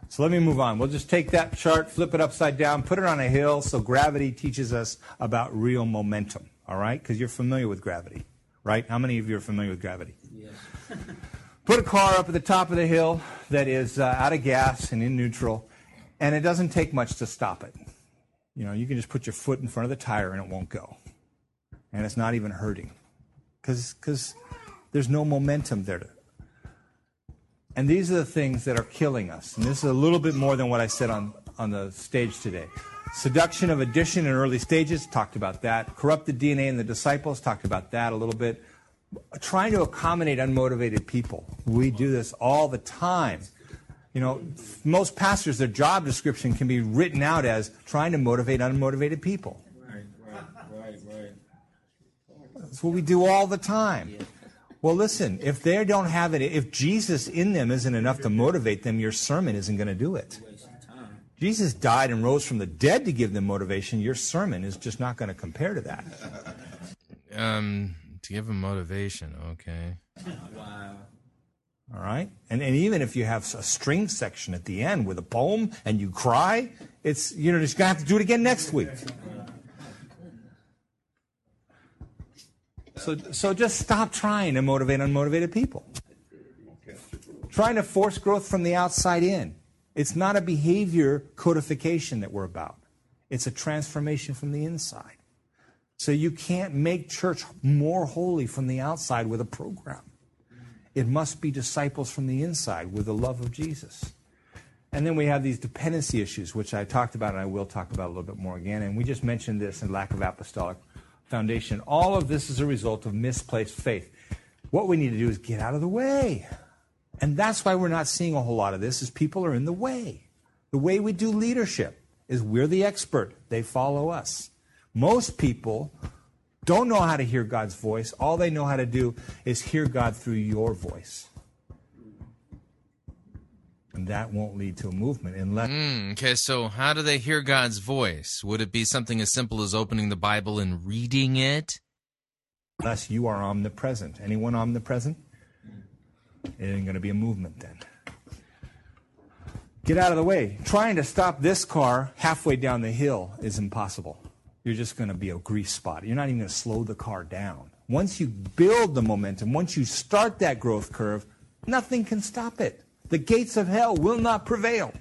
So let me move on. We'll just take that chart, flip it upside down, put it on a hill. So gravity teaches us about real momentum, all right? Because you're familiar with gravity, right? How many of you are familiar with gravity? Yes. Put a car up at the top of the hill that is uh, out of gas and in neutral, and it doesn't take much to stop it. You know, you can just put your foot in front of the tire and it won't go. And it's not even hurting because there's no momentum there. To, and these are the things that are killing us. And this is a little bit more than what I said on, on the stage today. Seduction of addition in early stages, talked about that. Corrupted DNA in the disciples, talked about that a little bit. Trying to accommodate unmotivated people. We do this all the time. You know, most pastors, their job description can be written out as trying to motivate unmotivated people. Right, right, right, right. That's what we do all the time. Well, listen, if they don't have it, if Jesus in them isn't enough to motivate them, your sermon isn't going to do it. Jesus died and rose from the dead to give them motivation. Your sermon is just not going to compare to that. Um, to give them motivation. Okay. Wow. All right? And, and even if you have a string section at the end with a poem and you cry, it's, you know, just going to have to do it again next week. So, so just stop trying to motivate unmotivated people. Trying to force growth from the outside in. It's not a behavior codification that we're about. It's a transformation from the inside. So you can't make church more holy from the outside with a program. It must be disciples from the inside with the love of Jesus. And then we have these dependency issues, which I talked about and I will talk about a little bit more again. And we just mentioned this in lack of apostolic foundation. All of this is a result of misplaced faith. What we need to do is get out of the way. And that's why we're not seeing a whole lot of this is people are in the way. The way we do leadership is we're the expert. They follow us. Most people don't know how to hear God's voice. All they know how to do is hear God through your voice. And that won't lead to a movement unless Mm, okay, so how do they hear God's voice? Would it be something as simple as opening the Bible and reading it? unless you are omnipresent. Anyone omnipresent? It ain't going to be a movement then. Get out of the way. Trying to stop this car halfway down the hill is impossible. You're just going to be a grease spot. You're not even going to slow the car down. Once you build the momentum, once you start that growth curve, nothing can stop it. The gates of hell will not prevail.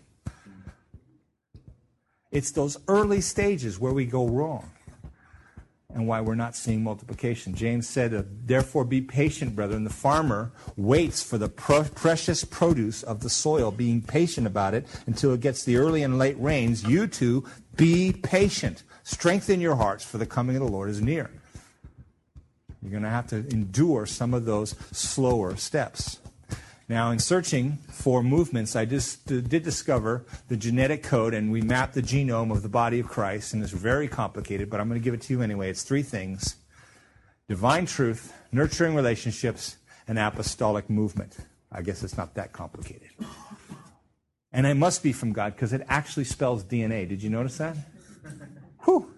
It's those early stages where we go wrong and why we're not seeing multiplication. James said, uh, Therefore be patient, brethren. The farmer waits for the precious produce of the soil, being patient about it until it gets the early and late rains. You too, be patient. Strengthen your hearts, for the coming of the Lord is near. You're going to have to endure some of those slower steps. Now, in searching for movements, I just did discover the genetic code, and we mapped the genome of the body of Christ, and it's very complicated, but I'm going to give it to you anyway. It's three things divine truth, nurturing relationships, and apostolic movement. I guess it's not that complicated. And it must be from God because it actually spells DNA. Did you notice that?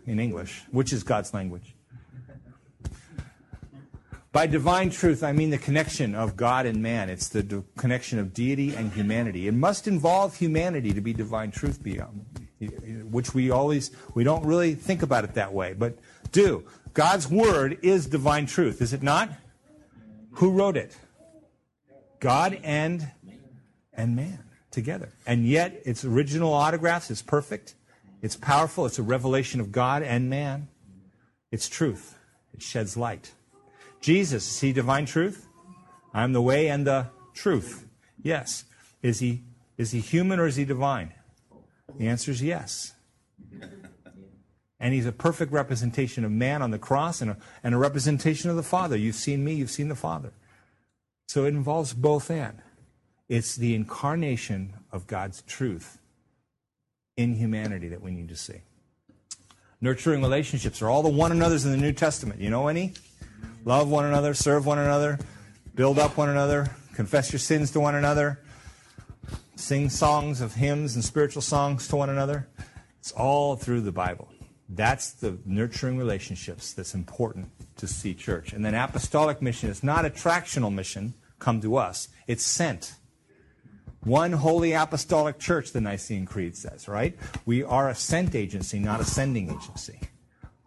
in English, which is God's language. By divine truth, I mean the connection of God and man. It's the d- connection of deity and humanity. It must involve humanity to be divine truth beyond, which we always, we don't really think about it that way, but do. God's word is divine truth, is it not? Who wrote it? God and, and man together. And yet, its original autographs is perfect. It's powerful. It's a revelation of God and man. It's truth. It sheds light. Jesus, is he divine truth? I'm the way and the truth. Yes. Is he, is he human or is he divine? The answer is yes. And he's a perfect representation of man on the cross and a, and a representation of the Father. You've seen me, you've seen the Father. So it involves both and. It's the incarnation of God's truth in humanity that we need to see. Nurturing relationships are all the one another's in the New Testament. You know any? Love one another, serve one another, build up one another, confess your sins to one another, sing songs of hymns and spiritual songs to one another. It's all through the Bible. That's the nurturing relationships that's important to see church. And then apostolic mission is not attractional mission, come to us. It's sent. One holy apostolic church, the Nicene Creed says, right? We are a sent agency, not a sending agency.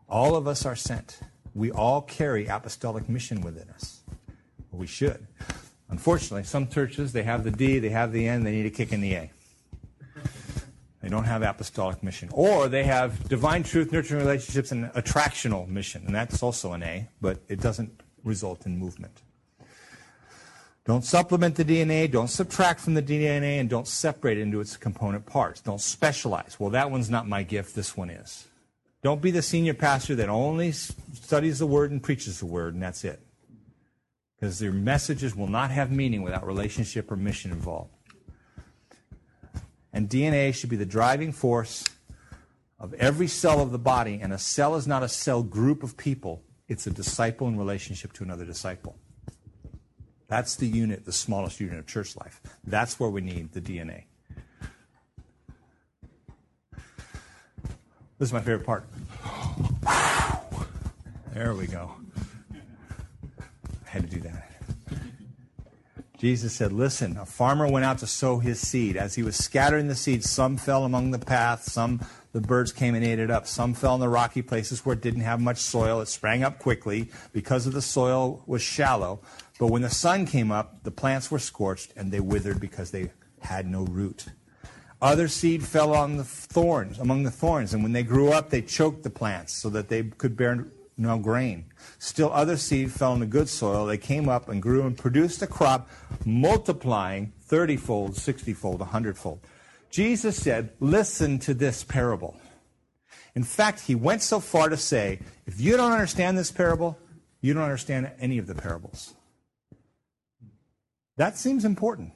All of us are sent. We all carry apostolic mission within us. We should. Unfortunately, some churches, they have the D, they have the N, they need a kick in the A. They don't have apostolic mission. Or they have divine truth, nurturing relationships, and attractional mission. And that's also an A, but it doesn't result in movement. Don't supplement the DNA, don't subtract from the DNA, and don't separate it into its component parts. Don't specialize. Well, that one's not my gift, this one is. Don't be the senior pastor that only studies the word and preaches the word, and that's it. Because your messages will not have meaning without relationship or mission involved. And DNA should be the driving force of every cell of the body, and a cell is not a cell group of people, it's a disciple in relationship to another disciple. That's the unit, the smallest unit of church life. That's where we need the DNA. This is my favorite part. There we go. I had to do that. Jesus said, Listen, a farmer went out to sow his seed. As he was scattering the seed, some fell among the path, some the birds came and ate it up. Some fell in the rocky places where it didn't have much soil. It sprang up quickly because of the soil was shallow. But when the sun came up, the plants were scorched and they withered because they had no root. Other seed fell on the thorns, among the thorns, and when they grew up, they choked the plants so that they could bear no grain. Still other seed fell in the good soil. They came up and grew and produced a crop, multiplying thirtyfold, sixtyfold, a hundredfold. Jesus said, Listen to this parable. In fact, he went so far to say, If you don't understand this parable, you don't understand any of the parables. That seems important.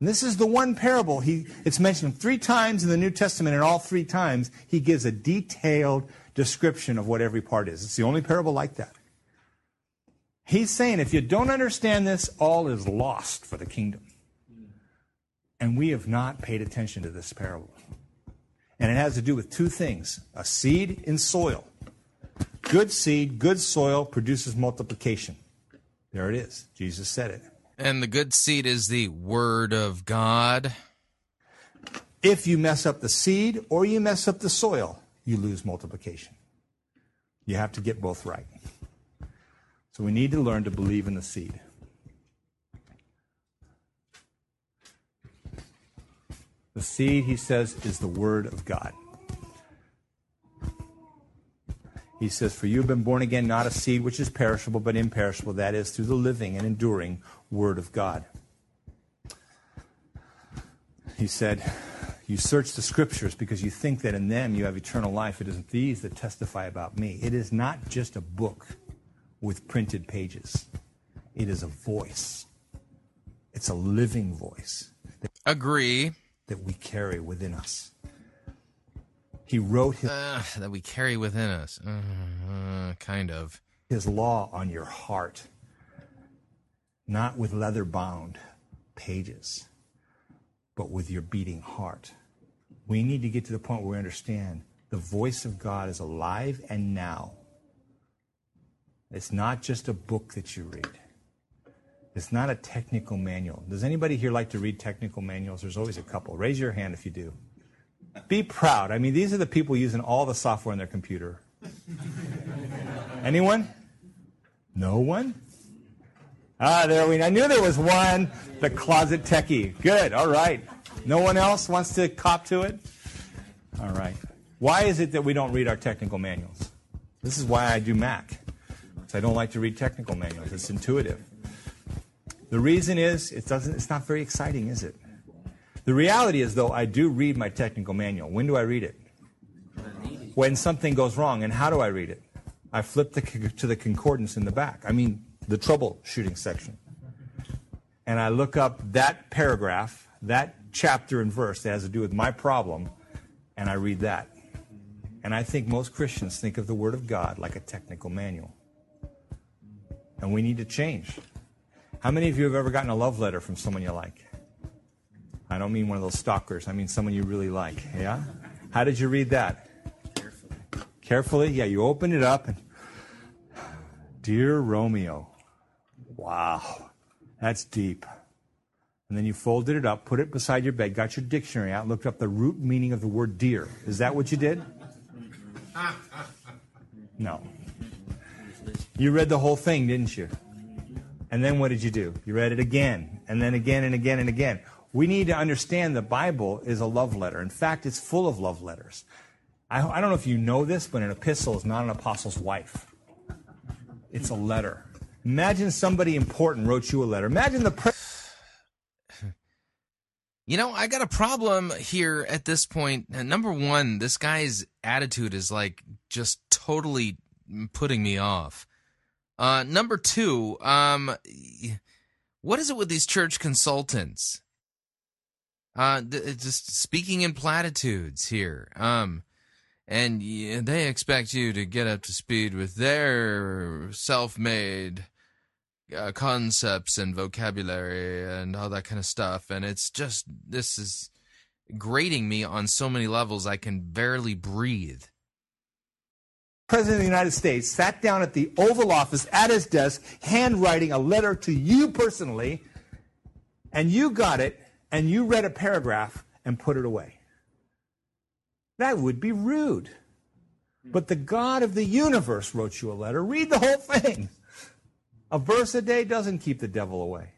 This is the one parable. He, it's mentioned three times in the New Testament, and all three times he gives a detailed description of what every part is. It's the only parable like that. He's saying if you don't understand this, all is lost for the kingdom. And we have not paid attention to this parable. And it has to do with two things a seed in soil. Good seed, good soil produces multiplication. There it is. Jesus said it. And the good seed is the Word of God. If you mess up the seed or you mess up the soil, you lose multiplication. You have to get both right. So we need to learn to believe in the seed. The seed, he says, is the Word of God. He says, For you have been born again, not a seed which is perishable, but imperishable, that is, through the living and enduring Word of God. He said, You search the Scriptures because you think that in them you have eternal life. It isn't these that testify about me. It is not just a book with printed pages, it is a voice. It's a living voice. That Agree. That we carry within us. He wrote his, uh, that we carry within us. Uh, kind of. His law on your heart, not with leather bound pages, but with your beating heart. We need to get to the point where we understand The voice of God is alive and now. It's not just a book that you read. It's not a technical manual. Does anybody here like to read technical manuals? There's always a couple. Raise your hand if you do. Be proud. I mean, these are the people using all the software on their computer. Anyone? No one? Ah, there we. I knew there was one. The closet techie. Good. All right. No one else wants to cop to it. All right. Why is it that we don't read our technical manuals? This is why I do Mac. Because I don't like to read technical manuals. It's intuitive. The reason is it doesn't. It's not very exciting, is it? The reality is, though, I do read my technical manual. When do I read it? When something goes wrong. And how do I read it? I flip the, to the concordance in the back. I mean, the troubleshooting section. And I look up that paragraph, that chapter and verse that has to do with my problem, and I read that. And I think most Christians think of the Word of God like a technical manual. And we need to change. How many of you have ever gotten a love letter from someone you like? I don't mean one of those stalkers. I mean someone you really like. Yeah? How did you read that? Carefully. Carefully? Yeah, you open it up and Dear Romeo. Wow. That's deep. And then you folded it up, put it beside your bed, got your dictionary out, looked up the root meaning of the word dear. Is that what you did? No. You read the whole thing, didn't you? And then what did you do? You read it again, and then again and again and again. We need to understand the Bible is a love letter. In fact, it's full of love letters. I, I don't know if you know this, but an epistle is not an apostle's wife. It's a letter. Imagine somebody important wrote you a letter. Imagine the. Pre- You know, I got a problem here at this point. Number one, this guy's attitude is like just totally putting me off. Uh, number two, um, what is it with these church consultants? Uh, th- just speaking in platitudes here. Um, and they expect you to get up to speed with their self-made uh, concepts and vocabulary and all that kind of stuff. And it's just this is grating me on so many levels. I can barely breathe. President of the United States sat down at the Oval Office at his desk, handwriting a letter to you personally, and you got it, and you read a paragraph and put it away. That would be rude. But the God of the universe wrote you a letter. Read the whole thing. A verse a day doesn't keep the devil away.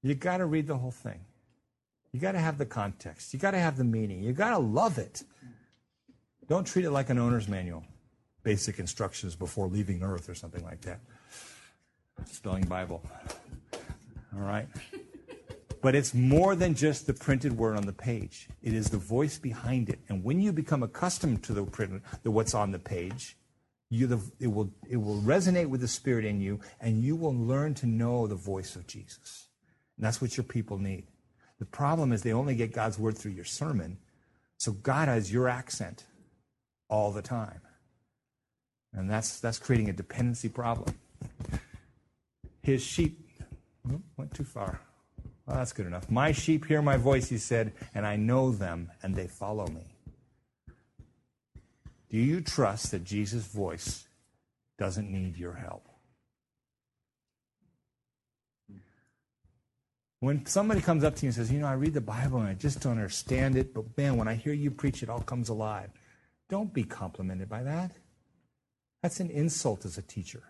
You got to read the whole thing. You got to have the context. You got to have the meaning. You got to love it. Don't treat it like an owner's manual, basic instructions before leaving Earth or something like that. Spelling Bible. All right? But it's more than just the printed word on the page. It is the voice behind it. And when you become accustomed to the print, the what's on the page, you it will it will resonate with the spirit in you, and you will learn to know the voice of Jesus. And that's what your people need. The problem is they only get God's word through your sermon, so God has your accent all the time, and that's that's creating a dependency problem. His sheep oh, went too far. Well, that's good enough. My sheep hear my voice, he said, and I know them, and they follow me. Do you trust that Jesus' voice doesn't need your help? When somebody comes up to you and says, You know, I read the Bible and I just don't understand it, but man, when I hear you preach, it all comes alive. Don't be complimented by that. That's an insult as a teacher.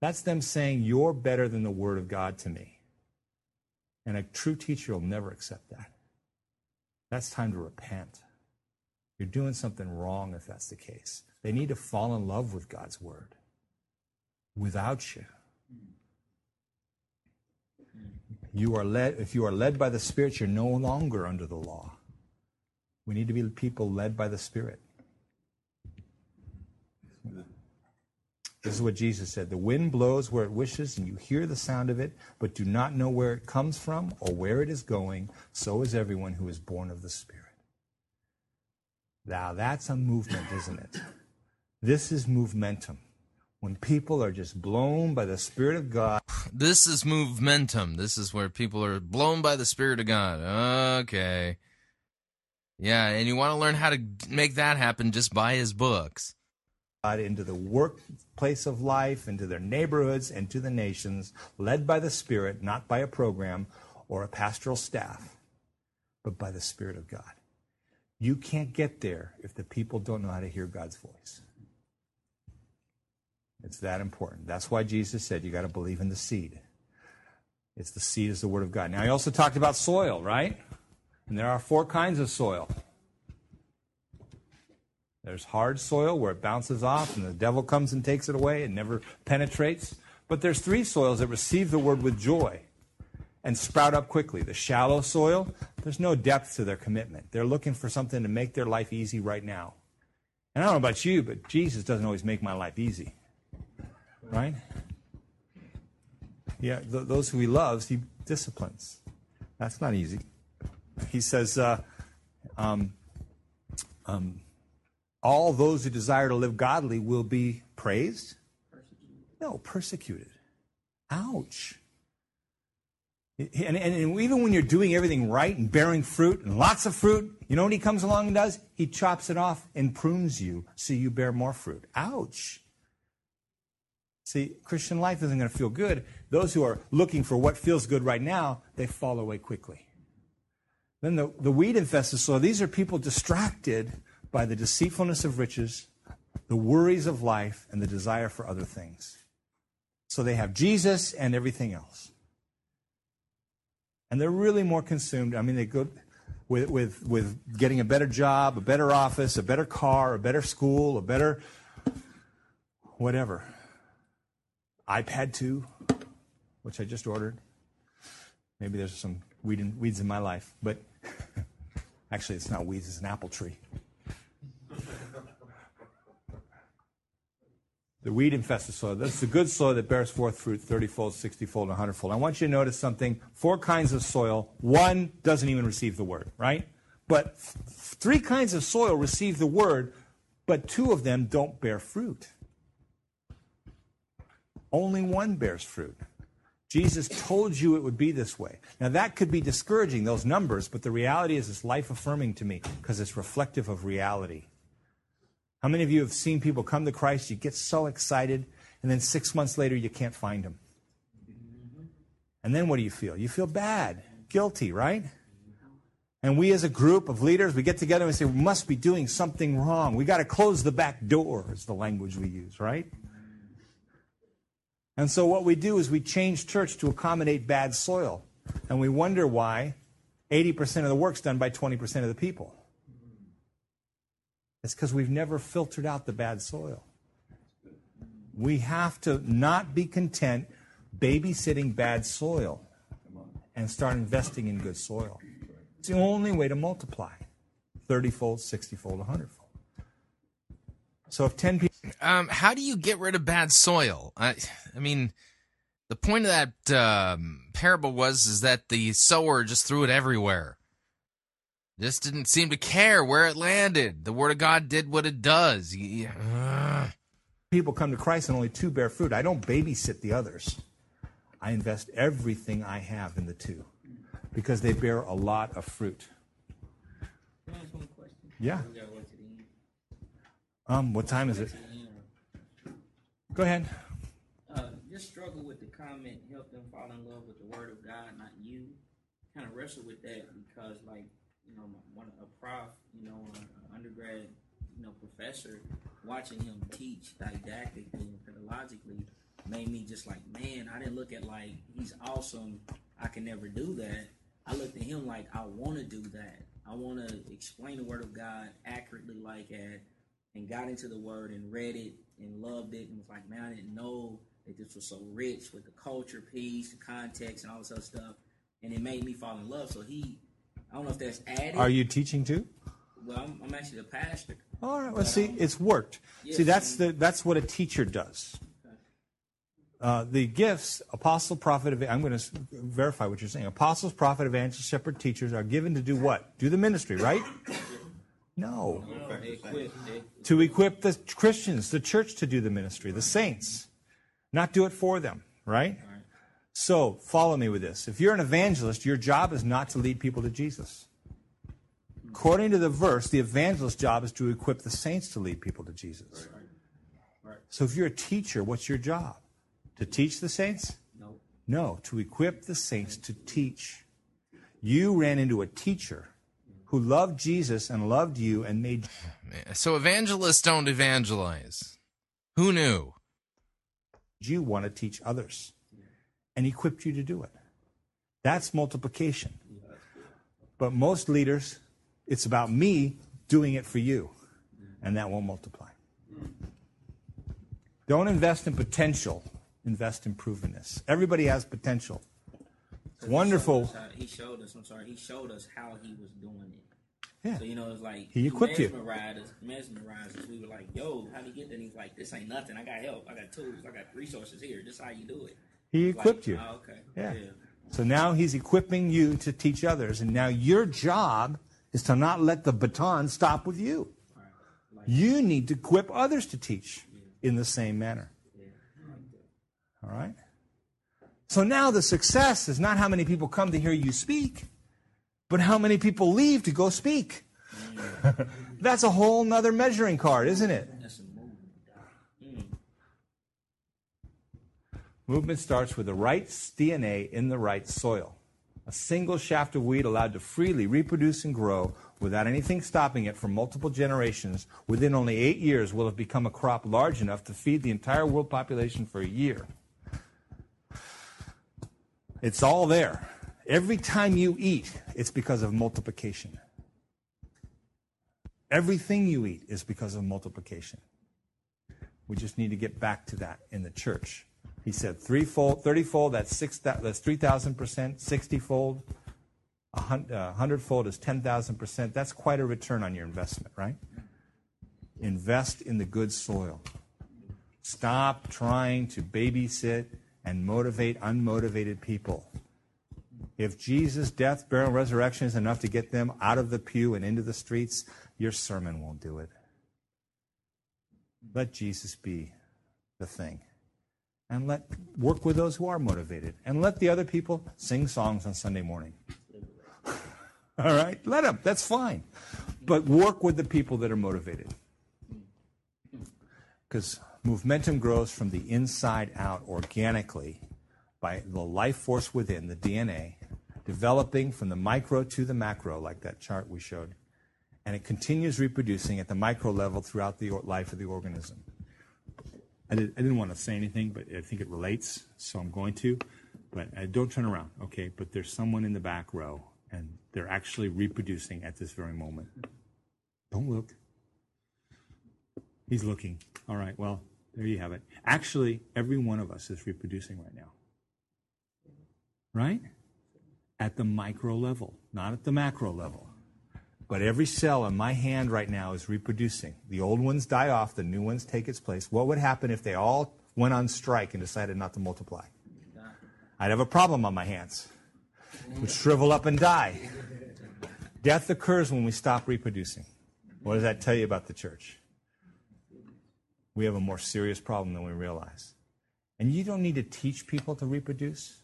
That's them saying, You're better than the Word of God to me. And a true teacher will never accept that. That's time to repent. You're doing something wrong if that's the case. They need to fall in love with God's Word without you. You are led, if you are led by the Spirit, you're no longer under the law. We need to be people led by the Spirit. This is what Jesus said The wind blows where it wishes, and you hear the sound of it, but do not know where it comes from or where it is going. So is everyone who is born of the Spirit. Now, that's a movement, isn't it? This is momentum. When people are just blown by the Spirit of God. This is movementum. This is where people are blown by the Spirit of God. Okay. Yeah, and you want to learn how to make that happen, just buy his books. God into the workplace of life, into their neighborhoods, and to the nations, led by the Spirit, not by a program or a pastoral staff, but by the Spirit of God. You can't get there if the people don't know how to hear God's voice. It's that important. That's why Jesus said you got to believe in the seed. It's the seed is the word of God. Now, he also talked about soil, right? And there are four kinds of soil. There's hard soil where it bounces off and the devil comes and takes it away and never penetrates. But there's three soils that receive the word with joy and sprout up quickly. The shallow soil, there's no depth to their commitment. They're looking for something to make their life easy right now. And I don't know about you, but Jesus doesn't always make my life easy. Right? Yeah, th- those who he loves, he disciplines. That's not easy. He says, uh, um, um, all those who desire to live godly will be praised? No, persecuted. Ouch. And, and, and, even when you're doing everything right and bearing fruit and lots of fruit, you know what he comes along and does? He chops it off and prunes you so you bear more fruit. Ouch. See, Christian life isn't going to feel good. Those who are looking for what feels good right now, they fall away quickly. Then the, the weed infested soil, these are people distracted by the deceitfulness of riches, the worries of life, and the desire for other things. So they have Jesus and everything else. And they're really more consumed. I mean, they go with, with, with getting a better job, a better office, a better car, a better school, a better whatever. iPad 2, which I just ordered. Maybe there's some weed in, weeds in my life, but actually, it's not weeds, it's an apple tree. The weed infested soil. That's the good soil that bears forth fruit 30 fold, 60 fold, 100 fold. I want you to notice something. Four kinds of soil. One doesn't even receive the word, right? But three kinds of soil receive the word, but two of them don't bear fruit. Only one bears fruit. Jesus told you it would be this way. Now, that could be discouraging, those numbers, but the reality is it's life affirming to me because it's reflective of reality. How many of you have seen people come to Christ? You get so excited, and then six months later, you can't find them. And then what do you feel? You feel bad, guilty, right? And we as a group of leaders, we get together and we say, we must be doing something wrong. We got to close the back door, is the language we use, right? And so what we do is we change church to accommodate bad soil. And we wonder why 80% of the work's done by 20% of the people. It's because we've never filtered out the bad soil. We have to not be content babysitting bad soil and start investing in good soil. It's the only way to multiply 30 fold, 60 fold, 100 fold. So if 10 people. Um, how do you get rid of bad soil? I, I mean, the point of that um, parable was is that the sower just threw it everywhere. Just didn't seem to care where it landed. The Word of God did what it does. People come to Christ and only two bear fruit. I don't babysit the others. I invest everything I have in the two because they bear a lot of fruit. Yeah. Um, what time is it? Go ahead. Uh, just struggle with the comment, help them fall in love with the Word of God, not you. Kind of wrestle with that because, like, you know, one a prof, you know, an undergrad, you know, professor, watching him teach didactically and pedagogically made me just like, man, I didn't look at like he's awesome. I can never do that. I looked at him like I want to do that. I want to explain the Word of God accurately, like that, and got into the Word and read it and loved it, and was like, man, I didn't know that this was so rich with the culture piece, the context, and all this other stuff, and it made me fall in love. So he I don't know if that's added. Are you teaching too? Well, I'm, I'm actually a pastor. All right. Well, see, it's worked. Yes, see, that's the that's what a teacher does. Uh, the gifts, apostle, prophet, I'm going to verify what you're saying. Apostles, prophet, evangelist, shepherd, teachers are given to do what? Do the ministry, right? No. To equip the Christians, the church to do the ministry, the saints, not do it for them, right? So, follow me with this. If you're an evangelist, your job is not to lead people to Jesus. According to the verse, the evangelist's job is to equip the saints to lead people to Jesus. So if you're a teacher, what's your job? To teach the saints? No. No, to equip the saints to teach. You ran into a teacher who loved Jesus and loved you and made So evangelists don't evangelize. Who knew? you want to teach others and equipped you to do it. That's multiplication. But most leaders, it's about me doing it for you, mm-hmm. and that won't multiply. Don't invest in potential, invest in provenness. Everybody has potential. It's wonderful. He showed us. I'm sorry. He showed us how he was doing it. Yeah. So you know, it's like He equipped you. mesmerized us. Mesmerized us. We were like, "Yo, how do you get that?" He's like, "This ain't nothing. I got help. I got tools. I got resources here. This is how you do it." He equipped you. Oh, okay. Yeah. So now he's equipping you to teach others. And now your job is to not let the baton stop with you. You need to equip others to teach in the same manner. All right? So now the success is not how many people come to hear you speak, but how many people leave to go speak. That's a whole nother measuring card, isn't it? Movement starts with the right DNA in the right soil. A single shaft of wheat allowed to freely reproduce and grow without anything stopping it for multiple generations within only eight years will have become a crop large enough to feed the entire world population for a year. It's all there. Every time you eat, it's because of multiplication. Everything you eat is because of multiplication. We just need to get back to that in the church. He said threefold, thirtyfold, that's six. That's three thousand percent. Sixtyfold, a uh, hundredfold is ten thousand percent. That's quite a return on your investment, right? Invest in the good soil. Stop trying to babysit and motivate unmotivated people. If Jesus' death, burial, and resurrection is enough to get them out of the pew and into the streets, your sermon won't do it. Let Jesus be the thing. And let work with those who are motivated. And let the other people sing songs on Sunday morning. All right? Let them. That's fine. But work with the people that are motivated. Because momentum grows from the inside out organically by the life force within, the DNA, developing from the micro to the macro, like that chart we showed. And it continues reproducing at the micro level throughout the life of the organism. I, did, didn't want to say anything, but I think it relates, so I'm going to. But uh, don't turn around, okay? But there's someone in the back row, and they're actually reproducing at this very moment. Don't look. He's looking. All right, well, there you have it. Actually, every one of us is reproducing right now. Right? At the micro level, not at the macro level. But every cell in my hand right now is reproducing. The old ones die off, the new ones take its place. What would happen if they all went on strike and decided not to multiply? I'd have a problem on my hands. Would shrivel up and die. Death occurs when we stop reproducing. What does that tell you about the church? We have a more serious problem than we realize. And you don't need to teach people to reproduce.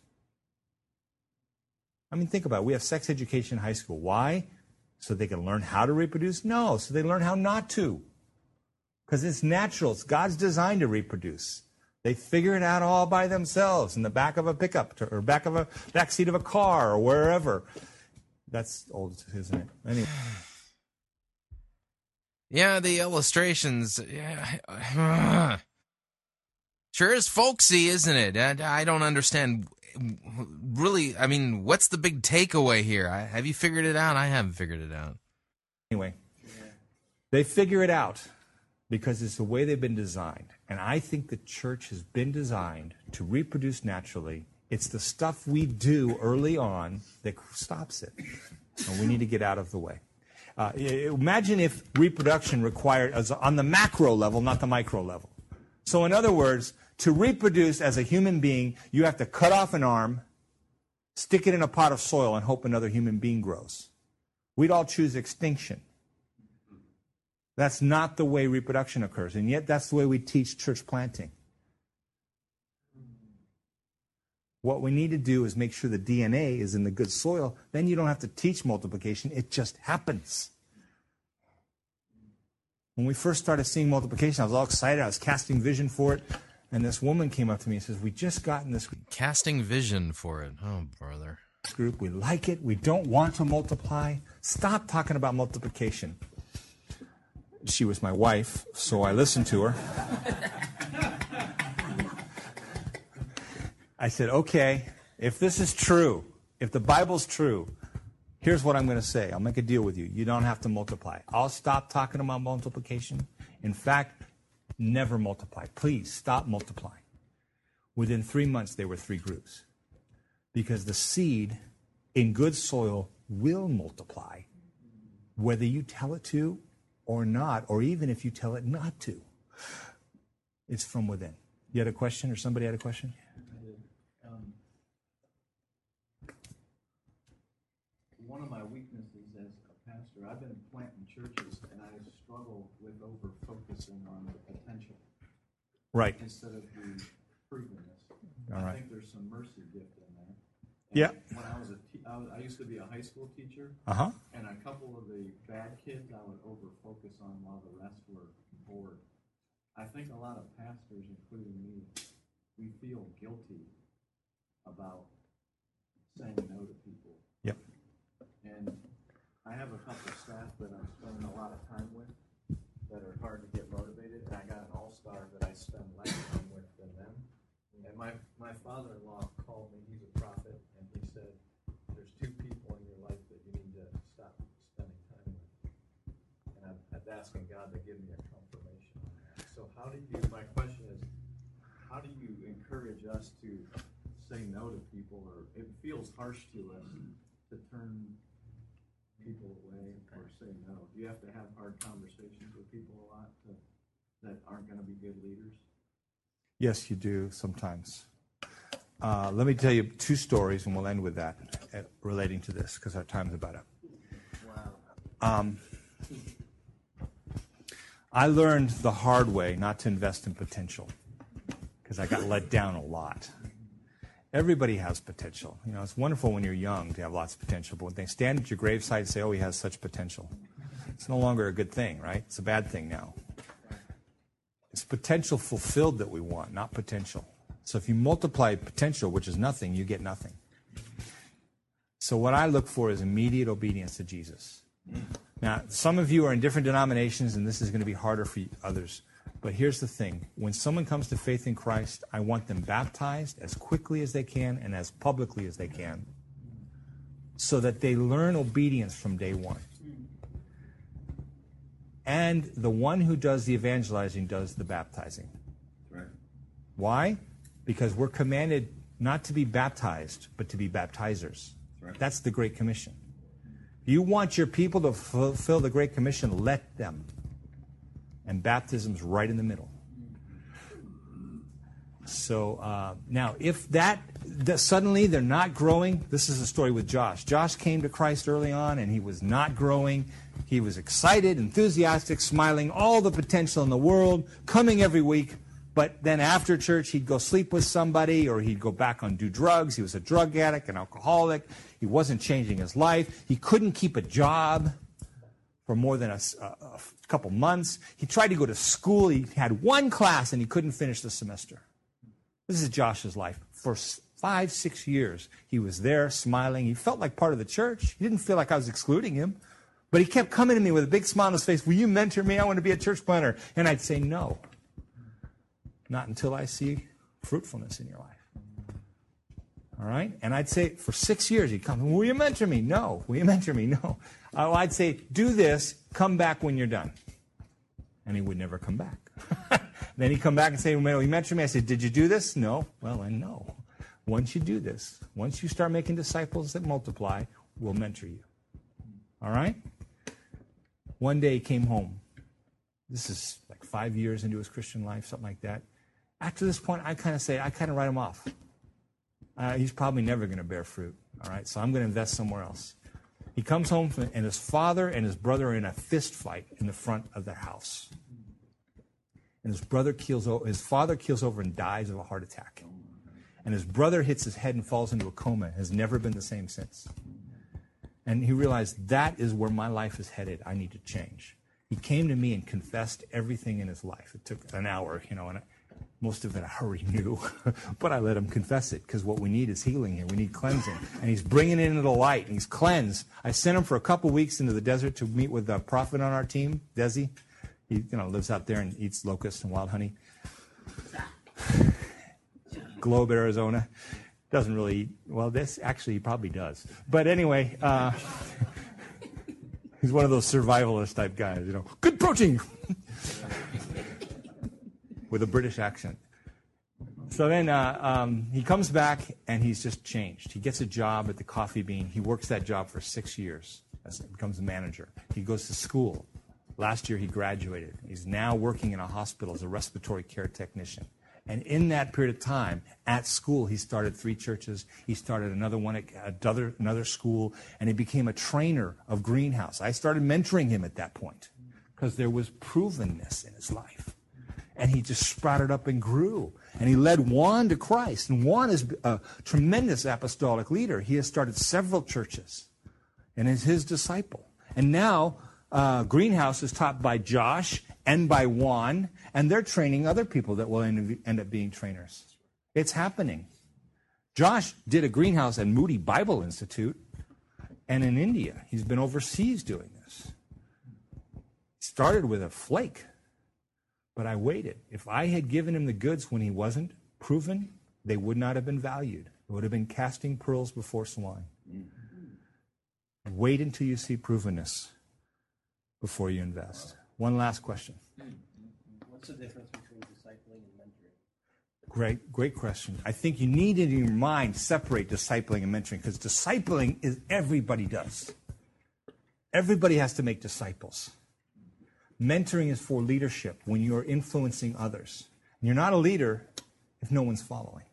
I mean, think about it. We have sex education in high school. Why? So they can learn how to reproduce? No, so they learn how not to. Because it's natural. It's God's design to reproduce. They figure it out all by themselves in the back of a pickup to, or back of a back seat of a car or wherever. That's old, isn't it? Anyway. Yeah, the illustrations. Yeah. Sure is folksy, isn't it? I don't understand. Really, I mean, what's the big takeaway here? I, have you figured it out? I haven't figured it out. Anyway, they figure it out because it's the way they've been designed. And I think the church has been designed to reproduce naturally. It's the stuff we do early on that stops it. And we need to get out of the way. Uh, imagine if reproduction required as on the macro level, not the micro level. So, in other words, to reproduce as a human being, you have to cut off an arm, stick it in a pot of soil, and hope another human being grows. We'd all choose extinction. That's not the way reproduction occurs, and yet that's the way we teach church planting. What we need to do is make sure the DNA is in the good soil. Then you don't have to teach multiplication, it just happens. When we first started seeing multiplication, I was all excited. I was casting vision for it. And this woman came up to me and says, We just got in this Casting vision for it. Oh, brother. group. We like it. We don't want to multiply. Stop talking about multiplication. She was my wife, so I listened to her. I said, Okay, if this is true, if the Bible's true, here's what I'm going to say. I'll make a deal with you. You don't have to multiply. I'll stop talking about multiplication. In fact, never multiply. Please stop multiplying. Within three months, there were three groups. Because the seed in good soil will multiply, whether you tell it to or not, or even if you tell it not to. It's from within. You had a question, or somebody had a question? Um, one of my weaknesses as a pastor, I've been planting churches and I struggle with over focusing on the. Right. Instead of the provenness. All I think there's some mercy gift in there. And Yeah. When I was a te- I, was, I used to be a high school teacher. Uh-huh. And a couple of the bad kids I would over focus on while the rest were bored. I think a lot of pastors, including me, we feel guilty about saying no to people. Yep. And I have a couple of staff that I'm spending a lot of time with that are hard to get motivated, and I got an all-star that I spend with them. And my, my father-in-law called me, he's a prophet, and he said, there's two people in your life that you need to stop spending time with. And I'm, I'm asking God to give me a confirmation on that. So how do you, my question is, how do you encourage us to say no to people, or it feels harsh to us to turn people away or say no? Do you have to have hard conversations with people a lot to, that aren't going to be good leaders? Yes, you do sometimes. Uh, let me tell you two stories, and we'll end with that uh, relating to this because our time's about up. Um, I learned the hard way not to invest in potential because I got let down a lot. Everybody has potential. You know, it's wonderful when you're young to have lots of potential, but when they stand at your graveside and say, "Oh, he has such potential," it's no longer a good thing, right? It's a bad thing now. It's potential fulfilled that we want, not potential. So if you multiply potential, which is nothing, you get nothing. So what I look for is immediate obedience to Jesus. Now, some of you are in different denominations, and this is going to be harder for others. But here's the thing when someone comes to faith in Christ, I want them baptized as quickly as they can and as publicly as they can so that they learn obedience from day one. And the one who does the evangelizing does the baptizing. Right. Why? Because we're commanded not to be baptized, but to be baptizers. Right. That's the Great Commission. You want your people to fulfill the Great Commission, let them. And baptism's right in the middle. So uh, now, if that, that suddenly they're not growing, this is the story with Josh. Josh came to Christ early on, and he was not growing. He was excited, enthusiastic, smiling, all the potential in the world, coming every week. But then after church, he'd go sleep with somebody, or he'd go back on do drugs. He was a drug addict, an alcoholic. He wasn't changing his life. He couldn't keep a job for more than a couple months. He tried to go to school. He had one class, and he couldn't finish the semester. This is Josh's life. For five, six years, he was there smiling. He felt like part of the church. He didn't feel like I was excluding him. But he kept coming to me with a big smile on his face. Will you mentor me? I want to be a church planter. And I'd say, no. Not until I see fruitfulness in your life. All right? And I'd say, for six years, he'd come, Will you mentor me? No. Will you mentor me? No. Oh, I'd say, Do this. Come back when you're done. And he would never come back. then he'd come back and say, Will you mentor me? I said, Did you do this? No. Well, then, no. Once you do this, once you start making disciples that multiply, we'll mentor you. All right? One day he came home. This is like five years into his Christian life, something like that. After this point, I kind of say, I kind of write him off. Uh, he's probably never going to bear fruit. All right, so I'm going to invest somewhere else. He comes home, from, and his father and his brother are in a fist fight in the front of the house. And his brother keels o- his father keels over and dies of a heart attack. And his brother hits his head and falls into a coma. Has never been the same since. And he realized that is where my life is headed. I need to change. He came to me and confessed everything in his life. It took an hour, you know, and most of it I already knew, but I let him confess it because what we need is healing here. We need cleansing. And he's bringing it into the light, and he's cleansed. I sent him for a couple weeks into the desert to meet with a prophet on our team, Desi. He you know, lives out there and eats locusts and wild honey. Globe, Arizona. Doesn't really well, this actually probably does. But anyway, uh, he's one of those survivalist type guys, you know, good protein with a British accent. So then uh, um, he comes back and he's just changed. He gets a job at the Coffee Bean. He works that job for six years. As, becomes a manager. He goes to school. Last year he graduated. He's now working in a hospital as a respiratory care technician. And in that period of time, at school, he started three churches. He started another one at another, another school, and he became a trainer of greenhouse. I started mentoring him at that point because there was provenness in his life. And he just sprouted up and grew. And he led Juan to Christ. And Juan is a tremendous apostolic leader. He has started several churches and is his disciple. And now, uh, Greenhouse is taught by Josh and by Juan and they're training other people that will end up being trainers. It's happening. Josh did a greenhouse at Moody Bible Institute and in India. He's been overseas doing this. Started with a flake, but I waited. If I had given him the goods when he wasn't proven, they would not have been valued. It would have been casting pearls before swine. Wait until you see provenness before you invest. One last question. What's the difference between discipling and mentoring? Great, great question. I think you need in your mind separate discipling and mentoring because discipling is everybody does. Everybody has to make disciples. Mentoring is for leadership when you're influencing others. You're not a leader if no one's following.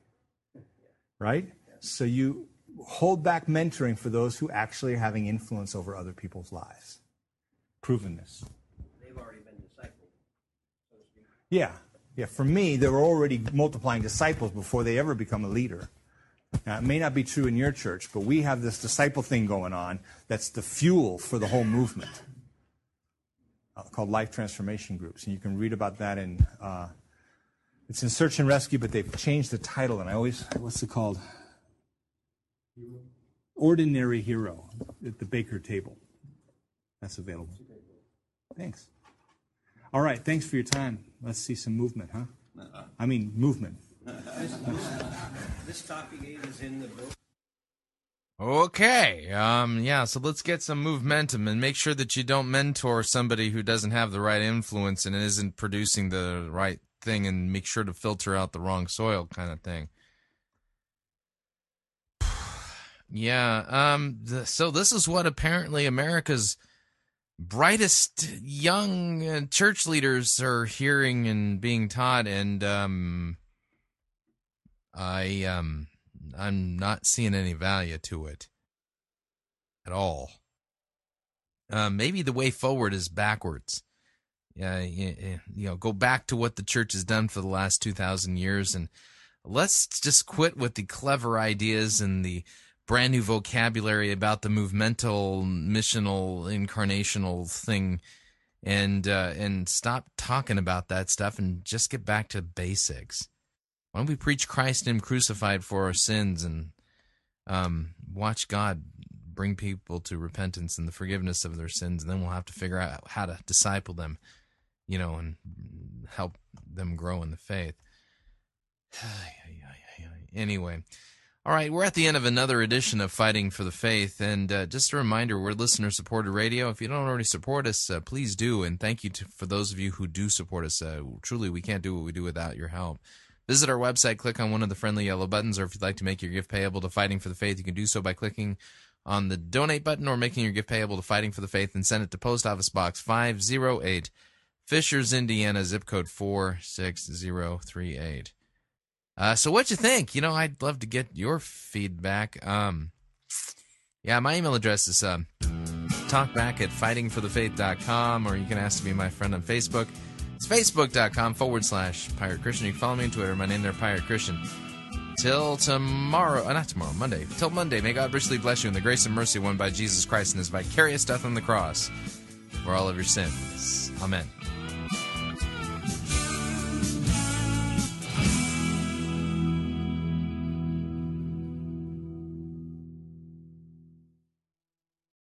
Right? So you hold back mentoring for those who actually are having influence over other people's lives. Provenness. Yeah, yeah. For me, they were already multiplying disciples before they ever become a leader. Now, it may not be true in your church, but we have this disciple thing going on that's the fuel for the whole movement uh, called Life Transformation Groups. And you can read about that in, uh, it's in Search and Rescue, but they've changed the title. And I always, what's it called? Ordinary Hero at the Baker table. That's available. Thanks. All right, thanks for your time. Let's see some movement, huh? Uh-uh. I mean, movement. this topic is in the book. Okay. Um, yeah, so let's get some momentum and make sure that you don't mentor somebody who doesn't have the right influence and isn't producing the right thing and make sure to filter out the wrong soil kind of thing. Yeah, um the, so this is what apparently America's brightest young uh, church leaders are hearing and being taught and um i um i'm not seeing any value to it at all. Uh, maybe the way forward is backwards. Yeah you, you know go back to what the church has done for the last 2000 years and let's just quit with the clever ideas and the brand new vocabulary about the movemental, missional, incarnational thing, and uh, and stop talking about that stuff and just get back to basics. Why don't we preach Christ Him crucified for our sins and um, watch God bring people to repentance and the forgiveness of their sins, and then we'll have to figure out how to disciple them, you know, and help them grow in the faith. anyway. All right, we're at the end of another edition of Fighting for the Faith. And uh, just a reminder, we're listener supported radio. If you don't already support us, uh, please do. And thank you to, for those of you who do support us. Uh, truly, we can't do what we do without your help. Visit our website, click on one of the friendly yellow buttons, or if you'd like to make your gift payable to Fighting for the Faith, you can do so by clicking on the donate button or making your gift payable to Fighting for the Faith and send it to Post Office Box 508, Fishers, Indiana, zip code 46038. Uh, so what you think? You know, I'd love to get your feedback. Um, yeah, my email address is um, talkback at fightingforthefaith.com, or you can ask to be my friend on Facebook. It's facebook.com forward slash pirate Christian. You can follow me on Twitter. My name there, Pirate Christian. Till tomorrow, uh, not tomorrow, Monday. Till Monday, may God richly bless you in the grace and mercy won by Jesus Christ and his vicarious death on the cross for all of your sins. Amen.